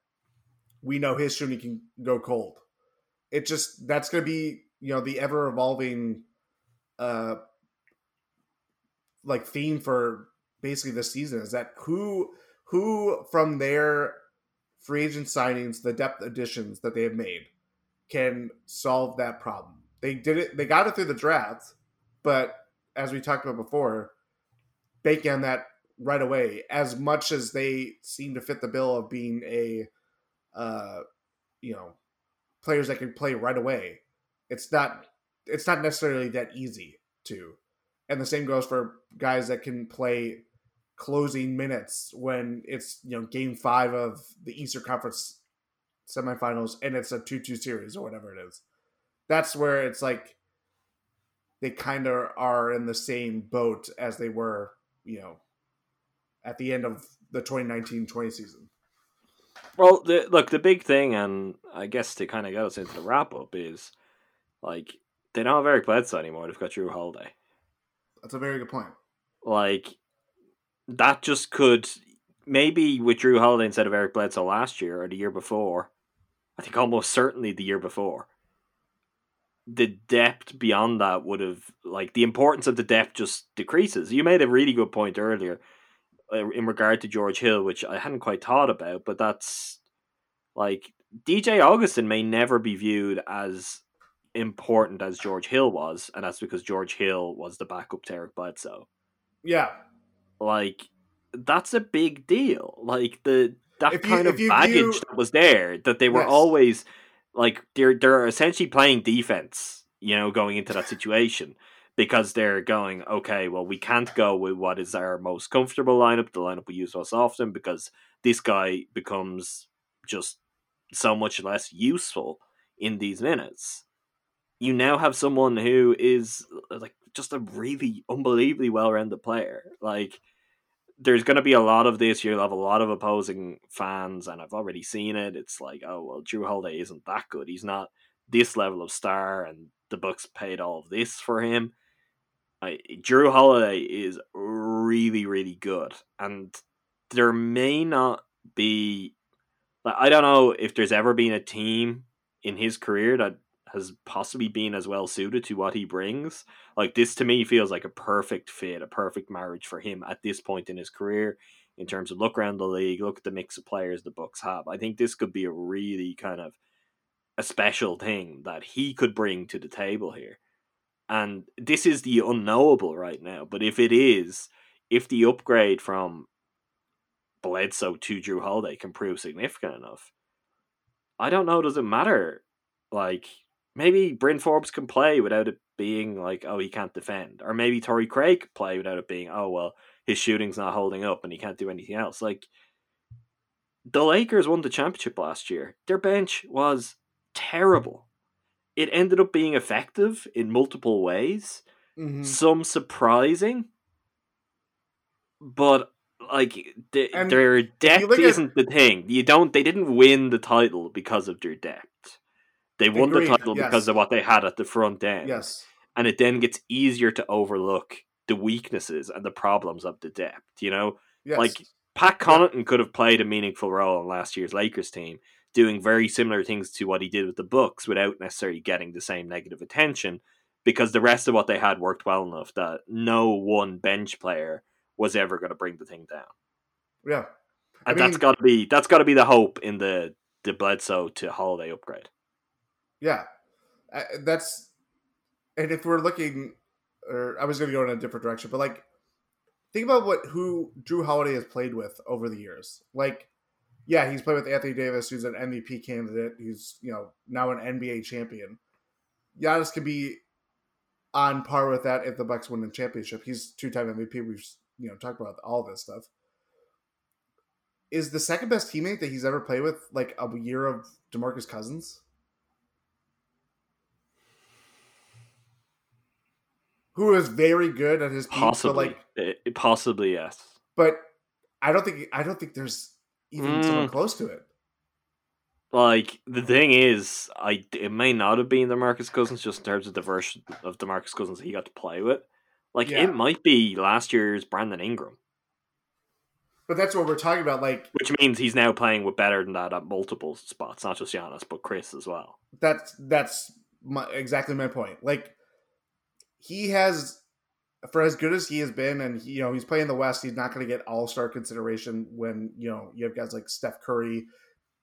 we know his shooting can go cold. It just that's going to be, you know, the ever evolving uh like theme for basically this season is that who who from their free agent signings, the depth additions that they have made can solve that problem. They did it they got it through the draft, but as we talked about before, banking on that right away. As much as they seem to fit the bill of being a, uh, you know, players that can play right away, it's not it's not necessarily that easy to. And the same goes for guys that can play closing minutes when it's you know game five of the Eastern Conference semifinals and it's a two-two series or whatever it is. That's where it's like they kind of are in the same boat as they were, you know, at the end of the 2019-20 season. Well, the, look, the big thing, and I guess to kind of get us into the wrap up is like they don't have Eric Bledsoe anymore. They've got Jrue Holiday. That's a very good point. Like that just could maybe with Jrue Holiday instead of Eric Bledsoe last year or the year before. I think almost certainly the year before. The depth beyond that would have like the importance of the depth just decreases. You made a really good point earlier Uh, in regard to George Hill, which I hadn't quite thought about, but that's like DJ Augustin may never be viewed as important as George Hill was, and that's because George Hill was the backup to Eric Bledsoe. Yeah, like that's a big deal. Like the that you- kind of baggage view- that was there, that they were Yes. always like they're they're essentially playing defense, you know, going into that situation because they're going, okay, well, we can't go with what is our most comfortable lineup, the lineup we use most often, because this guy becomes just so much less useful in these minutes. You now have someone who is uh, like just a really unbelievably well-rounded player. Like there's going to be a lot of this. You'll have a lot of opposing fans, and I've already seen it. It's like, oh well, Jrue Holiday isn't that good. He's not this level of star, and the Bucks paid all of this for him. Jrue Holiday is really, really good, and there may not be. Like, I don't know if there's ever been a team in his career that has possibly been as well suited to what he brings. Like this to me feels like a perfect fit, a perfect marriage for him at this point in his career. In terms of look around the league, look at the mix of players the Bucks have. I think this could be a really kind of a special thing that he could bring to the table here. And this is the unknowable right now. But if it is, if the upgrade from Bledsoe to Jrue Holiday can prove significant enough, I don't know. Does it matter? Like maybe Bryn Forbes can play without it being like, oh, he can't defend, or maybe Torrey Craig play without it being, oh, well, his shooting's not holding up and he can't do anything else. Like the Lakers won the championship last year. Their bench was terrible. It ended up being effective in multiple ways, Mhm. some surprising, but like th- their depth isn't the thing. You don't. They didn't win the title because of their depth. They won Agreed, the title yes. because of what they had at the front end. Yes. and it then gets easier to overlook the weaknesses and the problems of the depth. You know, Yes. like Pat Connaughton could have played a meaningful role in last year's Lakers team, doing very similar things to what he did with the Bucks without necessarily getting the same negative attention, because the rest of what they had worked well enough that no one bench player was ever going to bring the thing down. yeah. I And that's mean- got to be that's got to be the hope in the the Bledsoe to Holiday upgrade. Yeah, uh, that's and if we're looking, or I was going to go in a different direction, but like think about what who Jrue Holiday has played with over the years. Like, yeah, he's played with Anthony Davis, who's an MVP candidate. He's you know now an NBA champion. Giannis could be on par with that if the Bucks win the championship. He's two time MVP. We've you know talked about all this stuff. Is the second best teammate that he's ever played with like a year of Demarcus Cousins? who is very good at his peak, Possibly, like, Eh, possibly yes. but I don't think I don't think there's even someone Mm. close to it. Like the thing is, I it may not have been Demarcus Cousins just in terms of the version of Demarcus Cousins he got to play with. Like Yeah. it might be last year's Brandon Ingram, But that's what we're talking about. Like which means he's now playing with better than that at multiple spots, not just Giannis but Khris as well. that's that's my, exactly my point. Like he has, for as good as he has been, and you know he's playing the West, he's not going to get All Star consideration when you know you have guys like Steph Curry,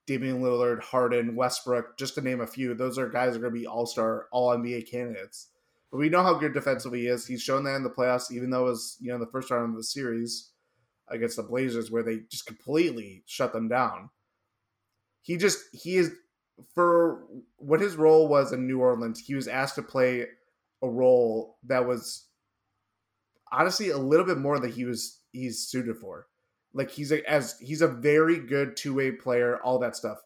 Damian Lillard, Harden, Westbrook, just to name a few. Those are guys are going to be All Star, All NBA candidates. But we know how good defensively he is. He's shown that in the playoffs, even though it was you know the first round of the series against the Blazers where they just completely shut them down. He just he is for what his role was in New Orleans. He was asked to play a role that was honestly a little bit more that he was he's suited for. Like he's a as he's a very good two way player, all that stuff.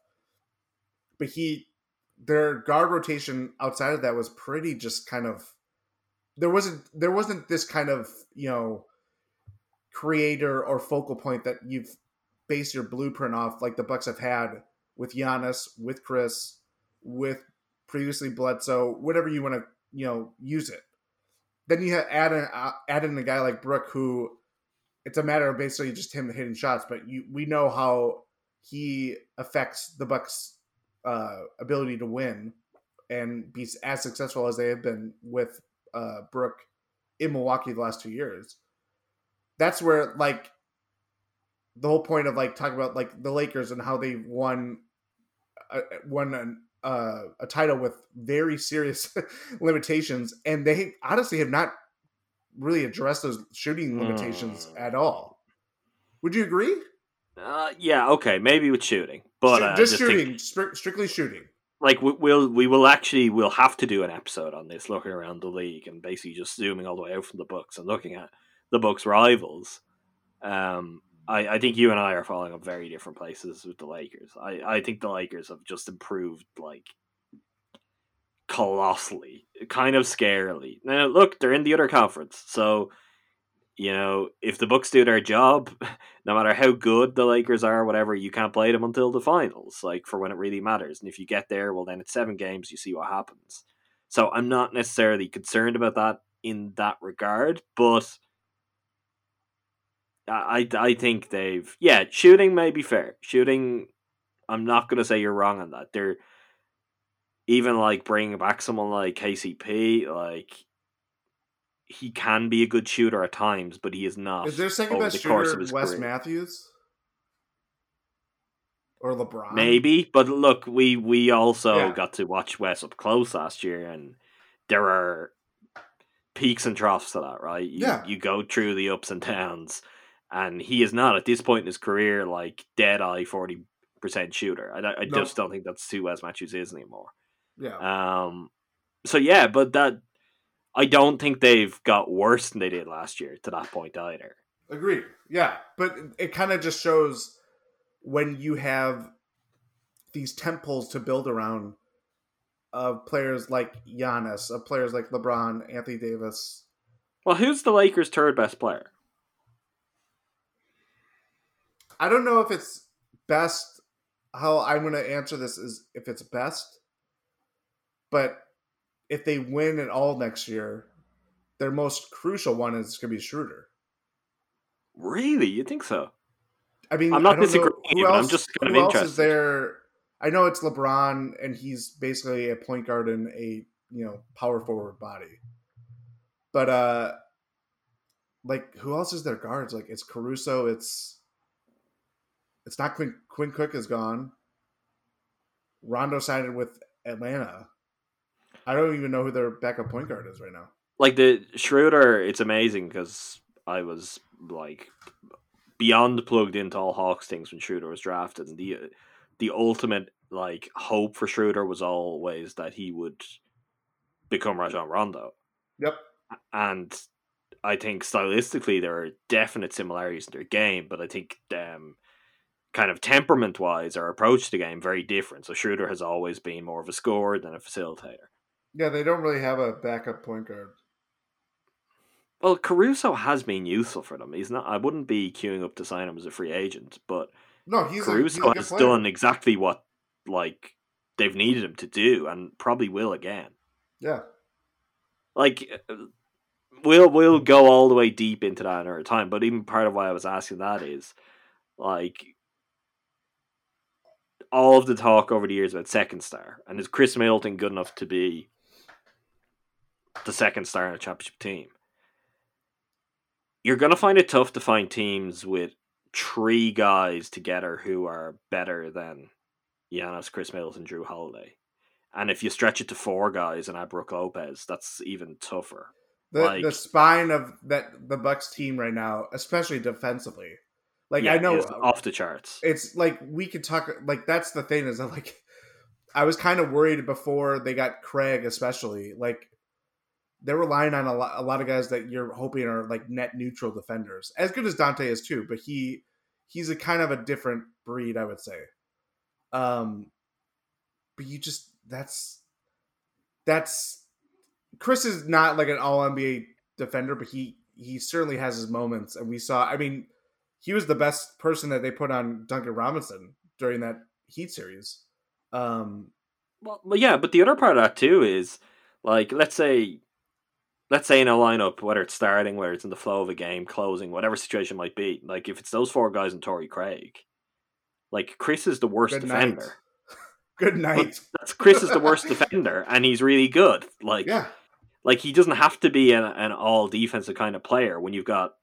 But he their guard rotation outside of that was pretty just kind of there wasn't there wasn't this kind of you know creator or focal point that you've based your blueprint off like the Bucks have had with Giannis, with Khris, with previously Bledsoe, whatever you want to you know use it. Then you add in, uh, add in a guy like Brook who it's a matter of basically just him hitting shots, but you we know how he affects the Bucks' uh, ability to win and be as successful as they have been with uh, Brook in Milwaukee the last two years. That's where like the whole point of like talking about like the Lakers and how they won uh, won an, uh, a title with very serious <laughs> limitations, and they honestly have not really addressed those shooting limitations Mm. at all. Would you agree? Uh, yeah, okay, maybe with shooting, but Shoot- uh, just, think- shooting, stri- strictly shooting. like we, we'll we will actually we'll have to do an episode on this, looking around the league and basically just zooming all the way out from the Bucks and looking at the Bucks rivals. Um, I, I think you and I are falling on very different places with the Lakers. I, I think the Lakers have just improved like colossally, kind of scarily. Now, look, they're in the other conference, so you know if the Bucks do their job, <laughs> no matter how good the Lakers are, whatever, you can't play them until the finals, like for when it really matters. And if you get there, well, then it's seven games. You see what happens. So I'm not necessarily concerned about that in that regard, but. I I think they've yeah shooting may be fair shooting. I'm not gonna say you're wrong on that. They're even like bringing back someone like KCP, like he can be a good shooter at times, but he is not. Is their second best the shooter Wes career. Matthews or LeBron? Maybe, but look, we we also Yeah. got to watch Wes up close last year, and there are peaks and troughs to that, right? You, Yeah. you go through the ups and downs, and he is not at this point in his career like dead eye forty percent shooter. I, I No. just don't think that's who Wes Matthews is anymore. Yeah, Um, so yeah, but that I don't think they've got worse than they did last year to that point either. agreed. Yeah, but it kind of just shows when you have these temples to build around of players like Giannis, of players like LeBron, Anthony Davis. Well, who's the Lakers' third best player? I don't know if it's best. How I'm going to answer this is if it's best, but if they win at all next year, their most crucial one is going to be Schroeder. Really, you think so? I mean, I'm not I don't know- disagreeing Who you, I'm else, just kind who of else is there? I know it's LeBron, and he's basically a point guard and a you know power forward body. But uh, like who else is their guards? Like it's Caruso. It's it's not Quinn. Quinn Cook is gone. Rondo signed with Atlanta. I don't even know who their backup point guard is right now. like the Schroeder, it's amazing because I was like beyond plugged into all Hawks things when Schroeder was drafted, and the the ultimate like hope for Schroeder was always that he would become Rajon Rondo, Yep. and I think stylistically there are definite similarities in their game, but I think um, kind of temperament wise, our approach to the game very different. So Schroeder has always been more of a scorer than a facilitator. Yeah, they don't really have a backup point guard. Well, Caruso has been useful for them. He's not. I wouldn't be queuing up to sign him as a free agent, but No, he's a, he's a Caruso has player. done exactly what like they've needed him to do, and probably will again. Yeah. Like we'll we'll go all the way deep into that another time. But even part of why I was asking that is like all of the talk over the years about second star, and is Khris Middleton good enough to be the second star in a championship team? You're gonna find it tough to find teams with three guys together who are better than Giannis, Khris Middleton, Jrue Holiday. And if you stretch it to four guys and add Brook Lopez, that's even tougher. the Like- the spine of that the Bucks team right now, especially defensively. Like Yeah, I know off the charts. it's like we could talk like that's the thing is that like <laughs> I was kind of worried before they got Craig especially like they're relying on a lot, a lot of guys that you're hoping are like net neutral defenders. As good as Donte is too, but he he's a kind of a different breed, I would say. Um, but you just that's that's Khris is not like an all NBA defender, but he he certainly has his moments, and we saw. I mean, he was the best person that they put on Duncan Robinson during that Heat series. Um, Well, well, yeah, but the other part of that too is like, let's say, let's say in a lineup, whether it's starting, whether it's in the flow of a game, closing, whatever situation might be, like if it's those four guys and Torrey Craig, like Khris is the worst good night. defender. <laughs> Good night. That's Khris is the <laughs> worst defender, and he's really good. Like, Yeah, like he doesn't have to be an, an all defensive kind of player when you've got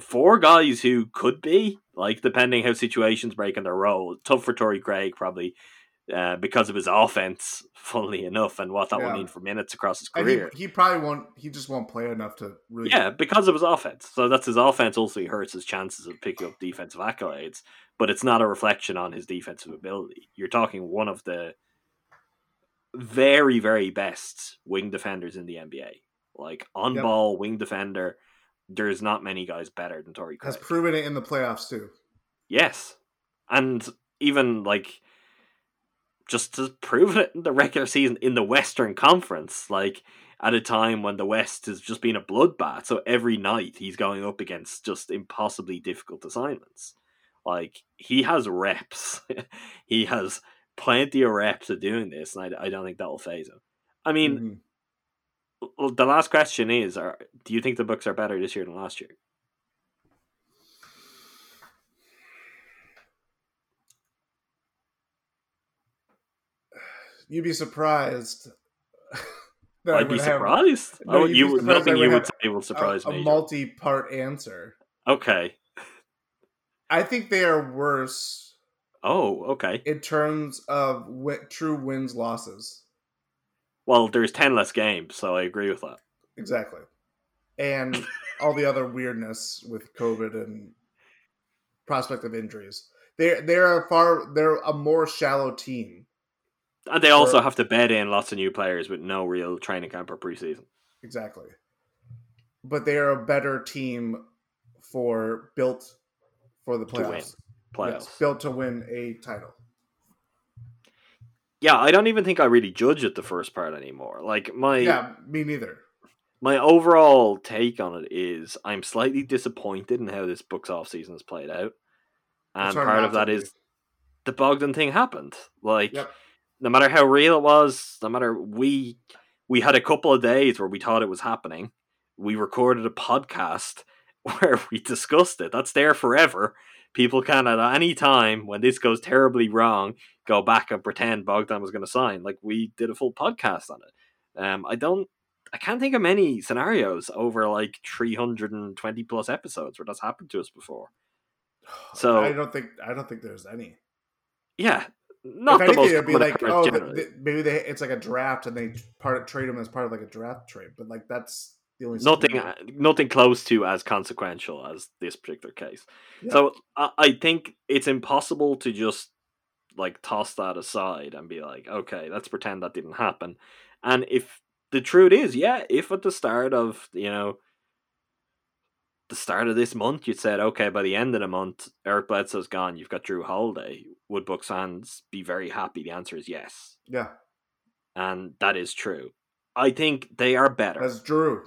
four guys who could be like depending how situations break in their role. Tough for Torrey Craig probably uh, because of his offense, <laughs> funnily enough, and what that Yeah. would mean for minutes across his and he, career. he probably won't. He just won't play enough to really. Yeah, because of his offense. So that's his offense also hurts his chances of picking up defensive accolades, but it's not a reflection on his defensive ability. You're talking one of the very, very best wing defenders in the NBA. Like on Yep. ball wing defender, there's not many guys better than Torrey Craig. has proven it in the playoffs too. Yes. And even like just to prove it in the regular season in the Western Conference, like at a time when the West has just been a bloodbath. So every night he's going up against just impossibly difficult assignments. Like he has reps. <laughs> he has plenty of reps of doing this, and I, I don't think that will faze him. I mean, Mhm. Well, the last question is: are, Do you think the Bucks are better this year than last year? you'd be surprised. <laughs> that I I'd be would have surprised. No, oh, surprised nothing would you would say will surprise a, me. a multi-part answer. Okay. I think they are worse Oh, okay. in terms of wi- true wins losses. Well, there's ten less games, so I agree with that. Exactly, and all the other weirdness with COVID and prospect of injuries. They're they're a far they're a more shallow team. And they also have to bed in lots of new players with no real training camp or preseason. Exactly, but they are a better team for built for the playoffs. Playoffs. Yes, built to win a title. Yeah, I don't even think I really judge it the first part anymore. Like my Yeah, me neither. my overall take on it is I'm slightly disappointed in how this Buck's off season has played out. And part of that is that be. is the Bogdan thing happened. Like Yep. no matter how real it was, no matter we we had a couple of days where we thought it was happening. We recorded a podcast <laughs> where we discussed it. That's there forever. People can at any time when this goes terribly wrong go back and pretend Bogdan was going to sign. Like we did a full podcast on it. Um, I don't. I can't think of many scenarios over like 320 plus episodes where that's happened to us before. <sighs> So- I don't think I don't think there's any. Yeah, not if the anything, it'd be like, oh, th- generally. th- maybe they it's like a draft and they part of trade them as part of like a draft trade, but like that's the nothing uh, nothing close to as consequential as this particular case. Yeah. so I, I think it's impossible to just like toss that aside and be like okay let's pretend that didn't happen. And if the truth is yeah if at the start of you know the start of this month you said okay by the end of the month eric bledsoe's gone you've got jrue holiday would bucks fans be very happy? The answer is yes. Yeah, and that is true. I think they are better. That's Jrue.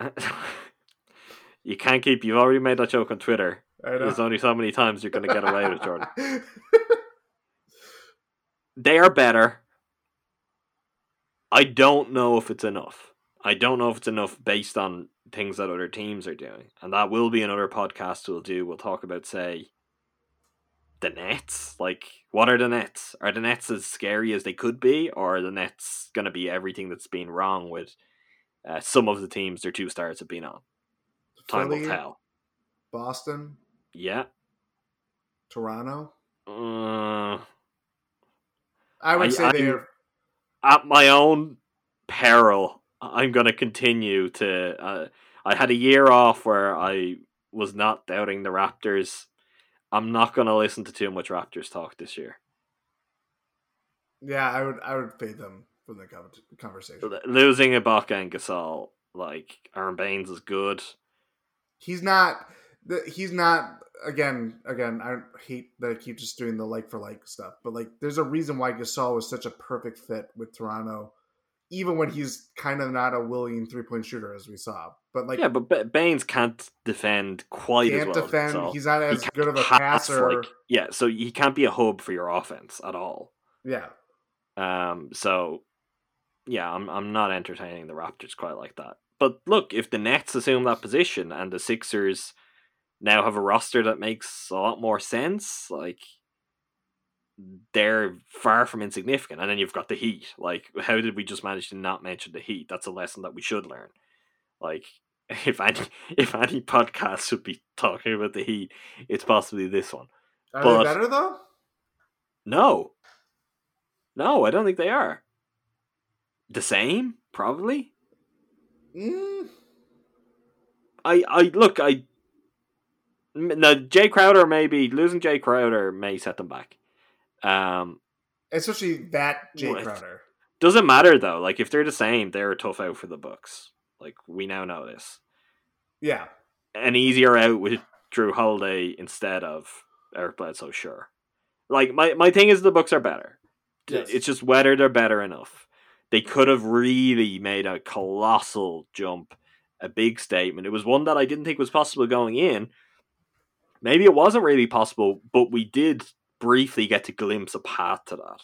<laughs> you can't keep. You've already made that joke on Twitter. I know. There's only so many times you're going to get away with Jordan. <laughs> They are better. I don't know if it's enough. I don't know if it's enough based on things that other teams are doing, and that will be another podcast we'll do. We'll talk about say the Nets. Like, what are the Nets? Are the Nets as scary as they could be, or are the Nets going to be everything that's been wrong with uh, some of the teams their two stars have been on? Time Philly, will tell. Boston, Yeah. Toronto. Uh, I would I- say they're at my own peril, I'm going to continue to. Uh, I had a year off where I was not doubting the Raptors. I'm not going to listen to too much Raptors talk this year. yeah. I would I would fade them from the conversation. Losing Ibaka and Gasol, like Aron Baynes is good. He's not. He's not. Again, again. I hate that I keep just doing the like for like stuff, but like, there's a reason why Gasol was such a perfect fit with Toronto, even when he's kind of not a willing three point shooter as we saw. But like, yeah, but Ba- Baynes can't defend quite can't as well. defend. as He's not as can't good of a pass, passer. like- yeah, so he can't be a hub for your offense at all. yeah, Um, so yeah, I'm I'm not entertaining the Raptors quite like that. But look, if the Nets assume that position and the Sixers now have a roster that makes a lot more sense, like they're far from insignificant. And then you've got the Heat. Like, how did we just manage to not mention the Heat? That's a lesson that we should learn. Like, <laughs> if any if any podcast should be talking about the Heat, it's possibly this one. are But- they better though? No. No, I don't think they are. The same, probably. Mm, I, I look, I Now, Jae Crowder maybe losing Jae Crowder may set them back. Um, especially that Jae? Crowder. doesn't matter though. Like if they're the same, they're a tough out for the Bucks. Like we now know this. Yeah, An easier out with Jrue Holiday instead of Eric Bledsoe. Sure. Like my my thing is the Bucks are better. Yes. It's just whether they're better enough. They could have really made a colossal jump, a big statement. It was one that I didn't think was possible going in. Maybe it wasn't really possible, but we did briefly get to glimpse a path to that.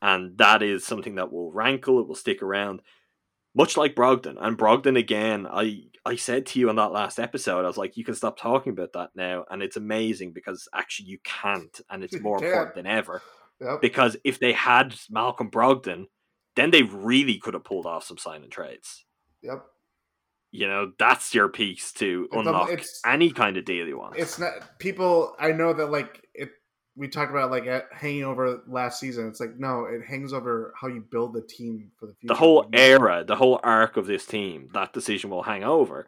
And that is something that will rankle, it will stick around. Much like Brogdon. And Brogdon again, I I said to you on that last episode, I was like, you can stop talking about that now. And it's amazing because actually you can't, and it's <laughs> more important than ever yep. because if they had Malcolm Brogdon, then they really could have pulled off some sign and trades. yep. You know, that's your piece to It's, unlock any kind of deal you want. It's not people. I know that like it. We talked about like hanging over last season. It's like no, it hangs over how you build the team for the future. the whole era, the whole arc of this team, that decision will hang over.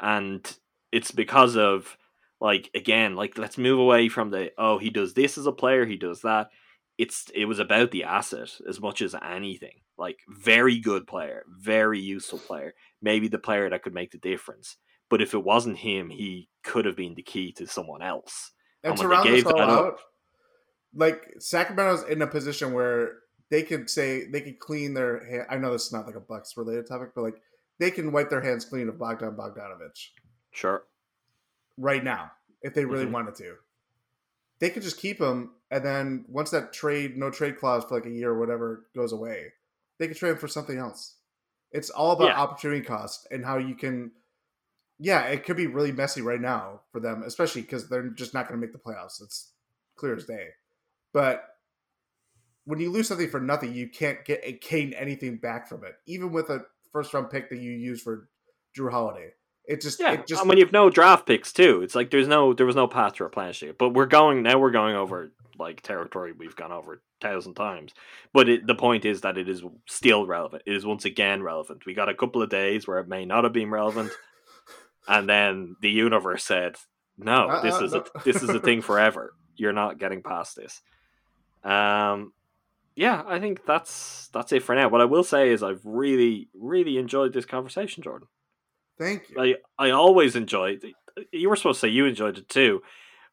And it's because of like again, like let's move away from the oh, he does this as a player, he does that. It's it was about the asset as much as anything. Like very good player, very useful player, maybe the player that could make the difference. But if it wasn't him, he could have been the key to someone else. and and to round this all that up- out, like Sacramento's in a position where they could say they could clean their. hand. I know this is not like a Bucks related topic, but like they can wipe their hands clean of Bogdan Bogdanovich Sure. right now if they really Mhm. wanted to. They could just keep him, and then once that trade, no trade clause for like a year or whatever goes away, they could trade him for something else. It's all about Yeah. opportunity cost and how you can. Yeah, it could be really messy right now for them, especially because they're just not going to make the playoffs. It's clear as day. But when you lose something for nothing, you can't get gain anything back from it, even with a first round pick that you use for Jrue Holiday. It just, Yeah, it just, and when you've no draft picks too, it's like there's no there was no path to replenishing it. But we're going now. We're going over like territory we've gone over a thousand times. But it, the point is that it is still relevant. It is once again relevant. We got a couple of days where it may not have been relevant, <laughs> and then the universe said, "No, Uh-uh, this is no." a this is a thing <laughs> forever. You're not getting past this." Um, yeah, I think that's that's it for now. What I will say is I've really really enjoyed this conversation, Jordan. Thank you. I I always enjoyed. You were supposed to say you enjoyed it too,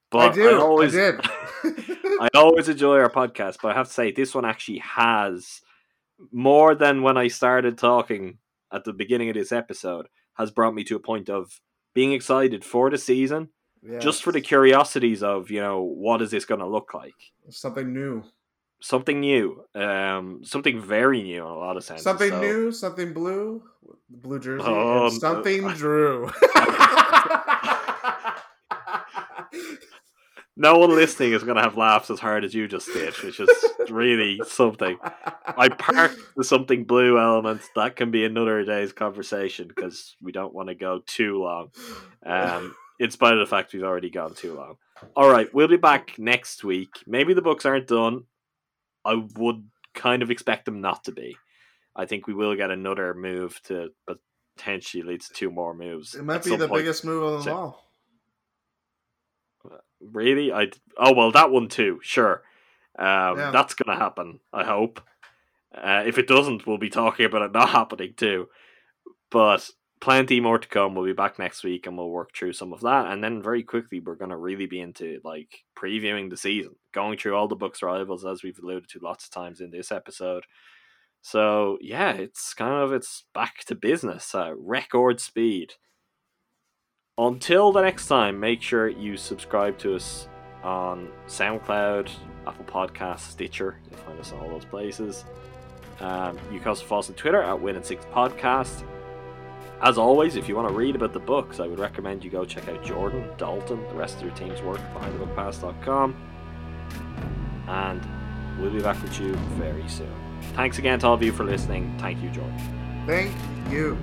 but I do. I, always did. <laughs> <laughs> I always enjoy our podcast. But I have to say this one actually has more than when I started talking at the beginning of this episode has brought me to a point of being excited for the season, just for the curiosities of you know what is this going to look like. something new, Something new, um, something very new in a lot of senses. something So- new, something blue, blue jersey, Oh, something no. Jrue. <laughs> No one listening is going to have laughs as hard as you just did, which is really something. I parked <laughs> the something blue element. That can be another day's conversation because we don't want to go too long. Um, in spite of the fact we've already gone too long. All right, we'll be back next week. Maybe the Bucks aren't done. I would kind of expect them not to be. I think we will get another move to potentially lead to two more moves. it might be the point. biggest move of them So- all. Really? I oh well, that one too. Sure, um, Yeah. that's gonna happen. I hope. Uh, if it doesn't, we'll be talking about it not happening too. But plenty more to come. We'll be back next week and we'll work through some of that. And then very quickly, we're going to really be into like previewing the season, going through all the Bucks rivals as we've alluded to lots of times in this episode. So yeah, it's kind of it's back to business, uh, record speed. Until the next time, make sure you subscribe to us on SoundCloud, Apple Podcasts, Stitcher. You'll find us in all those places. Um, you can also follow us on Twitter at Win In Six Podcast. As always, if you want to read about the Bucks, I would recommend you go check out Jordan, Dalton, the rest of their team's work behind thebuckpass.com. And we'll be back with you very soon. Thanks again to all of you for listening. Thank you, Jordan. Thank you.